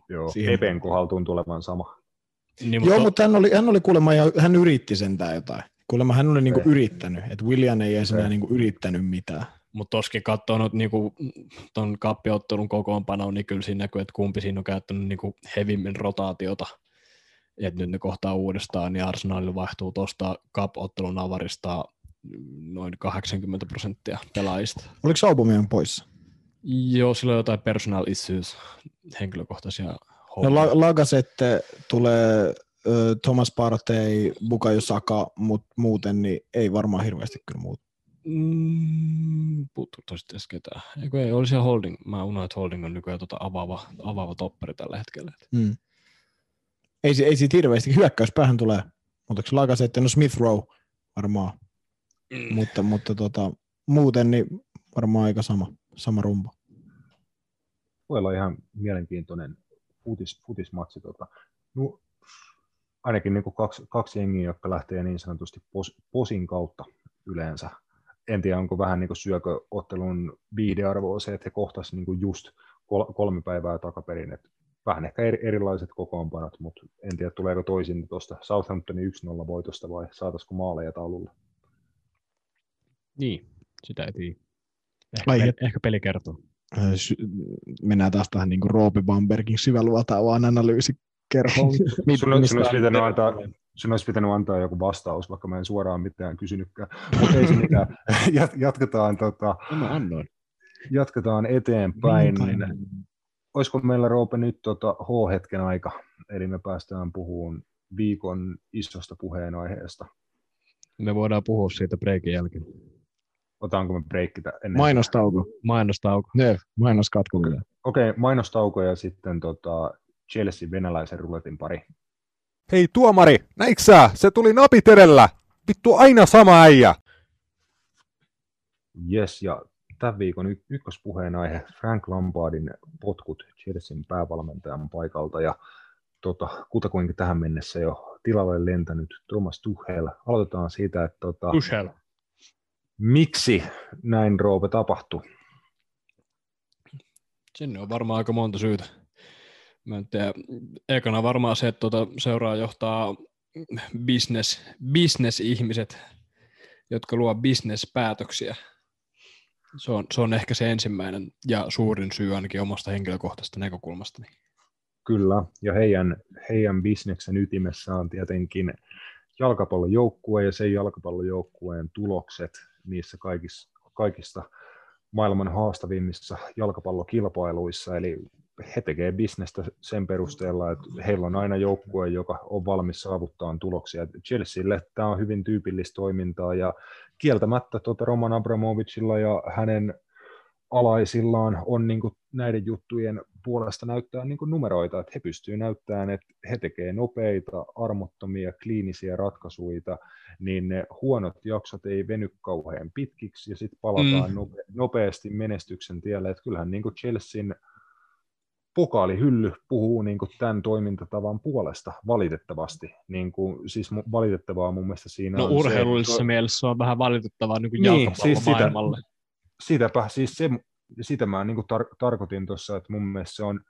Joo, Siihen... Epen kohdalla tuntuu olevan sama. Niin, mutta... Joo, mutta hän oli, hän oli kuulemma ja hän yritti sentään jotain. Kuulemma hän oli niinku yrittänyt, että William ei edes enää niinku yrittänyt mitään. Mutta toskin katsonut niinku, tuon kappiottelun kokoonpanoon, niin kyllä siinä näkyy, että kumpi siinä on käyttänyt niinku hevimmin rotaatiota. Et nyt ne kohtaa uudestaan, niin Arsenalille vaihtuu tuosta cup-ottelun avarista noin 80 prosenttia pelaajista. Oliko Aubameyang poissa? Joo, sillä on jotain personal issues, henkilökohtaisia No, la- Lagasette tulee Thomas Partey, Bukayo Saka, mutta muuten niin ei varmaan hirveästi kyllä muuta. Mm, puuttuuko sitten ketään? Eikö ei, olisi Holding. Mä unohdin, että Holding on nykyään tuota avaava, avaava toppari tällä hetkellä. Mm. Ei, ei siitä hirveästi hyökkäyspäähän tulee. Mutta onko Lagasette, no Smith Rowe varmaan. Mm. Mutta, mutta tota, muuten niin varmaan aika sama, sama rumpa. Voi olla ihan mielenkiintoinen futis, futismatsi. Tota, no, ainakin niin kaksi, kaksi jengiä, jotka lähtee niin sanotusti pos, posin kautta yleensä. En tiedä, onko vähän niin kuin syököottelun viidearvoa se, että he kohtasivat niin just kolme päivää takaperin. Että vähän ehkä erilaiset kokoonpanot, mutta en tiedä, tuleeko toisin tuosta Southamptonin 1-0 voitosta vai saataisiko maaleja taululla. Niin, sitä ei tiedä. Ehkä, Ai, ehkä peli kertoo. Äh, mennään taas tähän niin Roope Bambergin syväluotaavaan analyysikerhoon. Mit- Sun, sun, mistä- olisi pitänyt antaa, sun olisi pitänyt antaa joku vastaus, vaikka mä en suoraan mitään kysynytkään. Mutta ei se mitään. (laughs) Jat- Jatketaan, tota, No, Mä annoin. jatketaan eteenpäin. Niin, Niin, olisiko meillä Roope nyt tota H-hetken aika? Eli me päästään puhumaan viikon isosta puheenaiheesta. Me voidaan puhua siitä breikin jälkeen. Otanko me breikki ennen? Mainostauko. Mainostauko. Jep, mainoskatko. Okei, okay, mainostauko ja sitten tota Chelsea venäläisen ruletin pari. Hei tuomari, näitkö sä? Se tuli napit edellä. Vittu aina sama äijä. Yes, ja tämän viikon y- ykköspuheenaihe Frank Lampardin potkut Chelsean päävalmentajan paikalta ja tota, kutakuinkin tähän mennessä jo tilalle lentänyt Thomas Tuchel. Aloitetaan siitä, että tota, Tuchel. Miksi näin Roope tapahtui? Sinne on varmaan aika monta syytä. Mä en tiedä. Ekana varmaan se, että tuota seuraa johtaa business, business-ihmiset, jotka luo business-päätöksiä. Se on, se on ehkä se ensimmäinen ja suurin syy ainakin omasta henkilökohtaisesta näkökulmasta. Kyllä, ja heidän, heidän bisneksen ytimessä on tietenkin jalkapallojoukkue ja sen jalkapallojoukkueen tulokset niissä kaikissa, kaikista maailman haastavimmissa jalkapallokilpailuissa, eli he tekevät bisnestä sen perusteella, että heillä on aina joukkue, joka on valmis saavuttamaan tuloksia. Chelsealle tämä on hyvin tyypillistä toimintaa, ja kieltämättä tuota Roman Abramovicilla ja hänen alaisillaan on niin näiden juttujen puolesta näyttää niin kuin numeroita, että he pystyvät näyttämään, että he tekevät nopeita, armottomia, kliinisiä ratkaisuja, niin ne huonot jaksot ei veny kauhean pitkiksi ja sitten palataan mm. nope- nopeasti menestyksen tielle, että kyllähän niin kuin Chelsean pokaalihylly puhuu niin kuin tämän toimintatavan puolesta valitettavasti. Niin kuin, siis valitettavaa mun mielestä siinä No on urheilullisessa se, mielessä se on vähän valitettavaa niin kuin Niin, siis sitä- jalkapallomaailmalle. sitäpä, siis se, sitä mä niin tar- tarkoitin tuossa, että mun mielestä se on,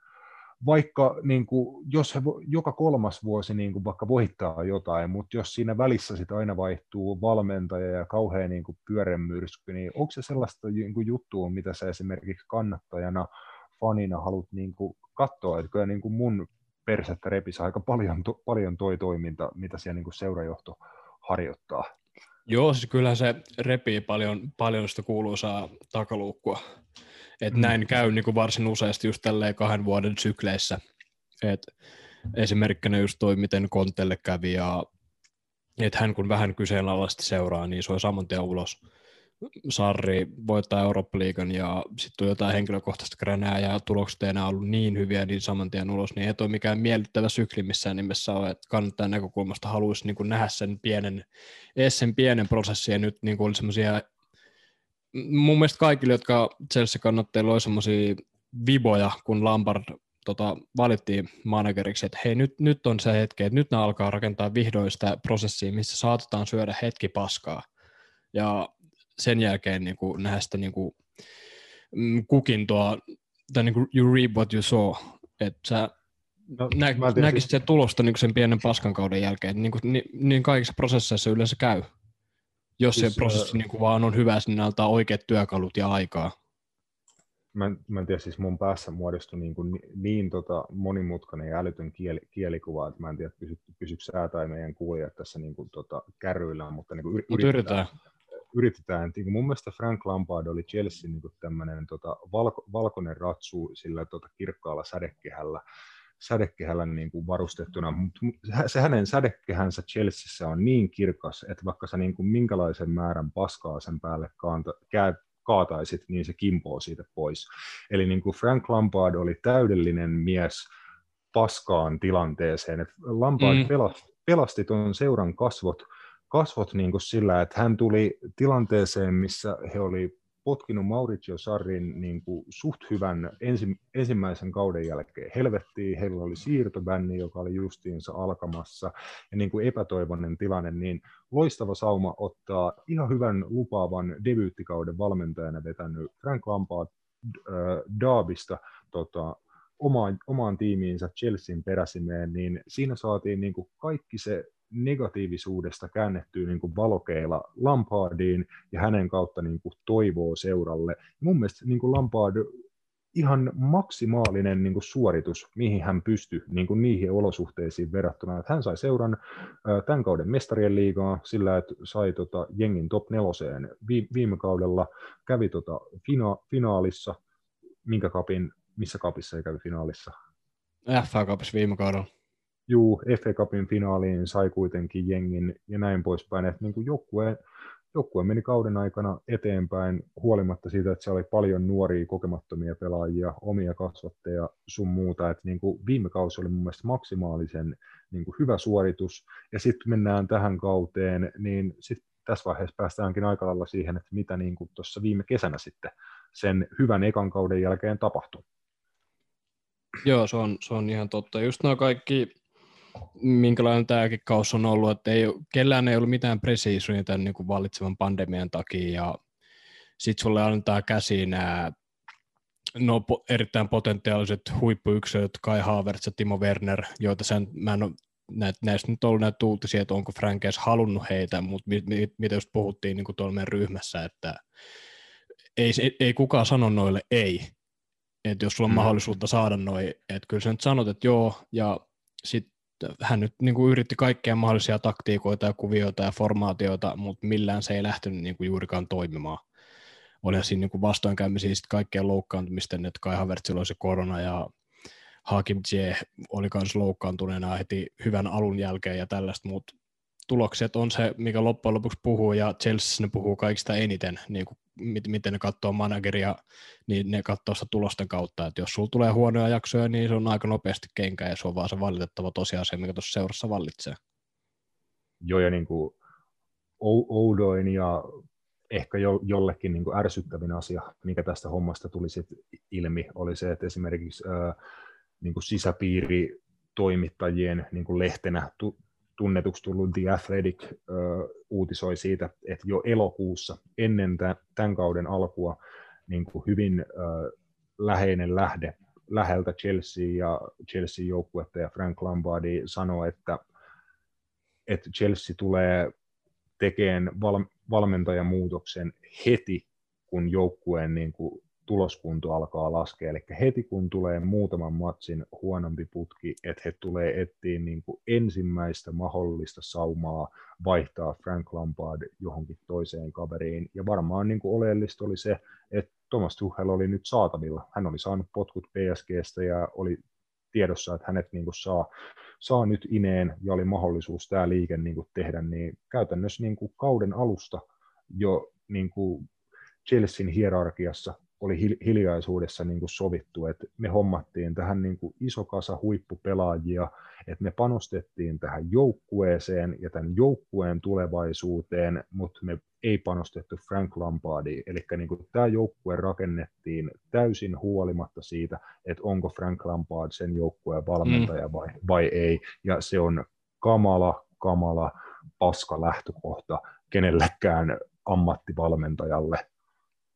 vaikka niin kuin, jos he vo, joka kolmas vuosi niin kuin vaikka voittaa jotain, mutta jos siinä välissä sit aina vaihtuu valmentaja ja kauhean niin kuin niin onko se sellaista niin kuin juttua, mitä sä esimerkiksi kannattajana, fanina haluat niin kuin katsoa, että kyllä niin kuin mun persettä repisi aika paljon, to, paljon toi toiminta, mitä siellä niin kuin seurajohto harjoittaa. Joo, siis kyllähän se repii paljon, paljon sitä kuuluisaa takaluukkua. Et Mm. näin käy niin kuin varsin useasti just tälleen kahden vuoden sykleissä. Et esimerkkinä just toi, miten Kontelle kävi ja että hän kun vähän kyseenalaisesti seuraa, niin se on saman tien ulos. Sarri voittaa Eurooppa-liigan ja sitten on jotain henkilökohtaista kränää ja tulokset ei enää ollut niin hyviä, niin saman tien ulos, niin ei toi mikään miellyttävä sykli missään nimessä ole, että kannattajan näkökulmasta haluaisi niin nähdä sen pienen, edes sen pienen prosessin ja nyt niin oli semmoisia, mun mielestä kaikille, jotka Chelsea kannattajilla oli semmoisia viboja, kun Lampard tota, valittiin manageriksi, että hei nyt, nyt on se hetki, että nyt ne alkaa rakentaa vihdoin sitä prosessia, missä saatetaan syödä hetki paskaa. Ja sen jälkeen niin kuin, nähdä sitä niin kuin, mm, kukintoa, tai niin kuin, you reap what you saw, että sä No, nä, tiedä, näkisit sen tulosta niin kuin sen pienen paskan kauden jälkeen, niin, kuin, niin, niin kaikissa prosesseissa yleensä käy. Jos Siis, se prosessi niin kuin vaan on hyvä, niin antaa oikeat työkalut ja aikaa. mä, en- mä en tiedä, siis mun päässä muodostui niin, kuin, niin, niin tota monimutkainen ja älytön kieli, kielikuva, että mä en tiedä, pysy, pysyykö sä tai meidän kuulijat tässä niin kuin, tota, kärryillä, mutta niin kuin, yri- Mutta yritetään. Yritetään. Niin kuin mun mielestä Frank Lampard oli Chelsea niin tämmöinen tota, valko, valkoinen ratsu sillä tota, kirkkaalla sädekehällä, sädekehällä niin kuin varustettuna, mutta se hänen sädekehänsä Chelseassa on niin kirkas, että vaikka sä niin kuin minkälaisen määrän paskaa sen päälle kaanta, kää, kaataisit, niin se kimpoo siitä pois. Eli niin kuin Frank Lampard oli täydellinen mies paskaan tilanteeseen, että Lampard mm. pelasti, pelasti tuon seuran kasvot, kasvot niin kuin sillä, että hän tuli tilanteeseen, missä he oli potkinut Mauricio Sarrin niin kuin suht hyvän ensi, ensimmäisen kauden jälkeen helvettiin. Heillä oli siirtobänni, joka oli justiinsa alkamassa ja niin kuin epätoivoinen tilanne, niin loistava sauma ottaa ihan hyvän lupaavan debyyttikauden valmentajana vetänyt Frank Lampard äh, Daabista tota, omaan, omaan tiimiinsä Chelsean peräsimeen, niin siinä saatiin niin kuin kaikki se negatiivisuudesta käännettyä niin kuin valokeila Lampardiin ja hänen kautta niin kuin toivoo seuralle. Mun mielestä niin kuin Lampard ihan maksimaalinen niin kuin suoritus, mihin hän pystyi niin kuin niihin olosuhteisiin verrattuna. Että hän sai seuran tämän kauden mestarien liigaa sillä, että sai tota, jengin top neloseen viime kaudella, kävi tota, fina- finaalissa, minkä kapin, missä kapissa ei kävi finaalissa? FA Cupissa viime kaudella. Juu, FA Cupin finaaliin sai kuitenkin jengin ja näin poispäin, että niin kuin joukkueen joukkue meni kauden aikana eteenpäin huolimatta siitä, että siellä oli paljon nuoria kokemattomia pelaajia, omia kasvatteja sun muuta. Että niin kuin viime kausi oli mun mielestä maksimaalisen niin kuin hyvä suoritus. Ja sitten mennään tähän kauteen, niin sitten tässä vaiheessa päästäänkin aika lailla siihen, että mitä niin tuossa viime kesänä sitten sen hyvän ekan kauden jälkeen tapahtui. Joo, se on, se on ihan totta. Just nämä kaikki minkälainen tämäkin kausi on ollut, että ei, kellään ei ollut mitään presiisuja tämän niin kuin vallitsevan pandemian takia, ja sitten sulle annetaan käsiin nämä no, po, erittäin potentiaaliset huippuyksilöt, Kai Havertz ja Timo Werner, joita sen, mä en ole näitä, näistä nyt ollut näitä uutisia, että onko Frankes halunnut heitä, mutta mit, mit, mitä just puhuttiin niin tuolla meidän ryhmässä, että ei, ei kukaan sano noille ei, että jos sulla on mm. mahdollisuutta saada noin, että kyllä sä nyt sanot, että joo, ja sitten hän nyt niin kuin yritti kaikkia mahdollisia taktiikoita ja kuvioita ja formaatioita, mutta millään se ei lähtenyt niin kuin juurikaan toimimaan. Oli siinä niin kuin vastoinkäymisiä sitten kaikkien loukkaantumisten, että Kai Havertzilla oli se korona ja Hakim J oli myös loukkaantuneena heti hyvän alun jälkeen ja tällaista, mutta tulokset on se, mikä loppujen lopuksi puhuu, ja Chelsea ne puhuu kaikista eniten, niin kuin, miten ne katsoo manageria, niin ne katsoo sitä tulosten kautta, että jos sulla tulee huonoja jaksoja, niin se on aika nopeasti kenkä, ja se on vaan se valitettava tosiasia, mikä tuossa seurassa vallitsee. Joo, ja niin kuin oudoin ja ehkä jo, jollekin niin kuin ärsyttävin asia, mikä tästä hommasta tuli sit ilmi, oli se, että esimerkiksi ää, niin kuin sisäpiiri toimittajien niin kuin lehtenä tunnetuksi tullut The Athletic uh, uutisoi siitä, että jo elokuussa ennen tämän kauden alkua niin kuin hyvin uh, läheinen lähde läheltä Chelsea ja Chelsea joukkuetta ja Frank Lombardi sanoi, että, että Chelsea tulee tekemään val, valmentajamuutoksen heti, kun joukkueen niin kuin tuloskunto alkaa laskea. Eli heti kun tulee muutaman matsin huonompi putki, että he tulee etsiä niin kuin ensimmäistä mahdollista saumaa vaihtaa Frank Lampard johonkin toiseen kaveriin. Ja varmaan niin kuin oleellista oli se, että Thomas Tuchel oli nyt saatavilla. Hän oli saanut potkut PSGstä ja oli tiedossa, että hänet niin kuin saa, saa nyt ineen ja oli mahdollisuus tämä liike niin kuin tehdä, niin käytännössä niin kuin kauden alusta jo niin kuin Chelsean hierarkiassa oli hiljaisuudessa niin kuin sovittu, että me hommattiin tähän niin kuin iso kasa huippupelaajia, että me panostettiin tähän joukkueeseen ja tämän joukkueen tulevaisuuteen, mutta me ei panostettu Frank Lampardiin. Eli niin kuin tämä joukkue rakennettiin täysin huolimatta siitä, että onko Frank Lampard sen joukkueen valmentaja mm. vai, vai ei. Ja se on kamala, kamala, paska lähtökohta kenellekään ammattivalmentajalle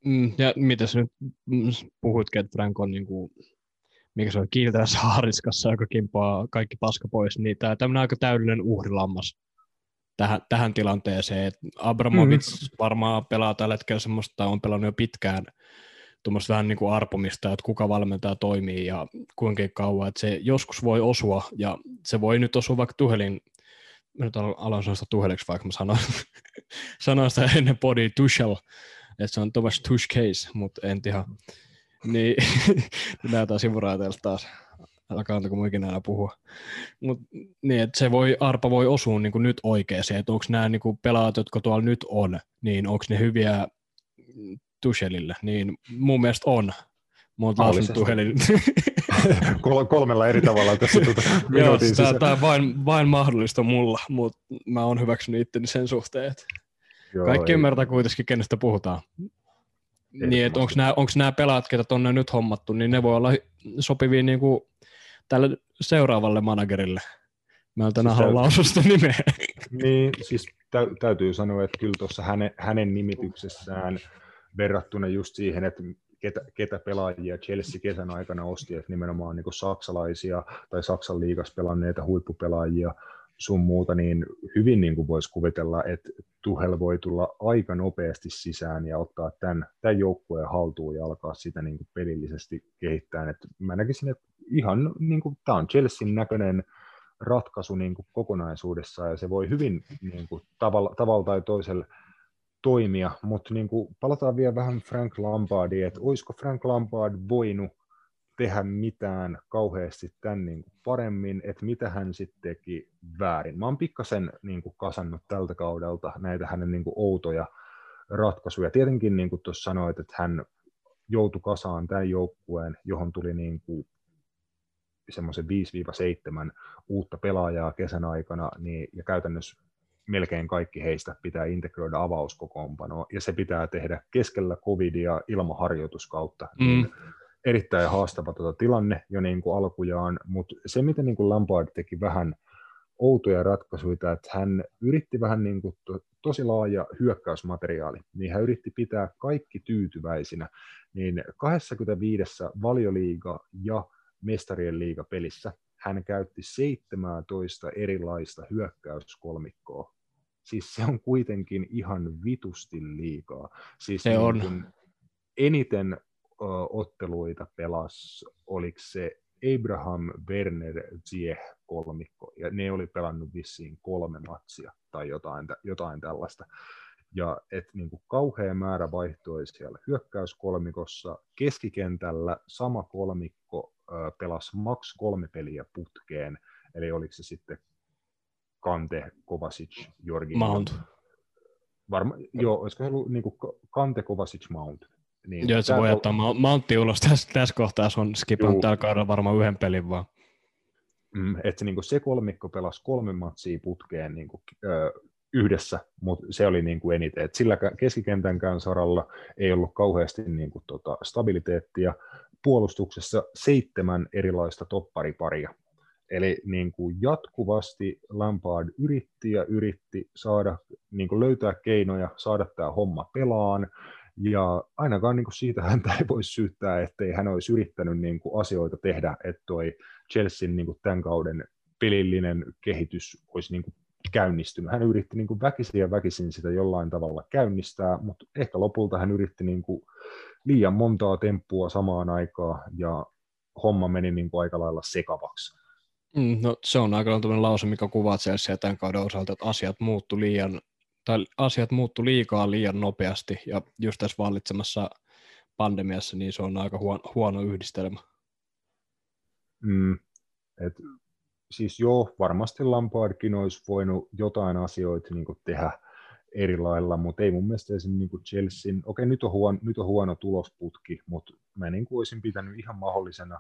Mm, ja mitä sä nyt puhuitkin, että Frank on niin kuin, mikä se on kiiltävässä haariskassa, joka kimpaa kaikki paska pois, niin tämä tämmöinen aika täydellinen uhrilammas tähän, tähän tilanteeseen. Et Abramovic mm. varmaan pelaa tällä hetkellä semmoista, on pelannut jo pitkään tuommoista vähän niin kuin arpomista, että kuka valmentaa toimii ja kuinka kauan, että se joskus voi osua, ja se voi nyt osua vaikka Tuhelin, mä nyt aloin sanoa sitä Tuheleksi, vaikka mä sanoin, (laughs) sanoin sitä ennen body Tuchel, että se on Thomas Tush case, mutta en tiedä. Niin, (laughs) näytään sivuraiteelta taas. Älkää antako ikinä puhua. Mut, niin, että se voi, arpa voi osua niin kuin nyt oikeeseen, että onko nämä niin kuin pelaajat, jotka tuolla nyt on, niin onko ne hyviä Tushelille, niin mun mielestä on. Mä oon (laughs) Kol- kolmella eri tavalla tässä tuota (laughs) Joo, tämä on vain, vain mahdollista mulla, mutta mä oon hyväksynyt itteni sen suhteen, että Joo, Kaikki ei. ymmärtää kuitenkin, kenestä puhutaan. Ei niin, että onko nämä, nämä pelaat, ketä tuonne nyt hommattu, niin ne voi olla sopivia niin kuin tälle seuraavalle managerille. Mä en tänään siis halua lausua sitä nimeä. (laughs) Niin, siis tä- täytyy sanoa, että kyllä tuossa hänen, hänen nimityksessään verrattuna just siihen, että ketä, ketä pelaajia Chelsea kesän aikana osti, että nimenomaan niin saksalaisia tai Saksan liigas pelanneita huippupelaajia, sun muuta, niin hyvin niin kuin voisi kuvitella, että Tuhel voi tulla aika nopeasti sisään ja ottaa tämän, tämän joukkueen haltuun ja alkaa sitä niin kuin pelillisesti kehittää. Et mä näkisin, että ihan niin kuin, tämä on Chelsean näköinen ratkaisu niin kuin kokonaisuudessaan ja se voi hyvin niin kuin, tavalla, tavalla tai toisella toimia, mutta niin kuin, palataan vielä vähän Frank Lampardiin, että olisiko Frank Lampard voinut tehdä mitään kauheasti tämän niin kuin paremmin, että mitä hän sitten teki väärin. Mä oon pikkasen niin kuin kasannut tältä kaudelta näitä hänen niin kuin outoja ratkaisuja. Tietenkin niin kuin tuossa sanoit, että hän joutui kasaan tämän joukkueen, johon tuli niin kuin semmoisen 5-7 uutta pelaajaa kesän aikana, niin, ja käytännössä melkein kaikki heistä pitää integroida avauskokoonpanoa, ja se pitää tehdä keskellä covidia ilman harjoituskautta. Mm. Niin erittäin haastava tuota tilanne jo niin kuin alkujaan, mutta se, mitä niin kuin Lampard teki vähän outoja ratkaisuja, että hän yritti vähän niin kuin to, tosi laaja hyökkäysmateriaali, niin hän yritti pitää kaikki tyytyväisinä, niin 25 valioliiga ja mestarien liiga pelissä hän käytti 17 erilaista hyökkäyskolmikkoa. Siis se on kuitenkin ihan vitusti liikaa. Siis se niin on. Eniten otteluita pelas, oliko se Abraham Werner Zieh kolmikko, ja ne oli pelannut vissiin kolme matsia tai jotain, jotain tällaista. Ja et niin kuin kauhea määrä vaihtoi siellä hyökkäyskolmikossa, keskikentällä sama kolmikko ö, pelasi maks kolme peliä putkeen, eli oliko se sitten Kante, Kovacic, Jorgi. Mount. Varma, joo, olisiko se ollut niin kuin Kante, Kovacic, Mount. Niin, Joo, se voi jättää on... Mantti ulos tässä, tässä kohtaa, se on skipannut tällä kaudella varmaan yhden pelin vaan. Mm, että se, niin se kolmikko pelasi kolme matsia putkeen niin kuin, ö, yhdessä, mutta se oli niin kuin eniten. Et sillä keskikentänkään saralla ei ollut kauheasti niin kuin, tota, stabiliteettia. Puolustuksessa seitsemän erilaista toppariparia. Eli niin kuin jatkuvasti Lampard yritti ja yritti saada, niin kuin löytää keinoja saada tämä homma pelaan, ja ainakaan niin kuin siitä häntä (laughs) ei voi syyttää, ettei hän olisi yrittänyt niin kuin asioita tehdä, että toi Chelsean niin kuin tämän kauden pelillinen kehitys olisi niin kuin käynnistynyt. Hän yritti niin kuin väkisin ja väkisin sitä jollain tavalla käynnistää, mutta ehkä lopulta hän yritti niin kuin liian montaa temppua samaan aikaan ja homma meni niin kuin aika lailla sekavaksi. Mm, no, se on aika lailla lause, mikä kuvaa Chelsea tämän kauden osalta, että asiat muuttu liian tai asiat muuttu liikaa liian nopeasti ja just tässä vallitsemassa pandemiassa, niin se on aika huono, huono yhdistelmä. Mm, et, siis joo, varmasti Lampardkin olisi voinut jotain asioita niin tehdä eri lailla, mutta ei mun mielestä esim. Niin Chelsean, okei nyt on, huono, nyt on huono tulosputki, mutta mä niin olisin pitänyt ihan mahdollisena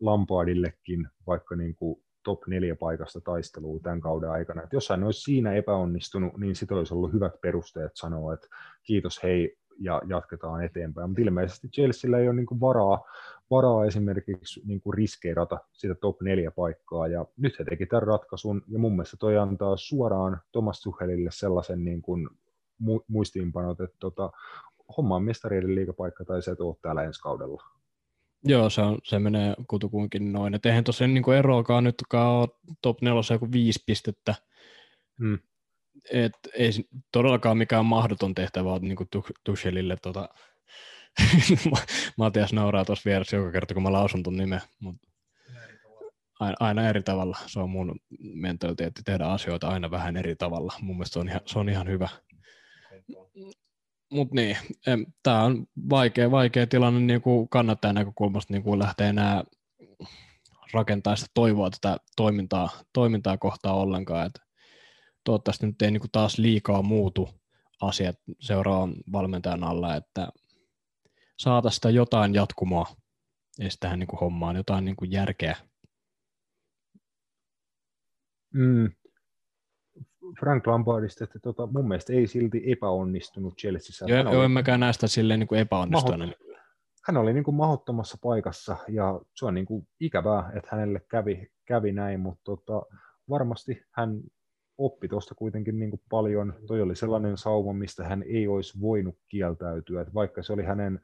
Lampardillekin vaikka niin kuin top neljä paikasta taistelua tämän kauden aikana. Et jos hän olisi siinä epäonnistunut, niin sitten olisi ollut hyvät perusteet sanoa, että kiitos hei ja jatketaan eteenpäin. Mutta ilmeisesti Chelsealla ei ole niin varaa, varaa esimerkiksi niin riskeerata sitä top neljä paikkaa. Ja nyt he teki tämän ratkaisun, ja mun mielestä toi antaa suoraan Thomas Tuchelille sellaisen niin kuin muistiinpanot, että tota, homma on mestarien liigapaikka tai se et täällä ensi kaudella. Joo, se, on, se menee kutukunkin noin. Et eihän tosiaan niin eroakaan nyt ole top 4 joku viisi pistettä. Hmm. Et ei todellakaan mikään mahdoton tehtävä ole niin Tuchelille. Tota... (laughs) Matias nauraa tuossa vieressä joka kerta, kun mä lausun tuon nimen. Mut aina, aina eri tavalla. Se on mun mentaliteetti tehdä asioita aina vähän eri tavalla. Mun mielestä se on ihan, se on ihan hyvä mutta niin, tämä on vaikea, vaikea tilanne niin kuin kannattajan näkökulmasta niin kuin lähtee enää rakentaa sitä toivoa tätä toimintaa, toimintaa kohtaa ollenkaan. Et toivottavasti nyt ei niin kuin taas liikaa muutu asiat seuraavan valmentajan alla, että saataisiin sitä jotain jatkumoa edes tähän niin kuin hommaan, jotain niin kuin järkeä. Mm, Frank Lampardista, että tota, mun mielestä ei silti epäonnistunut Chelseassa. Joo, joo en mäkään näistä silleen niin epäonnistunut. Mahot, hän oli niin kuin mahdottomassa paikassa ja se on niin kuin ikävää, että hänelle kävi, kävi näin, mutta tota, varmasti hän oppi tuosta kuitenkin niin kuin paljon. Toi oli sellainen sauma, mistä hän ei olisi voinut kieltäytyä, että vaikka se oli hänen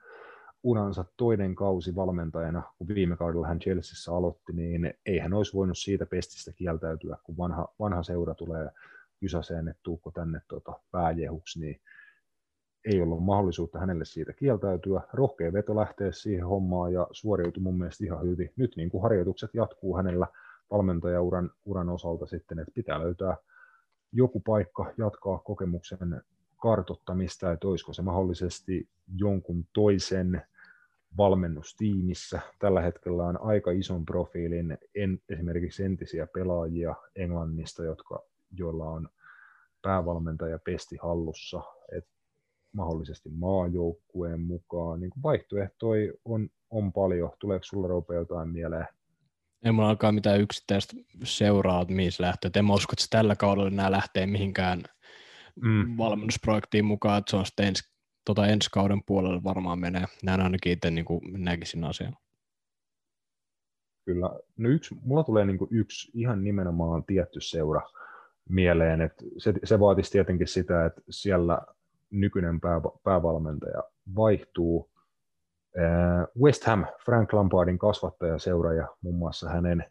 uransa toinen kausi valmentajana, kun viime kaudella hän Chelseassa aloitti, niin ei hän olisi voinut siitä pestistä kieltäytyä, kun vanha, vanha seura tulee kysäseen, että tuukko tänne tuota, pääjehuksi, niin ei ollut mahdollisuutta hänelle siitä kieltäytyä. Rohkea veto lähteä siihen hommaan ja suoriutui mun mielestä ihan hyvin. Nyt niin kuin harjoitukset jatkuu hänellä valmentajauran uran osalta sitten, että pitää löytää joku paikka jatkaa kokemuksen kartottamista, että olisiko se mahdollisesti jonkun toisen valmennustiimissä. Tällä hetkellä on aika ison profiilin en, esimerkiksi entisiä pelaajia Englannista, jotka, joilla on päävalmentaja pesti hallussa, että mahdollisesti maajoukkueen mukaan. Niin vaihtoehtoja on, on paljon. Tuleeko sulla Roope jotain mieleen? Ei mulla alkaa mitään yksittäistä seuraa, mihin se lähtee. En mä usko, että tällä kaudella nämä lähtee mihinkään mm. valmennusprojektiin mukaan, että se on sitten ensi, tota ensi kauden puolelle varmaan menee. Näin ainakin itse niin kuin näkisin asian. Kyllä. No yksi, mulla tulee niin kuin yksi ihan nimenomaan tietty seura mieleen, että se, se vaatisi tietenkin sitä, että siellä nykyinen pää, päävalmentaja vaihtuu. West Ham, Frank Lampardin kasvattajaseura ja muun muassa hänen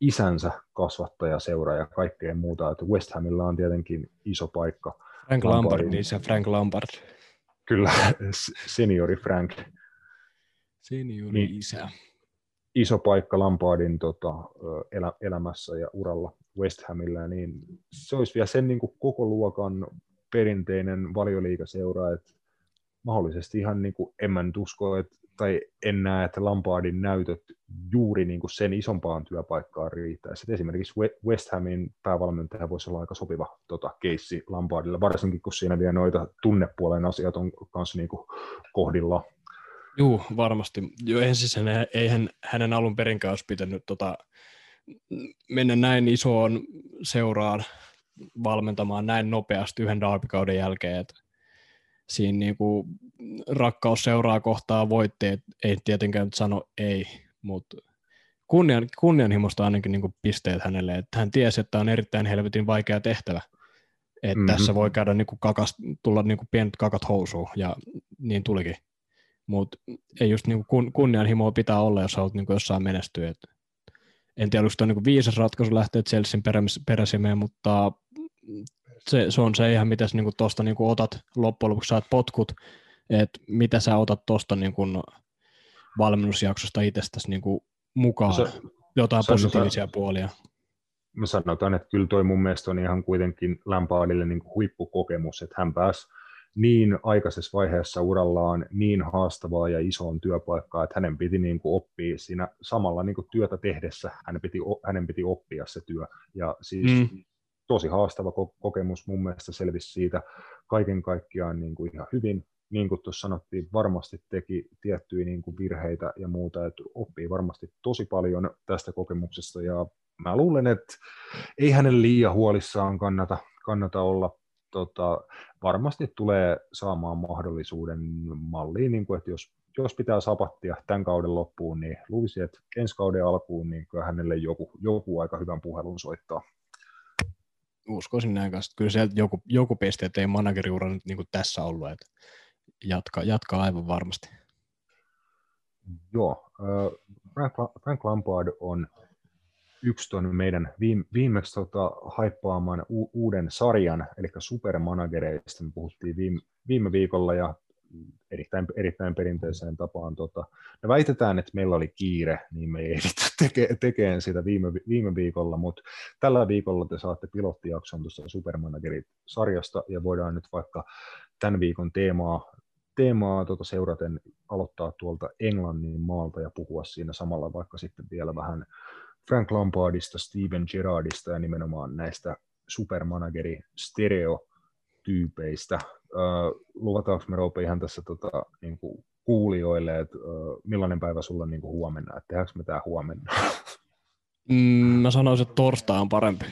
isänsä kasvattajaseura ja kaikkea muuta. Että West Hamilla on tietenkin iso paikka. Frank Lampardin isä, Frank Lampard. Kyllä, seniori Frank. Seniori niin, isä. Iso paikka Lampardin tota, elä, elämässä ja uralla West Hamilla, niin se olisi vielä sen niin kuin koko luokan perinteinen valioliikaseura, että mahdollisesti ihan niin kuin, en mä nyt usko, että, tai en näe, että Lampardin näytöt juuri niin kuin sen isompaan työpaikkaan riittäisi. Että esimerkiksi West Hamin päävalmentaja voisi olla aika sopiva tota, keissi Lampardille, varsinkin kun siinä vielä noita tunnepuolen asiat on kanssa niin kuin kohdilla. Joo, varmasti. Jo, eihän siis hänen, eihän hänen alun perinkään olisi pitänyt tota, mennä näin isoon seuraan valmentamaan näin nopeasti yhden darbykauden jälkeen, että siinä niin kuin rakkaus seuraa kohtaa voitti, ei tietenkään nyt sano ei, mutta kunnian, kunnianhimosta ainakin niin kuin pisteet hänelle, että hän tiesi, että on erittäin helvetin vaikea tehtävä, että mm-hmm. tässä voi käydä niin kuin kakas, tulla niin kuin pienet kakat housuun, ja niin tulikin. Mutta ei just niin kuin kunnianhimoa pitää olla, jos haluat niin kuin jossain menestyä. Et en tiedä, on niin viisas ratkaisu lähteä Chelsean peräsimeen, mutta se, se on se ihan, mitä niin tuosta niin otat. Loppujen lopuksi, saat potkut, että mitä sä otat tuosta niin valmennusjaksosta itsestäsi niin mukaan, se, jotain se, positiivisia se, puolia. Mä sanotaan, että kyllä toi mun mielestä on ihan kuitenkin Lampardille niin huippukokemus, että hän pääsi niin aikaisessa vaiheessa urallaan niin haastavaa ja isoon työpaikkaa, että hänen piti niin kuin oppia siinä samalla niin kuin työtä tehdessä, hänen piti, hänen piti oppia se työ. Ja siis mm tosi haastava kokemus mun mielestä selvisi siitä kaiken kaikkiaan niin kuin ihan hyvin. Niin kuin tuossa sanottiin, varmasti teki tiettyjä niin kuin virheitä ja muuta, että oppii varmasti tosi paljon tästä kokemuksesta ja mä luulen, että ei hänen liian huolissaan kannata, kannata olla. Tota, varmasti tulee saamaan mahdollisuuden malliin, niin kuin, että jos, jos pitää sapattia tämän kauden loppuun, niin luulisi, että ensi kauden alkuun niin hänelle joku, joku aika hyvän puhelun soittaa uskoisin näin kanssa. Kyllä sieltä joku, joku pesti, että ei manageriura nyt niin kuin tässä ollut, että jatkaa, jatkaa aivan varmasti. Joo, Frank, Frank Lampard on yksi tuon meidän viime, viimeksi tota, haippaaman u, uuden sarjan, eli supermanagereista, me puhuttiin viime, viime viikolla, ja erittäin, erittäin perinteiseen tapaan. Tota, me väitetään, että meillä oli kiire, niin me ei ehditty teke, tekemään sitä viime, viime viikolla, mutta tällä viikolla te saatte pilottijakson tuosta Supermanagerit-sarjasta, ja voidaan nyt vaikka tämän viikon teemaa, teemaa tota seuraten aloittaa tuolta Englannin maalta ja puhua siinä samalla vaikka sitten vielä vähän Frank Lampardista, Steven Gerrardista ja nimenomaan näistä supermanageri stereo tyypeistä. Uh, luvataanko me Roope ihan tässä tota, niin kuin kuulijoille, että uh, millainen päivä sulla on niin kuin huomenna, että tehdäänkö me tämä huomenna? Mm, mä sanoisin, että torstai on parempi.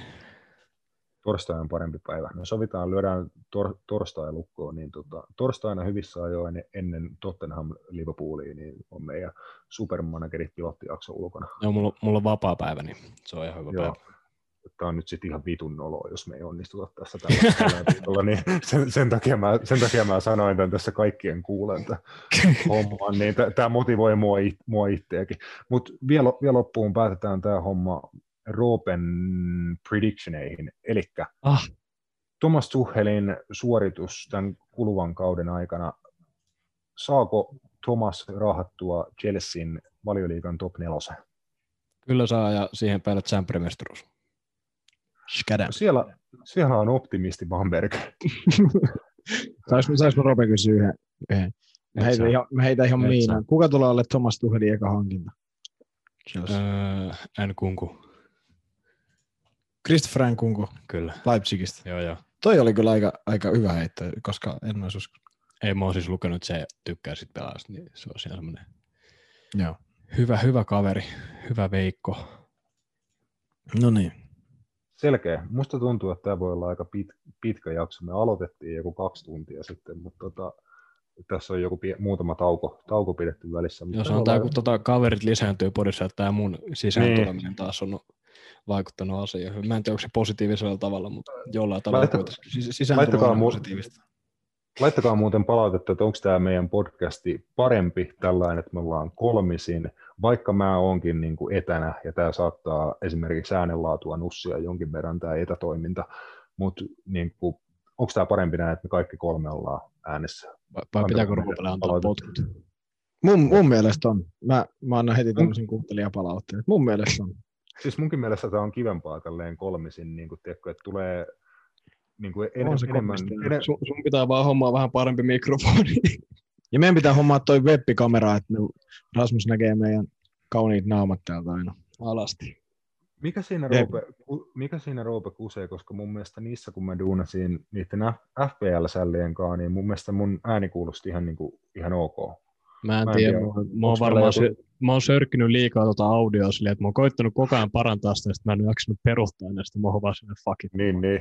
Torstai on parempi päivä. Me sovitaan, lyödään tor- torstai lukkoon, niin tota, torstaina hyvissä ajoin ennen Tottenham Liverpoolia, niin on meidän supermanagerit pilottijakso ulkona. Joo, mulla, mulla on vapaa päivä, niin se on ihan hyvä Joo. päivä tämä on nyt sitten ihan vitun noloa, jos me ei onnistuta tässä tällä, viikolla, niin sen, sen, takia mä, sen takia mä sanoin tämän tässä kaikkien kuulen homman, niin tämä motivoi mua, it, mua itseäkin. Mutta vielä, vielä loppuun päätetään tämä homma Roopen predictioneihin, eli ah. Thomas Tuchelin suoritus tämän kuluvan kauden aikana, saako Thomas rahattua Chelsean valioliikan top nelosen? Kyllä saa, ja siihen päälle Champions No siellä, siellä on optimisti Bamberg. (laughs) Saanko, saanko Robe kysyä yhden? yhden? Me heitä, ihan, me heitä ihan miinaan. Kuka tulee olla Thomas Tuhelin eka hankinta? Öö, Nkunku. Christopher Nkunku. Kyllä. Leipzigistä. Joo, joo. Toi oli kyllä aika, aika hyvä heitto, koska en olisi usko. Ei, mä oon siis lukenut, että se tykkää sit pelaasta, niin se on siinä semmoinen Joo. hyvä, hyvä kaveri, hyvä Veikko. No niin. Selkeä. Musta tuntuu, että tämä voi olla aika pit, pitkä jakso. Me aloitettiin joku kaksi tuntia sitten, mutta tota, tässä on joku pie, muutama tauko, tauko pidetty välissä. Jos on tämä, kun tota, kaverit lisääntyy podissa, että tämä mun sisään niin. tuleminen taas on vaikuttanut asioihin. Mä en tiedä, onko se positiivisella tavalla, mutta jollain tavalla Laita, kuitenkin. laittakaa, mu- positiivista. Laittakaa muuten palautetta, että onko tämä meidän podcasti parempi tällainen, että me ollaan kolmisin, vaikka mä oonkin niin kuin etänä, ja tämä saattaa esimerkiksi äänenlaatua nussia jonkin verran tämä etätoiminta, mutta niin kuin, onko tämä parempi näin, että me kaikki kolme ollaan äänessä? Vai, vai pitääkö Ruopelle antaa potkut? Mun, mun mielestä on. Mä, mä annan heti tämmöisen kuuntelijapalautteen. Mun mielestä on. Siis munkin mielestä tämä on kivempaa tälleen kolmisin, niin kuin, tiedätkö, että tulee niin kuin en, se enemmän... Enem... Sun, sun, pitää vaan hommaa vähän parempi mikrofoni. (laughs) Ja meidän pitää hommaa toi webbikamera, että Rasmus näkee meidän kauniit naamat täältä aina alasti. Mikä siinä, Roope, mikä siinä Roope kusee, koska mun mielestä niissä, kun mä duunasin niiden FPL-sällien kanssa, niin mun mielestä mun ääni kuulosti ihan, niin kuin, ihan ok. Mä en, mä en tiedä, tiedä mä, oon varmaan joku... mä oon sörkkinyt liikaa tuota audioa silleen, että mä oon koittanut koko ajan parantaa sitä, että mä en jaksanut perustaa näistä, mä oon vaan sinne fuck it. Niin, niin.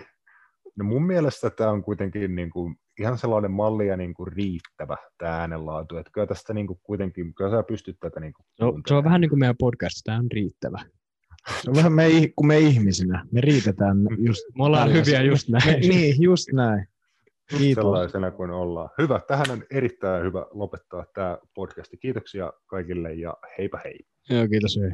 No mun mielestä tämä on kuitenkin niin kuin ihan sellainen malli ja niin kuin riittävä tämä äänenlaatu, että kyllä tästä niin kuin kuitenkin, kyllä sä pystyt tätä niin kuin no, se on vähän niin kuin meidän podcast, tämä on riittävä. Se on vähän me, kuin me ihmisinä, me riitetään (laughs) just Me ollaan hyviä just näin. Me, niin, just näin. Kiitos. sellaisena kuin ollaan. Hyvä, tähän on erittäin hyvä lopettaa tämä podcast. Kiitoksia kaikille ja heipä hei. Joo, kiitos. Hei.